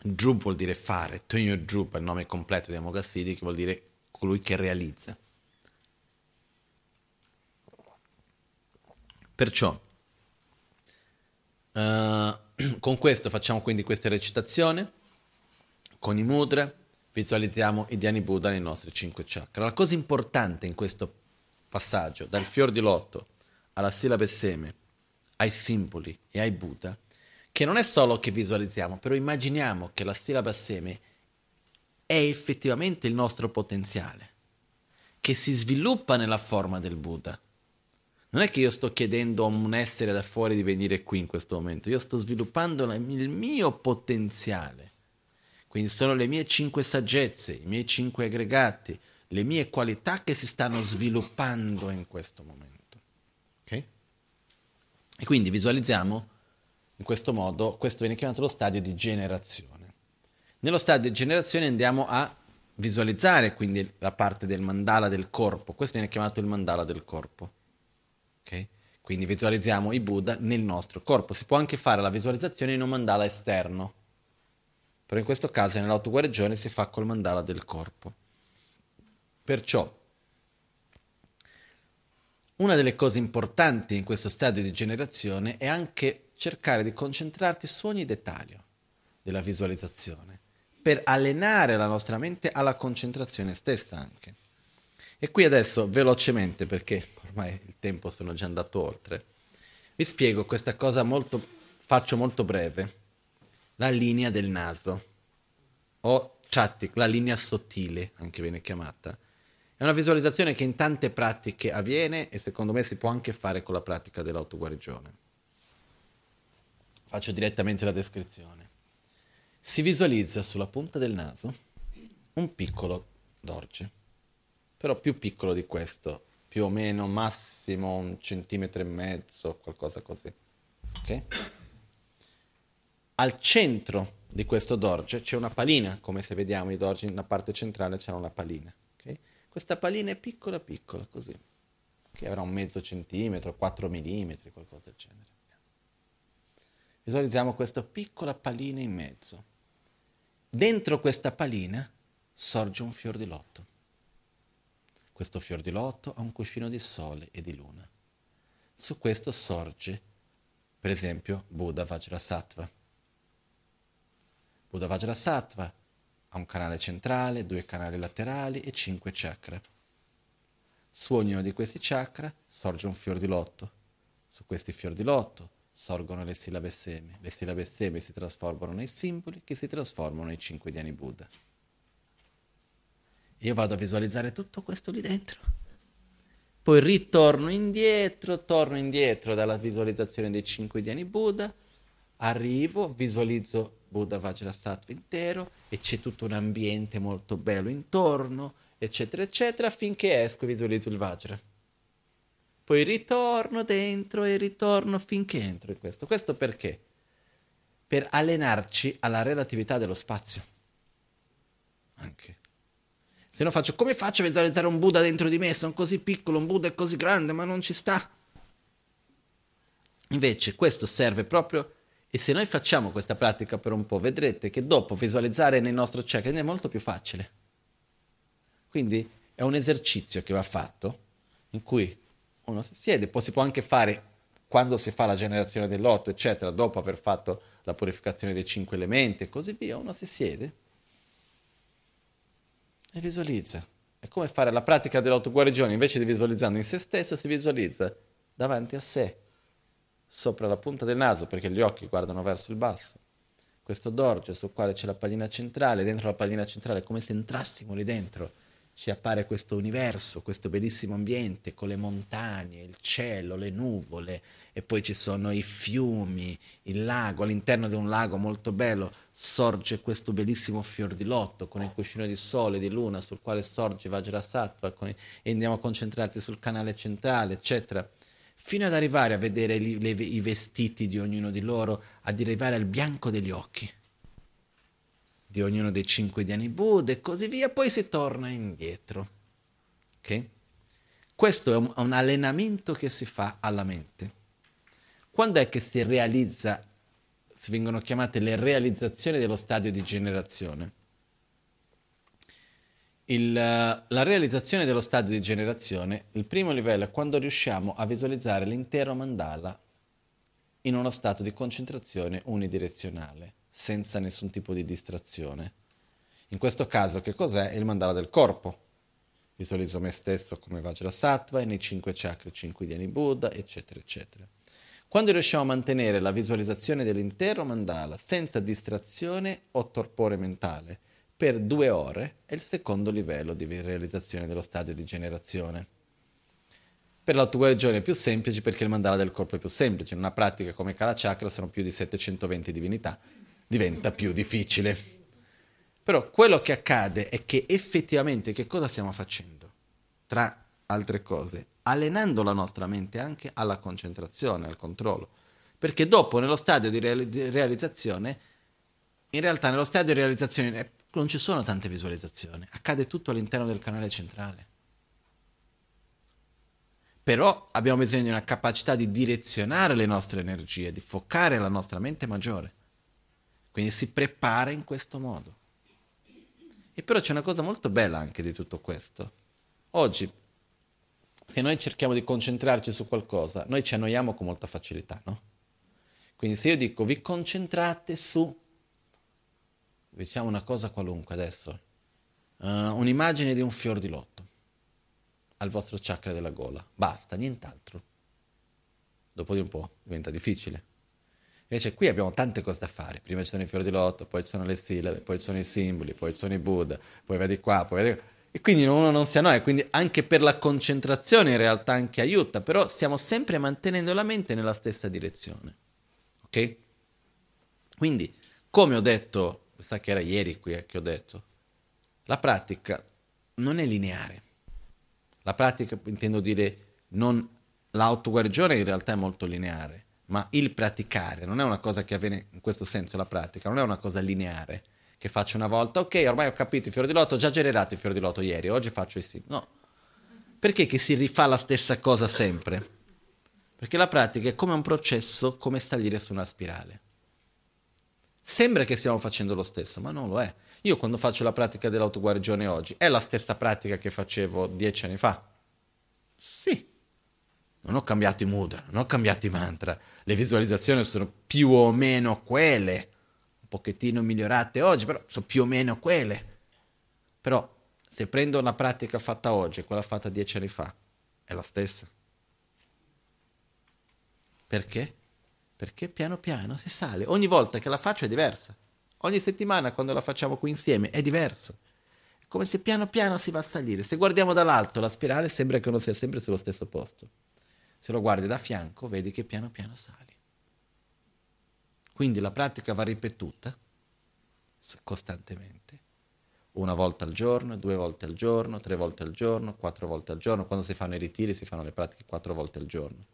Drub vuol dire fare, Tönyo Drub è il nome completo di Amoghasiddhi che vuol dire colui che realizza. Perciò, uh, con questo facciamo quindi questa recitazione, con i mudra visualizziamo i Dhyani Buddha nei nostri cinque chakra. La cosa importante in questo passaggio, dal fior di lotto alla sillaba seme, ai simboli e ai Buddha, che non è solo che visualizziamo, però immaginiamo che la sillaba seme è effettivamente il nostro potenziale, che si sviluppa nella forma del Buddha. Non è che io sto chiedendo a un essere da fuori di venire qui in questo momento, io sto sviluppando il mio potenziale. Quindi sono le mie cinque saggezze, i miei cinque aggregati, le mie qualità che si stanno sviluppando in questo momento. E quindi visualizziamo in questo modo, questo viene chiamato lo stadio di generazione. Nello stadio di generazione andiamo a visualizzare quindi la parte del mandala del corpo, questo viene chiamato il mandala del corpo. Okay? Quindi visualizziamo i Buddha nel nostro corpo. Si può anche fare la visualizzazione in un mandala esterno, però in questo caso nell'autoguarigione si fa col mandala del corpo. Perciò una delle cose importanti in questo stadio di generazione è anche cercare di concentrarti su ogni dettaglio della visualizzazione per allenare la nostra mente alla concentrazione stessa anche. E qui adesso velocemente, perché ormai il tempo sono già andato oltre, vi spiego questa cosa molto, faccio molto breve, la linea del naso, o chattik, la linea sottile, anche viene chiamata. È una visualizzazione che in tante pratiche avviene e secondo me si può anche fare con la pratica dell'autoguarigione. Faccio direttamente la descrizione si visualizza sulla punta del naso un piccolo dorge, però più piccolo di questo, più o meno massimo un centimetro e mezzo, qualcosa così. Okay? Al centro di questo dorge c'è una palina, come se vediamo i dorgi nella parte centrale c'è una palina. Questa palina è piccola piccola così, che avrà un mezzo centimetro, 4 millimetri, qualcosa del genere. Visualizziamo questa piccola palina in mezzo. Dentro questa palina sorge un fior di lotto. Questo fior di lotto ha un cuscino di sole e di luna. Su questo sorge, per esempio, Buddha Vajrasattva. Buddha Vajrasattva ha un canale centrale, due canali laterali e cinque chakra. Su ognuno di questi chakra sorge un fior di lotto. Su questi fior di lotto sorgono le sillabe seme. Le sillabe seme si trasformano nei simboli che si trasformano nei cinque diani Buddha. Io vado a visualizzare tutto questo lì dentro. Poi ritorno indietro, torno indietro dalla visualizzazione dei cinque diani Buddha, arrivo, visualizzo Buddha Vajrasattva intero e c'è tutto un ambiente molto bello intorno, eccetera, eccetera, finché esco e visualizzo il Vajra poi ritorno dentro e ritorno finché entro in questo. Questo perché? Per allenarci alla relatività dello spazio. Anche. Se no faccio, come faccio a visualizzare un Buddha dentro di me? Sono così piccolo, un Buddha è così grande, ma non ci sta. Invece questo serve proprio, e se noi facciamo questa pratica per un po', vedrete che dopo visualizzare nel nostro chakra è molto più facile. Quindi è un esercizio che va fatto in cui uno si siede, poi si può anche fare quando si fa la generazione dell'otto, eccetera, dopo aver fatto la purificazione dei cinque elementi e così via, uno si siede e visualizza. È come fare la pratica dell'autoguarigione, invece di visualizzando in se stesso, si visualizza davanti a sé, sopra la punta del naso, perché gli occhi guardano verso il basso. Questo dorge sul quale c'è la pallina centrale, dentro la pallina centrale come se entrassimo lì dentro. Ci appare questo universo, questo bellissimo ambiente con le montagne, il cielo, le nuvole e poi ci sono i fiumi, il lago, all'interno di un lago molto bello sorge questo bellissimo fior di lotto con il cuscino di sole, di luna sul quale sorge Vajrasattva i, e andiamo a concentrarci sul canale centrale, eccetera, fino ad arrivare a vedere li, le, i vestiti di ognuno di loro, ad arrivare al bianco degli occhi di ognuno dei cinque diani Buddha e così via, poi si torna indietro. Ok? Questo è un, un allenamento che si fa alla mente. Quando è che si realizza, si vengono chiamate le realizzazioni dello stadio di generazione? Il, la realizzazione dello stadio di generazione, il primo livello è quando riusciamo a visualizzare l'intero mandala in uno stato di concentrazione unidirezionale senza nessun tipo di distrazione. In questo caso che cos'è? Il mandala del corpo. Visualizzo me stesso come Vajrasattva e nei cinque chakra, cinque diani Buddha, eccetera, eccetera. Quando riusciamo a mantenere la visualizzazione dell'intero mandala senza distrazione o torpore mentale per due ore è il secondo livello di realizzazione dello stadio di generazione. per l'autoguarigione è più semplice perché il mandala del corpo è più semplice. In una pratica come Kala Chakra sono più di 720 divinità, diventa più difficile. Però quello che accade è che effettivamente che cosa stiamo facendo? Tra altre cose, allenando la nostra mente anche alla concentrazione, al controllo. Perché dopo, nello stadio di realizzazione, in realtà nello stadio di realizzazione non ci sono tante visualizzazioni, accade tutto all'interno del canale centrale. Però abbiamo bisogno di una capacità di direzionare le nostre energie, di focare la nostra mente maggiore. Quindi si prepara in questo modo. E però c'è una cosa molto bella anche di tutto questo. Oggi, se noi cerchiamo di concentrarci su qualcosa, noi ci annoiamo con molta facilità, no? Quindi se io dico vi concentrate su, diciamo una cosa qualunque adesso, uh, un'immagine di un fior di lotto al vostro chakra della gola. Basta, nient'altro. Dopo di un po' diventa difficile. Invece qui abbiamo tante cose da fare. Prima ci sono i fiori di lotto, poi ci sono le sillabe, poi ci sono i simboli, poi ci sono i Buddha, poi vedi qua, poi vedi qua. E quindi uno non si annoia, quindi anche per la concentrazione in realtà anche aiuta, però stiamo sempre mantenendo la mente nella stessa direzione. Ok? Quindi, come ho detto, sa che era ieri qui eh, che ho detto, la pratica non è lineare. La pratica intendo dire non l'autoguarigione in realtà è molto lineare, ma il praticare non è una cosa che avviene in questo senso la pratica, non è una cosa lineare che faccio una volta, ok, ormai ho capito i fiori di lotto, ho già generato i fiori di lotto ieri, oggi faccio i sì. No. Perché che si rifà la stessa cosa sempre? Perché la pratica è come un processo, come salire su una spirale. Sembra che stiamo facendo lo stesso, ma non lo è. Io quando faccio la pratica dell'autoguarigione oggi, è la stessa pratica che facevo dieci anni fa? Sì. Non ho cambiato i mudra, non ho cambiato i mantra. Le visualizzazioni sono più o meno quelle. Un pochettino migliorate oggi, però sono più o meno quelle. Però se prendo una pratica fatta oggi e quella fatta dieci anni fa, è la stessa. Perché? Perché piano piano si sale. Ogni volta che la faccio è diversa. Ogni settimana quando la facciamo qui insieme è diverso. È come se piano piano si va a salire. Se guardiamo dall'alto la spirale sembra che uno sia sempre sullo stesso posto. Se lo guardi da fianco vedi che piano piano sali. Quindi la pratica va ripetuta costantemente. Una volta al giorno, due volte al giorno, tre volte al giorno, quattro volte al giorno. Quando si fanno i ritiri si fanno le pratiche quattro volte al giorno.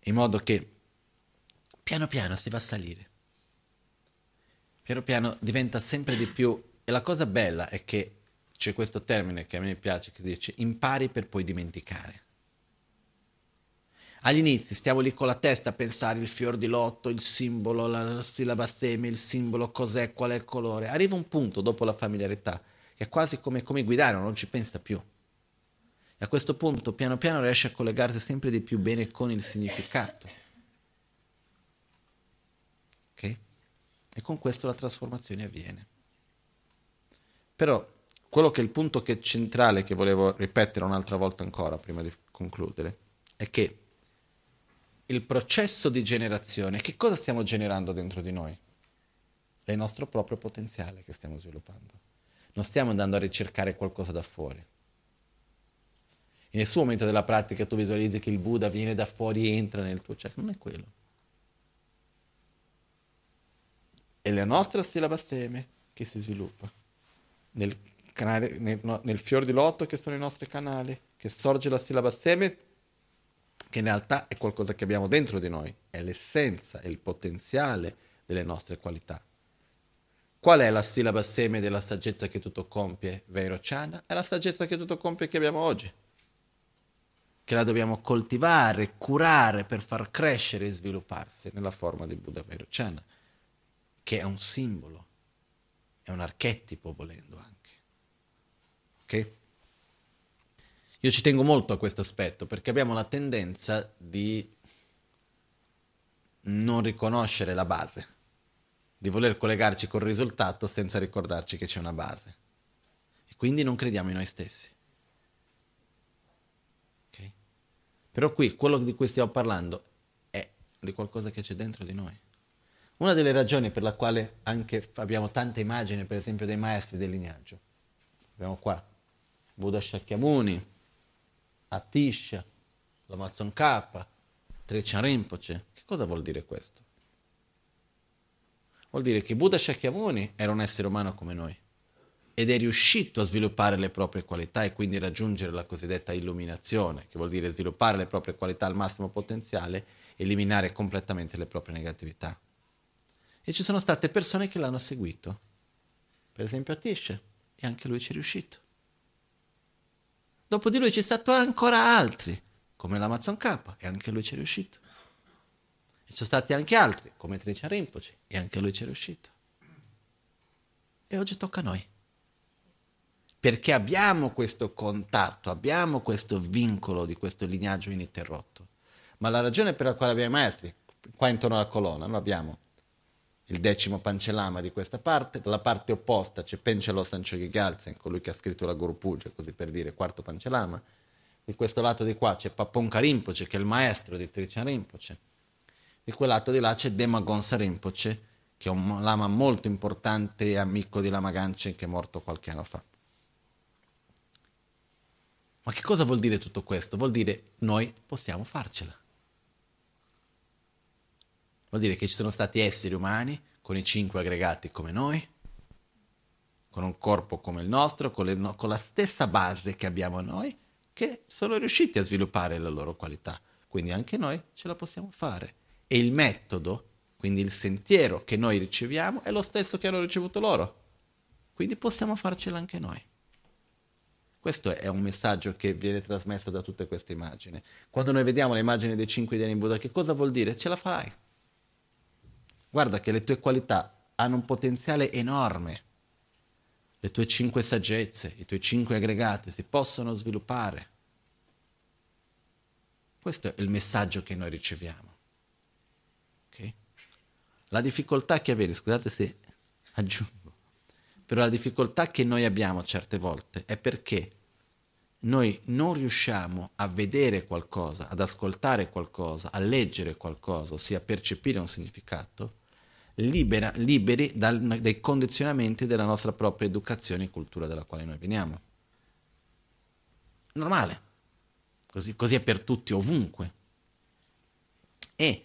In modo che piano piano si va a salire piano piano diventa sempre di più. E la cosa bella è che c'è questo termine che a me piace, che dice impari per poi dimenticare. Agli inizi stiamo lì con la testa a pensare il fior di lotto, il simbolo, la sillaba seme, il simbolo, cos'è, qual è il colore. Arriva un punto dopo la familiarità che è quasi come, come guidare, non ci pensa più. E a questo punto piano piano riesce a collegarsi sempre di più bene con il significato. Ok? E con questo la trasformazione avviene. Però quello che è il punto che centrale che volevo ripetere un'altra volta ancora prima di concludere è che il processo di generazione, che cosa stiamo generando dentro di noi? È il nostro proprio potenziale che stiamo sviluppando. Non stiamo andando a ricercare qualcosa da fuori. In nessun momento della pratica tu visualizzi che il Buddha viene da fuori e entra nel tuo chakra, non è quello. È la nostra sillaba seme che si sviluppa nel, canale, nel, nel fior di lotto che sono i nostri canali, che sorge la sillaba seme che in realtà è qualcosa che abbiamo dentro di noi, è l'essenza, è il potenziale delle nostre qualità. Qual è la sillaba seme della saggezza che tutto compie, Vairochana? È la saggezza che tutto compie che abbiamo oggi, che la dobbiamo coltivare, curare per far crescere e svilupparsi nella forma di Buddha Vairochana che è un simbolo, è un archetipo volendo anche. Ok? Io ci tengo molto a questo aspetto perché abbiamo la tendenza di non riconoscere la base, di voler collegarci col risultato senza ricordarci che c'è una base. E quindi non crediamo in noi stessi. Okay? Però qui quello di cui stiamo parlando è di qualcosa che c'è dentro di noi. Una delle ragioni per la quale anche abbiamo tante immagini, per esempio, dei maestri del lignaggio. Abbiamo qua Buddha Shakyamuni, Atisha, l'Amazon K, Trechan Rinpoche. Che cosa vuol dire questo? Vuol dire che Buddha Shakyamuni era un essere umano come noi ed è riuscito a sviluppare le proprie qualità e quindi raggiungere la cosiddetta illuminazione, che vuol dire sviluppare le proprie qualità al massimo potenziale, eliminare completamente le proprie negatività. E ci sono state persone che l'hanno seguito. Per esempio Atisce, e anche lui ci è riuscito. Dopo di lui ci sono stati ancora altri, come l'Amazon K, e anche lui ci è riuscito. E ci sono stati anche altri, come Tricia Rinpoche, e anche lui ci è riuscito. E oggi tocca a noi perché abbiamo questo contatto, abbiamo questo vincolo di questo lignaggio ininterrotto. Ma la ragione per la quale abbiamo i maestri, qua intorno alla colonna, noi abbiamo il decimo Pancellama di questa parte, dalla parte opposta c'è Pencelo Sanchoghi Galsen, colui che ha scritto la Guru Puja, così per dire, quarto Pancellama, di questo lato di qua c'è Paponka Rinpoche, che è il maestro di Trichan Rinpoche, di quel lato di là c'è Demagonsa Rinpoche, che è un lama molto importante e amico di Lama Ganchen che è morto qualche anno fa. Ma che cosa vuol dire tutto questo? Vuol dire noi possiamo farcela. Vuol dire che ci sono stati esseri umani con i cinque aggregati come noi, con un corpo come il nostro, con, le, con la stessa base che abbiamo noi, che sono riusciti a sviluppare la loro qualità. Quindi anche noi ce la possiamo fare. E il metodo, quindi il sentiero che noi riceviamo, è lo stesso che hanno ricevuto loro. Quindi possiamo farcela anche noi. Questo è un messaggio che viene trasmesso da tutte queste immagini. Quando noi vediamo le immagini dei cinque dei in Buddha, che cosa vuol dire? Ce la farai. Guarda che le tue qualità hanno un potenziale enorme. Le tue cinque saggezze, i tuoi cinque aggregati si possono sviluppare. Questo è il messaggio che noi riceviamo. Okay? La difficoltà che avete, scusate se aggiungo, però la difficoltà che noi abbiamo certe volte è perché noi non riusciamo a vedere qualcosa, ad ascoltare qualcosa, a leggere qualcosa, ossia a percepire un significato, libera, liberi dal, dai condizionamenti della nostra propria educazione e cultura dalla quale noi veniamo. Normale, così, così è per tutti ovunque. E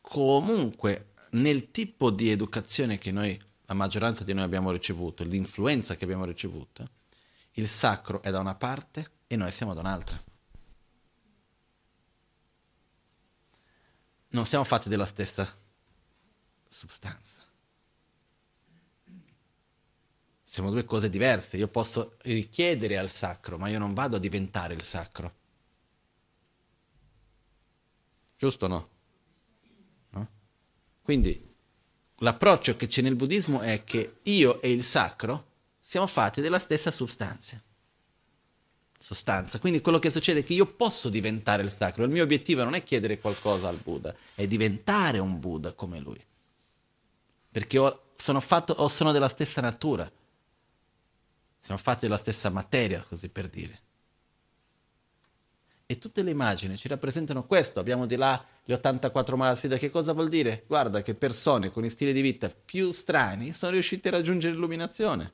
comunque nel tipo di educazione che noi, la maggioranza di noi abbiamo ricevuto, l'influenza che abbiamo ricevuto, il sacro è da una parte e noi siamo da un'altra. Non siamo fatti della stessa substanza. Siamo due cose diverse. Io posso richiedere al sacro, ma io non vado a diventare il sacro. Giusto o no? no? Quindi l'approccio che c'è nel buddismo è che io e il sacro siamo fatti della stessa sostanza. Sostanza. Quindi quello che succede è che io posso diventare il sacro. Il mio obiettivo non è chiedere qualcosa al Buddha, è diventare un Buddha come lui. Perché sono, fatto, o sono della stessa natura. Siamo fatti della stessa materia, così per dire. E tutte le immagini ci rappresentano questo. Abbiamo di là le 84 Mahasiddha. Che cosa vuol dire? Guarda che persone con i stili di vita più strani sono riuscite a raggiungere l'illuminazione.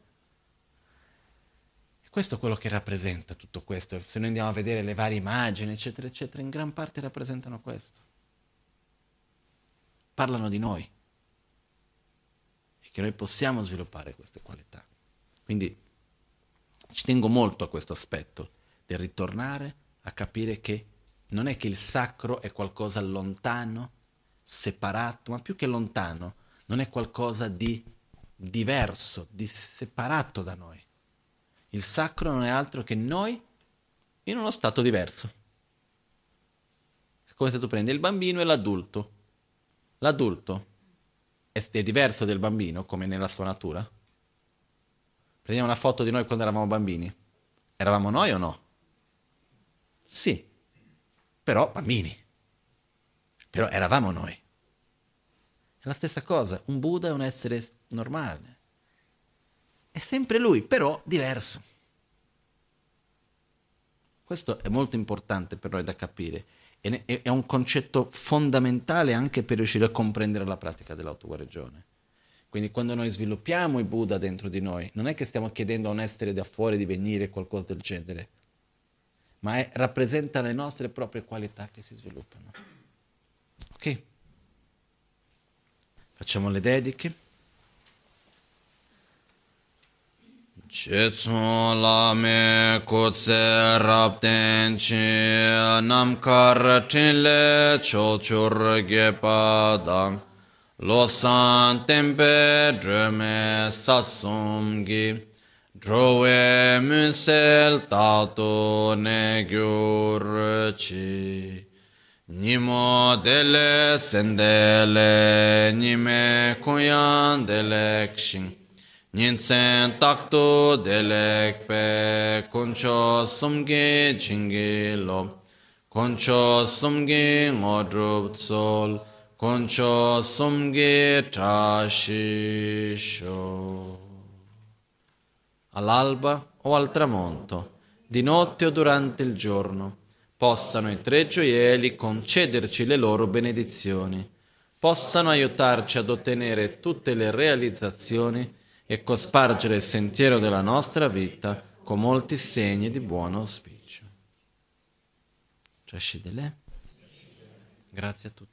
Questo è quello che rappresenta tutto questo. Se noi andiamo a vedere le varie immagini, eccetera, eccetera, in gran parte rappresentano questo. Parlano di noi e che noi possiamo sviluppare queste qualità. Quindi ci tengo molto a questo aspetto del ritornare a capire che non è che il sacro è qualcosa lontano, separato, ma più che lontano, non è qualcosa di diverso, di separato da noi il sacro non è altro che noi in uno stato diverso. È come se tu prendi il bambino e l'adulto. L'adulto è, è diverso del bambino, come nella sua natura. Prendiamo una foto di noi quando eravamo bambini. Eravamo noi o no? Sì, però bambini. Però eravamo noi. È la stessa cosa, un Buddha è un essere normale, è sempre lui, però diverso. Questo è molto importante per noi da capire. È un concetto fondamentale anche per riuscire a comprendere la pratica dell'autoguarigione. Quindi quando noi sviluppiamo i Buddha dentro di noi, non è che stiamo chiedendo a un essere da fuori di venire qualcosa del genere, ma è, rappresenta le nostre proprie qualità che si sviluppano. Ok? Facciamo le dediche. Chetsun la me kutse rapten chi nam kar tin le cho pa dang. Lo san tempe dreme sasum gi. Drove munsel tato ne gyur chi. Nimo dele tsendele nime kuyan delek shing Nyinsen takto delek pe kuncho sumge chingi lo. Kuncho sumge ngodrup tsol. Kuncho sumge trashisho All'alba o al tramonto, di notte o durante il giorno possano i tre gioielli concederci le loro benedizioni, possano aiutarci ad ottenere tutte le realizzazioni e cospargere il sentiero della nostra vita con molti segni di buon auspicio. Grazie a tutti.